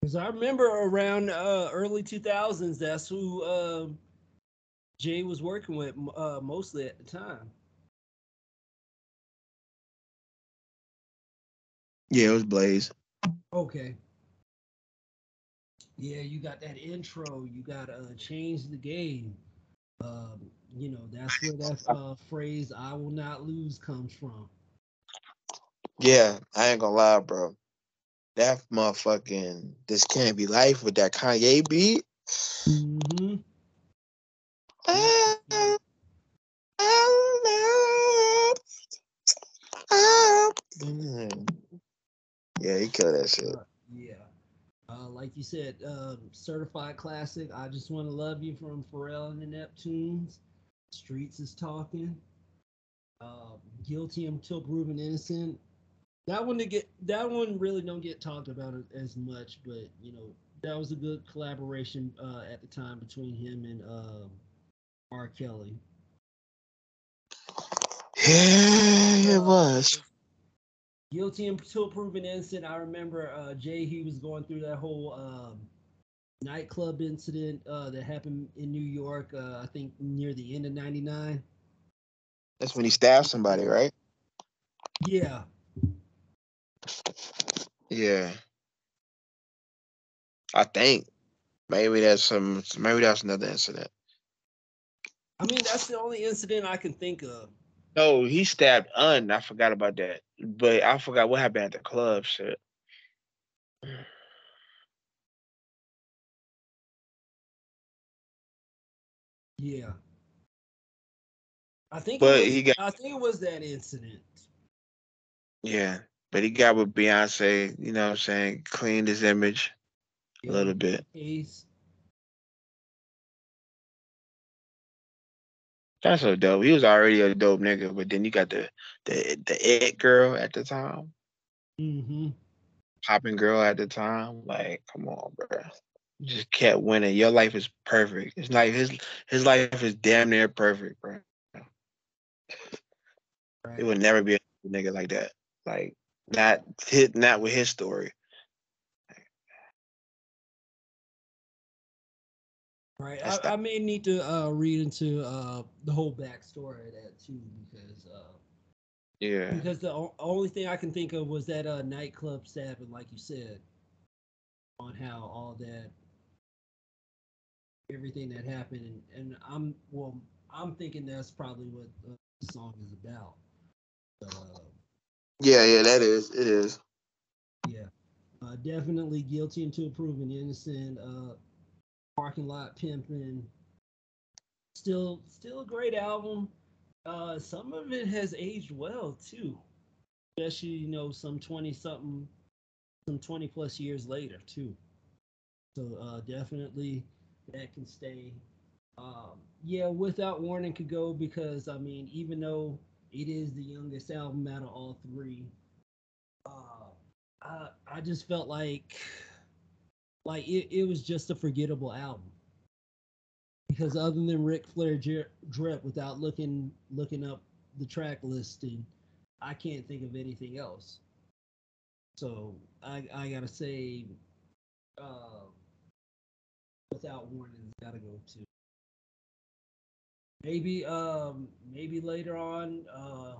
Speaker 1: Because I remember around uh, early 2000s, that's who uh, Jay was working with uh, mostly at the time.
Speaker 2: Yeah, it was Blaze.
Speaker 1: Okay. Yeah, you got that intro. You got to uh, change the game. Um, you know, that's where that uh, phrase "I will not lose" comes from.
Speaker 2: Yeah, I ain't gonna lie, bro. That motherfucking this can't be life with that Kanye beat.
Speaker 1: Mm-hmm.
Speaker 2: Ah, ah, ah. Mm. Yeah, he killed that shit.
Speaker 1: Uh, yeah. Uh, like you said, um, certified classic. I just want to love you from Pharrell and the Neptunes. Streets is talking. Uh, guilty until proven innocent. That one to get that one really don't get talked about as much, but you know that was a good collaboration uh, at the time between him and um R. Kelly.
Speaker 2: Yeah, it
Speaker 1: Uh,
Speaker 2: was.
Speaker 1: Guilty until proven innocent. I remember uh, Jay. He was going through that whole um, nightclub incident uh, that happened in New York. Uh, I think near the end of '99.
Speaker 2: That's when he stabbed somebody, right?
Speaker 1: Yeah,
Speaker 2: Yeah. I think maybe that's some. Maybe that's another incident.
Speaker 1: I mean that's the only incident I can think of.
Speaker 2: No, he stabbed Un. I forgot about that, but I forgot what happened at the club. Shit.
Speaker 1: Yeah, I think.
Speaker 2: But
Speaker 1: was,
Speaker 2: he got-
Speaker 1: I think it was that incident.
Speaker 2: Yeah, but he got with Beyonce. You know what I'm saying? Cleaned his image a little bit.
Speaker 1: Ace.
Speaker 2: That's so dope. He was already a dope nigga, but then you got the the the it girl at the time,
Speaker 1: Mm-hmm.
Speaker 2: popping girl at the time. Like, come on, bro. You just kept winning. Your life is perfect. It's like his his life is damn near perfect, bro.
Speaker 1: Right.
Speaker 2: It would never be a nigga like that. Like not hit not with his story.
Speaker 1: Right. I, I may need to uh, read into uh, the whole backstory of that too, because uh,
Speaker 2: Yeah.
Speaker 1: because the o- only thing I can think of was that uh, nightclub stabbing, like you said, on how all that, everything that happened, and, and I'm well, I'm thinking that's probably what uh, the song is about. Uh,
Speaker 2: Yeah, yeah, that is. It is.
Speaker 1: yeah, uh, definitely guilty until proven innocent. Uh, parking lot pimping. Still, still a great album. Uh, some of it has aged well too, especially you know some twenty something, some twenty plus years later too. So uh, definitely that can stay. Um, yeah, without warning could go because I mean even though it is the youngest album out of all three, uh, I I just felt like like it, it was just a forgettable album. Because other than Ric Flair drip without looking looking up the track listing I can't think of anything else. So I I gotta say uh, without warning gotta go to maybe um maybe later on uh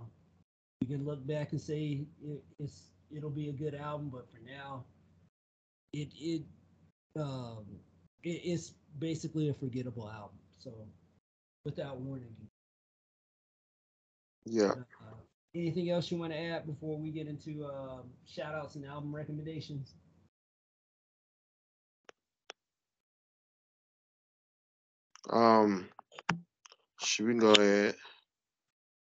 Speaker 1: we can look back and say it, it's it'll be a good album but for now it it um it, it's basically a forgettable album so without warning
Speaker 2: Yeah.
Speaker 1: uh, anything else you want to add before we get into um shout outs and album recommendations
Speaker 2: Um, should we go ahead?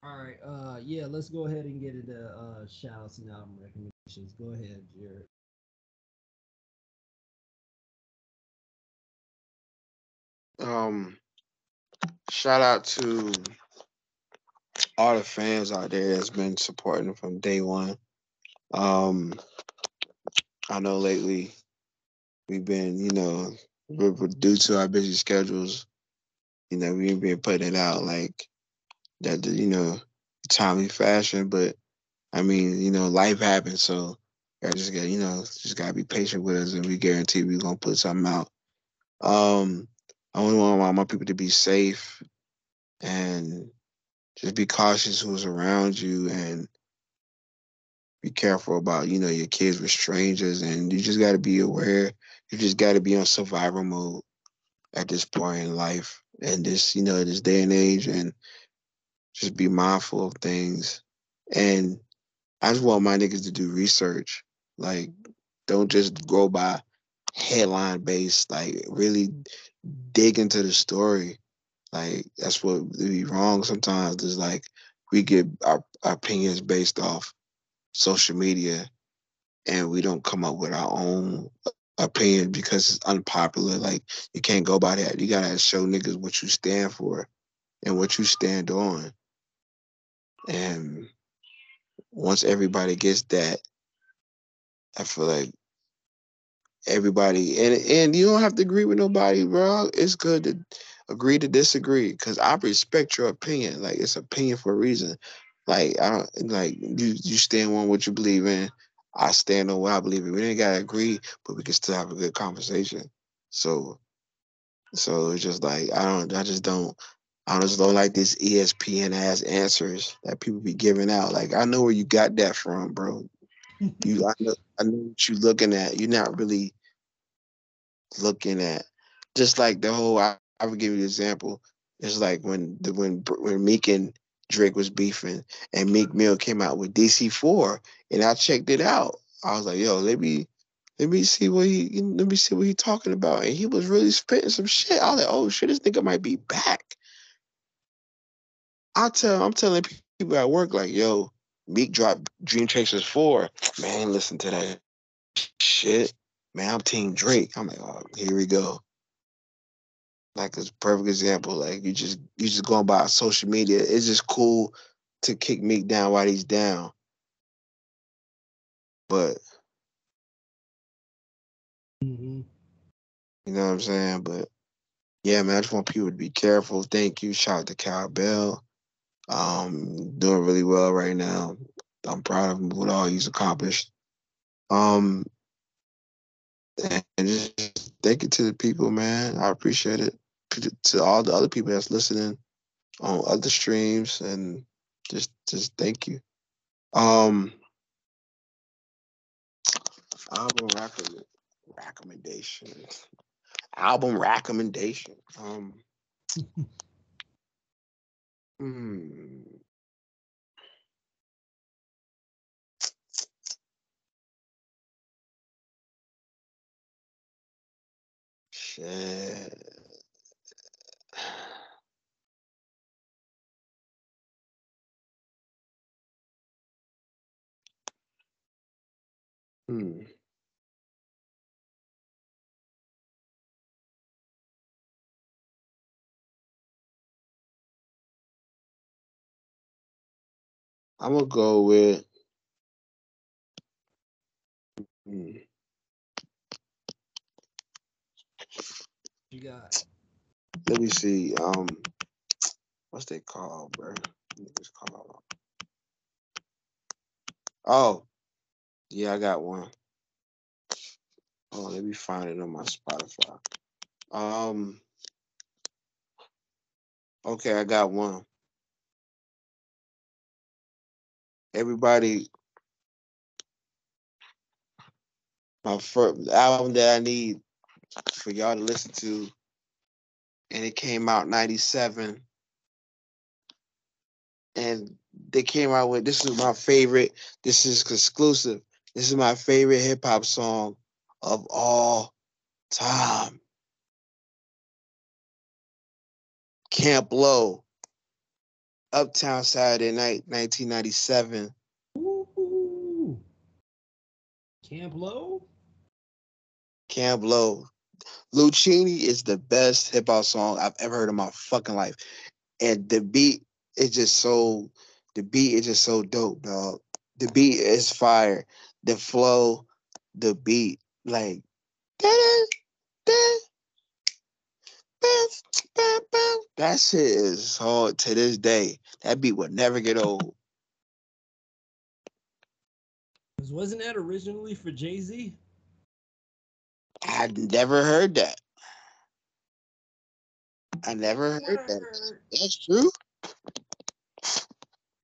Speaker 1: all right uh yeah let's go ahead and get into uh shout outs and album recommendations go ahead jared
Speaker 2: Um, shout out to all the fans out there that's been supporting from day one. Um, I know lately we've been, you know, due to our busy schedules, you know, we've been putting it out like that, you know, timely fashion. But I mean, you know, life happens, so I just got, you know, just gotta be patient with us, and we guarantee we're gonna put something out. Um, I only want my, people to be safe and just be cautious who's around you and be careful about you know your kids with strangers and you just got to be aware. You just got to be on survival mode at this point in life and this you know this day and age and just be mindful of things. And i just want my niggas to do research. Like don't just go by headline based like really dig into the story like that's what would be wrong sometimes is like we get our, our opinions based off social media and we don't come up with our own opinion because it's unpopular. Like you can't go by that. You gotta show niggas what you stand for and what you stand on. And once everybody gets that, I feel like everybody and and you don't have to agree with nobody, bro. It's good to agree to disagree because I respect your opinion. Like it's opinion for a reason. Like I don't like you. You stand on what you believe in. I stand on what I believe in. We ain't gotta agree, but we can still have a good conversation. So, so it's just like I don't. I just don't. I just don't like this ESPN ass answers that people be giving out. Like I know where you got that from, bro. You, I know, I know what you're looking at. You're not really looking at. Just like the whole. I, I will give you an example. It's like when the when when Meek and Drake was beefing, and Meek Mill came out with DC four, and I checked it out. I was like, yo, let me let me see what he let me see what he talking about, and he was really spitting some shit. I was like, oh shit, this nigga might be back. I tell I'm telling people at work like, yo, Meek dropped Dream Chasers four, man, listen to that shit, man. I'm Team Drake. I'm like, oh, here we go like a perfect example. Like you just you just going by social media. It's just cool to kick Meek down while he's down. But
Speaker 1: mm-hmm.
Speaker 2: you know what I'm saying? But yeah, man, I just want people to be careful. Thank you. Shout out to Cal Bell. Um, doing really well right now. I'm proud of him what all he's accomplished. Um, and just thank you to the people, man. I appreciate it to all the other people that's listening on other streams and just just thank you. Um album recommend, recommendation. Album recommendation. Um hmm. Shit. Hmm. I'm gonna go with. Hmm.
Speaker 1: You got.
Speaker 2: Let me see. Um, what's they called, bro? It's called. Oh, yeah, I got one. Oh, let me find it on my Spotify. Um. Okay, I got one. Everybody, my first album that I need for y'all to listen to, and it came out '97, and they came out with this is my favorite. This is exclusive. This is my favorite hip hop song of all time. Camp Lo, Uptown Saturday Night, 1997. Ooh.
Speaker 1: Camp Lo?
Speaker 2: Camp Lo. Luchini is the best hip hop song I've ever heard in my fucking life. And the beat is just so, the beat is just so dope, dog. The beat is fire. The flow, the beat, like that shit is hard to this day. That beat would never get old.
Speaker 1: Wasn't that originally for Jay Z?
Speaker 2: I never heard that. I never heard that. That's true.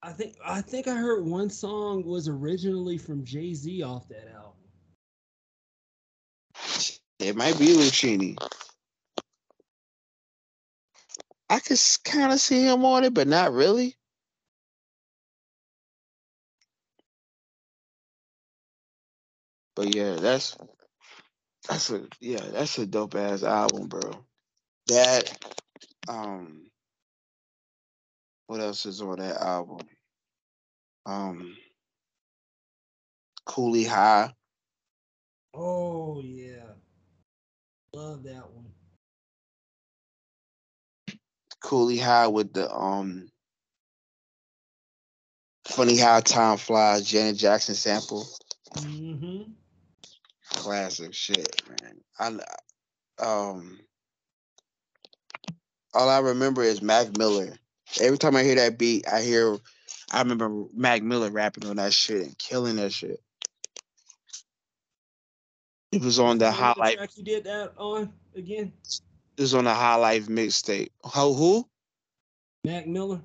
Speaker 1: I think I think I heard one song was originally from Jay Z off that album.
Speaker 2: It might be Luchini. I could kind of see him on it, but not really. But yeah, that's that's a yeah, that's a dope ass album, bro. That um what else is on that album? Um Cooley High.
Speaker 1: Oh yeah. Love that one.
Speaker 2: Cooley High with the um Funny How Time Flies, Janet Jackson sample.
Speaker 1: Mm-hmm.
Speaker 2: Classic shit, man. I um all I remember is Mac Miller. Every time I hear that beat, I hear I remember Mac Miller rapping on that shit and killing that shit. It was on the High Life.
Speaker 1: Track you did that on again?
Speaker 2: Was on the High Life mixtape. How who?
Speaker 1: Mac Miller.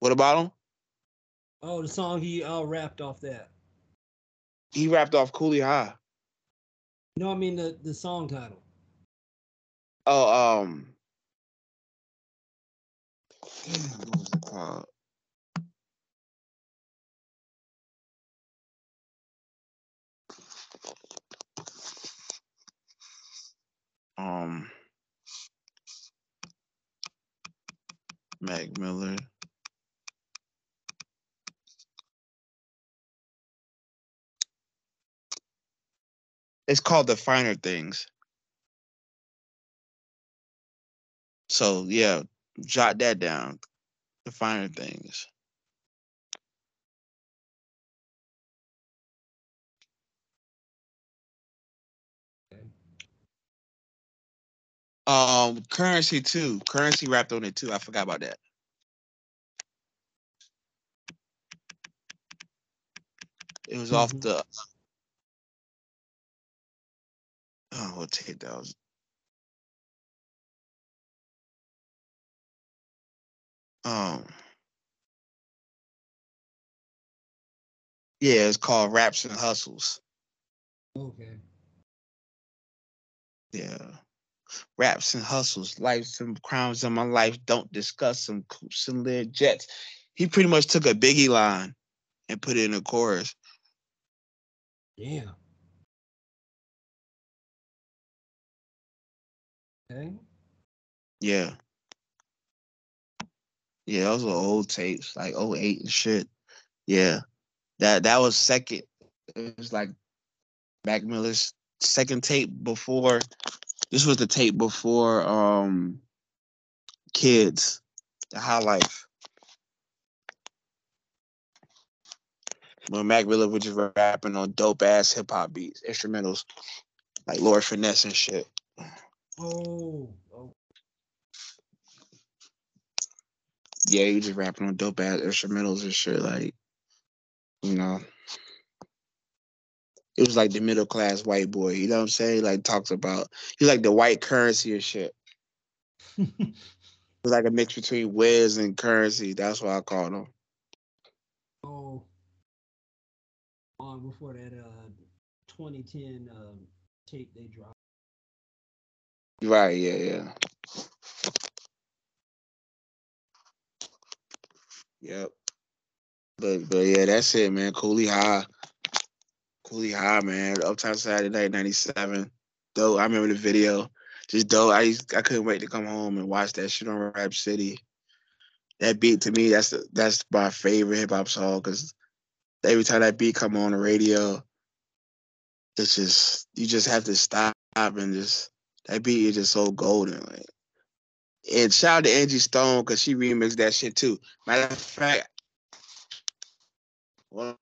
Speaker 2: What about him?
Speaker 1: Oh, the song he uh, rapped off that.
Speaker 2: He rapped off Cooley High.
Speaker 1: No, I mean the the song title.
Speaker 2: Oh, um. What was it called? Um. Mac Miller. It's called The Finer Things. So yeah, jot that down. The finer things. Um, currency too. Currency wrapped on it too. I forgot about that. It was mm-hmm. off the. Oh, tape that was? Um. Yeah, it's called Raps and Hustles.
Speaker 1: Okay.
Speaker 2: Yeah raps and hustles, lives and crimes in my life. Don't discuss some coops and lead jets. He pretty much took a Biggie line and put it in a chorus.
Speaker 1: Yeah. Okay.
Speaker 2: Yeah. Yeah, those were old tapes, like 08 and shit. Yeah. That that was second. It was like Mac Miller's second tape before this was the tape before um Kids, the High Life. When Mac Miller was just rapping on dope ass hip hop beats, instrumentals, like Lord Finesse and shit.
Speaker 1: Oh, oh.
Speaker 2: Yeah, he just rapping on dope ass instrumentals and shit, like, you know it was like the middle class white boy. You know what I'm saying? Like talks about he's like the white currency or shit. it was like a mix between Wiz and Currency. That's what I called him.
Speaker 1: Oh, long before that uh 2010 uh, tape they dropped.
Speaker 2: Right. Yeah. Yeah. Yep. But but yeah, that's it, man. Cooley High. Cooley High, man. Uptown Saturday Night '97. Dope. I remember the video. Just dope. I I couldn't wait to come home and watch that shit on Rap City. That beat to me, that's the, that's my favorite hip hop song because every time that beat come on the radio, it's just you just have to stop and just that beat is just so golden. Like, and shout out to Angie Stone because she remixed that shit too. Matter of fact, Well,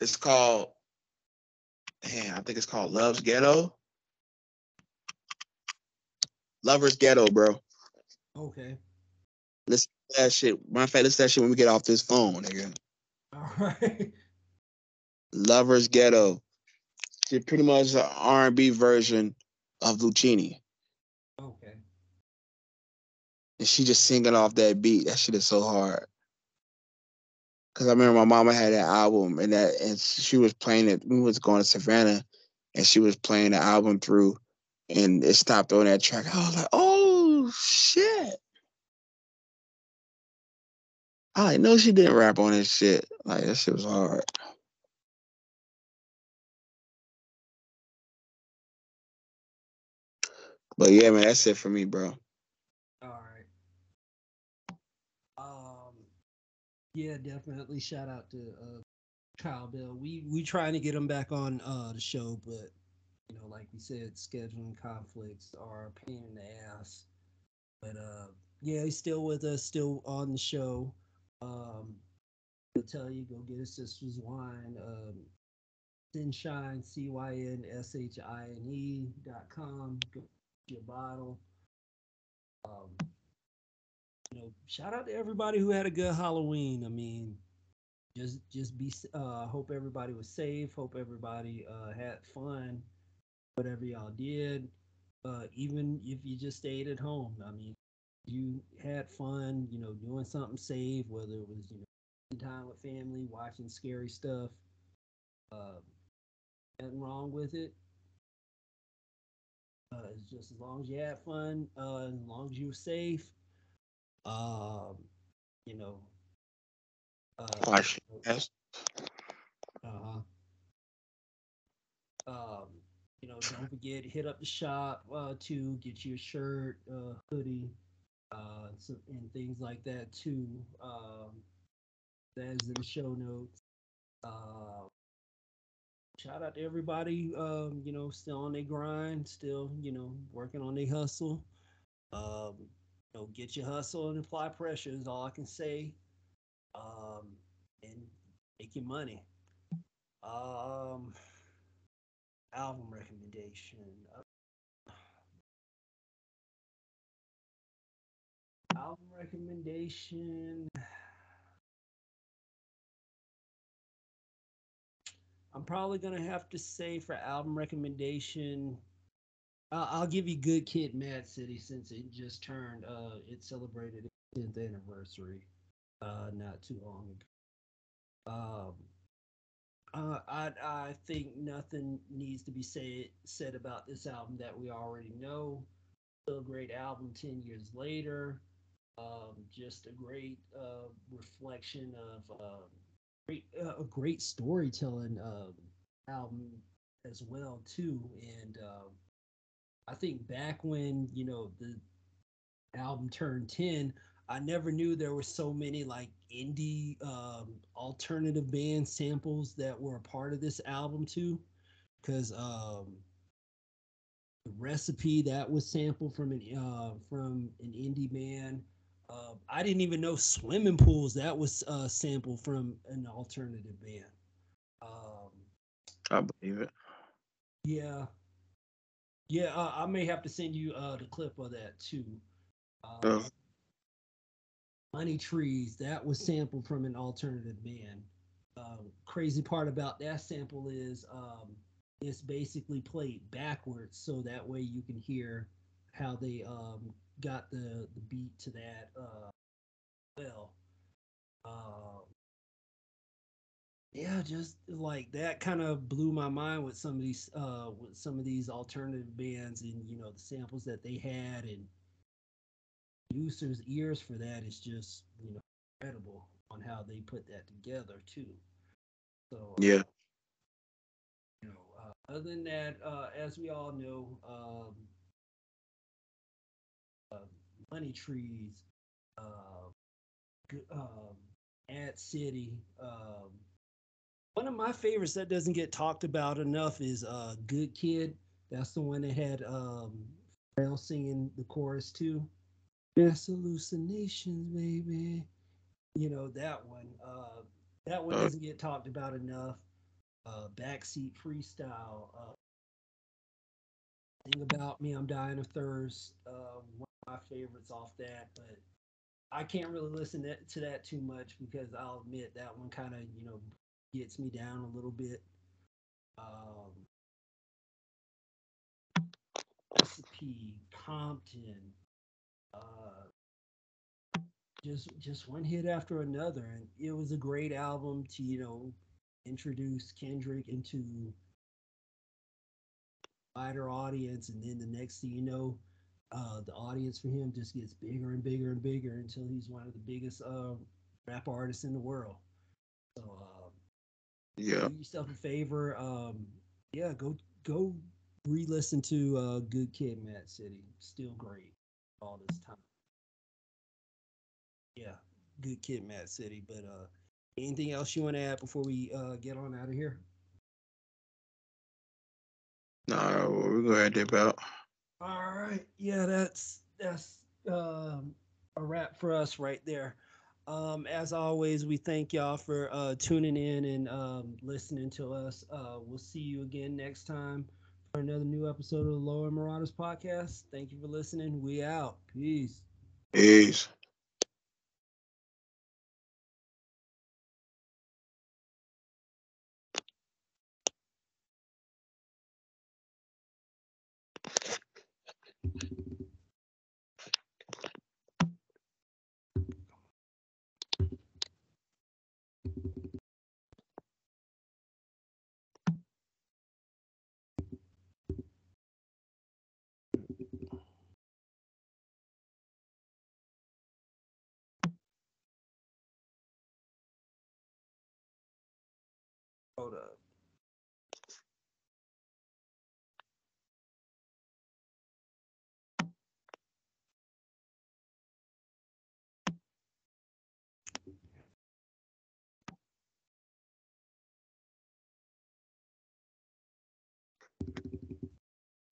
Speaker 2: it's called. Damn, I think it's called Love's Ghetto. Lover's Ghetto, bro.
Speaker 1: Okay.
Speaker 2: Listen to that shit. Matter of fact, listen to that shit when we get off this phone, nigga.
Speaker 1: All right.
Speaker 2: Lover's Ghetto. It's pretty much an R&B version of Luchini.
Speaker 1: Okay.
Speaker 2: And she just singing off that beat. That shit is so hard. Cause I remember my mama had that album and that and she was playing it. We was going to Savannah and she was playing the album through and it stopped on that track. I was like, oh shit. I like no she didn't rap on this shit. Like that shit was hard. But yeah, man, that's it for me, bro.
Speaker 1: All right. Um, yeah, definitely. Shout out to uh, Kyle Bell. We we trying to get him back on uh the show, but you know, like we said, scheduling conflicts are a pain in the ass. But uh, yeah, he's still with us, still on the show. Um, I'll tell you, go get his sister's wine. Um, Cynshine, C Y N S H I N E dot com. Go get your bottle. Um, know, shout out to everybody who had a good Halloween. I mean, just just be. Uh, hope everybody was safe. Hope everybody uh, had fun. Whatever y'all did, uh, even if you just stayed at home. I mean, you had fun. You know, doing something safe. Whether it was you know time with family, watching scary stuff. Uh, nothing wrong with it. Uh, it's just as long as you had fun, uh, as long as you were safe, um, you know. Uh.
Speaker 2: Yes.
Speaker 1: uh-huh. Um, you know, don't forget hit up the shop uh, to get you a shirt, uh, hoodie, uh, so, and things like that too. Um, that is in the show notes. Uh, shout out to everybody, um, you know, still on their grind, still, you know, working on their hustle. Um, know, get your hustle and apply pressure is all I can say. Um, and make your money. Um, album recommendation. Uh, album recommendation. I'm probably gonna have to say for album recommendation, uh, I'll give you Good Kid, Mad City, since it just turned. Uh, it celebrated its 10th anniversary, uh, not too long ago. Um, uh, I I think nothing needs to be said said about this album that we already know. Still a great album ten years later. Um, just a great uh, reflection of uh, great uh, a great storytelling um, album as well too. And um, I think back when you know the album turned ten, I never knew there were so many like indie um, alternative band samples that were a part of this album too, because um, the recipe that was sampled from an uh, from an indie band. Uh, I didn't even know swimming pools that was uh, sampled from an alternative band. Um,
Speaker 2: I believe it.
Speaker 1: yeah, yeah. Uh, I may have to send you uh, the clip of that too. Um,
Speaker 2: Oh.
Speaker 1: Money Trees, that was sampled from an alternative band. Um, crazy part about that sample is um, it's basically played backwards, so that way you can hear how they um, got the, the beat to that uh, well. Um, yeah, just like that kind of blew my mind with some of these uh, with some of these alternative bands and you know the samples that they had and users' ears for that is just you know incredible on how they put that together too. So uh,
Speaker 2: Yeah.
Speaker 1: you know, uh, other than that, uh, as we all know, um, uh, Money Trees, uh, um, Ad City. Um, one of my favorites that doesn't get talked about enough is uh, Good Kid. That's the one that had um, Pharrell singing the chorus too. Mass hallucinations, baby. you know that one. Uh, that one doesn't get talked about enough. Uh, backseat freestyle. Uh, thing about me, I'm dying of thirst. Uh, one of my favorites off that, but I can't really listen to that too much because I'll admit that one kind of you know gets me down a little bit. Um, Compton, uh, just just one hit after another, and it was a great album to you know introduce Kendrick into wider audience, and then the next thing you know, uh, the audience for him just gets bigger and bigger and bigger until he's one of the biggest uh, rap artists in the world. So. Um,
Speaker 2: Yeah.
Speaker 1: do yourself a favor. Um, yeah, go go re-listen to uh, Good Kid, Mad City. Still great all this time. Yeah, Good Kid, Mad City. But uh, anything else you want to add before we uh, get on out of here?
Speaker 2: Nah, we're gonna that about.
Speaker 1: All right. Yeah, that's that's um, a wrap for us right there. Um, as always, we thank y'all for uh, tuning in and um, listening to us. Uh, we'll see you again next time for another new episode of the Low End Marauders podcast. Thank you for listening. We out. Peace.
Speaker 2: Peace.
Speaker 1: Hold up.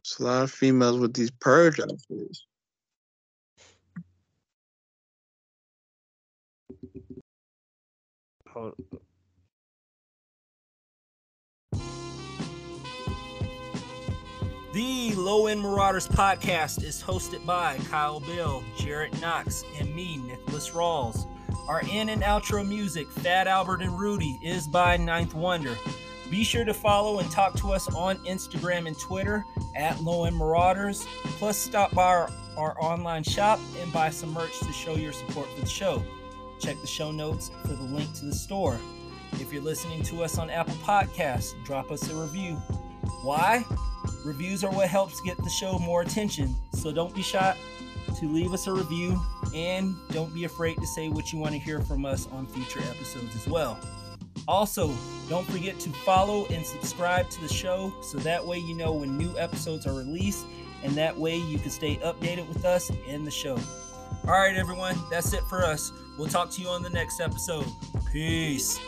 Speaker 2: It's a lot of females with these purge outfits.
Speaker 1: Hold. The Low End Marauders podcast is hosted by Kyle Bill, Jared Knox, and me, Nicholas Rawls. Our in and outro music, Fat Albert and Rudy, is by Ninth Wonder. Be sure to follow and talk to us on Instagram and Twitter at Low End Marauders. Plus, stop by our, our online shop and buy some merch to show your support for the show. Check the show notes for the link to the store. If you're listening to us on Apple Podcasts, drop us a review. Why? Reviews are what helps get the show more attention, so don't be shy to leave us a review and don't be afraid to say what you want to hear from us on future episodes as well. Also, don't forget to follow and subscribe to the show so that way you know when new episodes are released and that way you can stay updated with us and the show. All right, everyone, that's it for us. We'll talk to you on the next episode. Peace.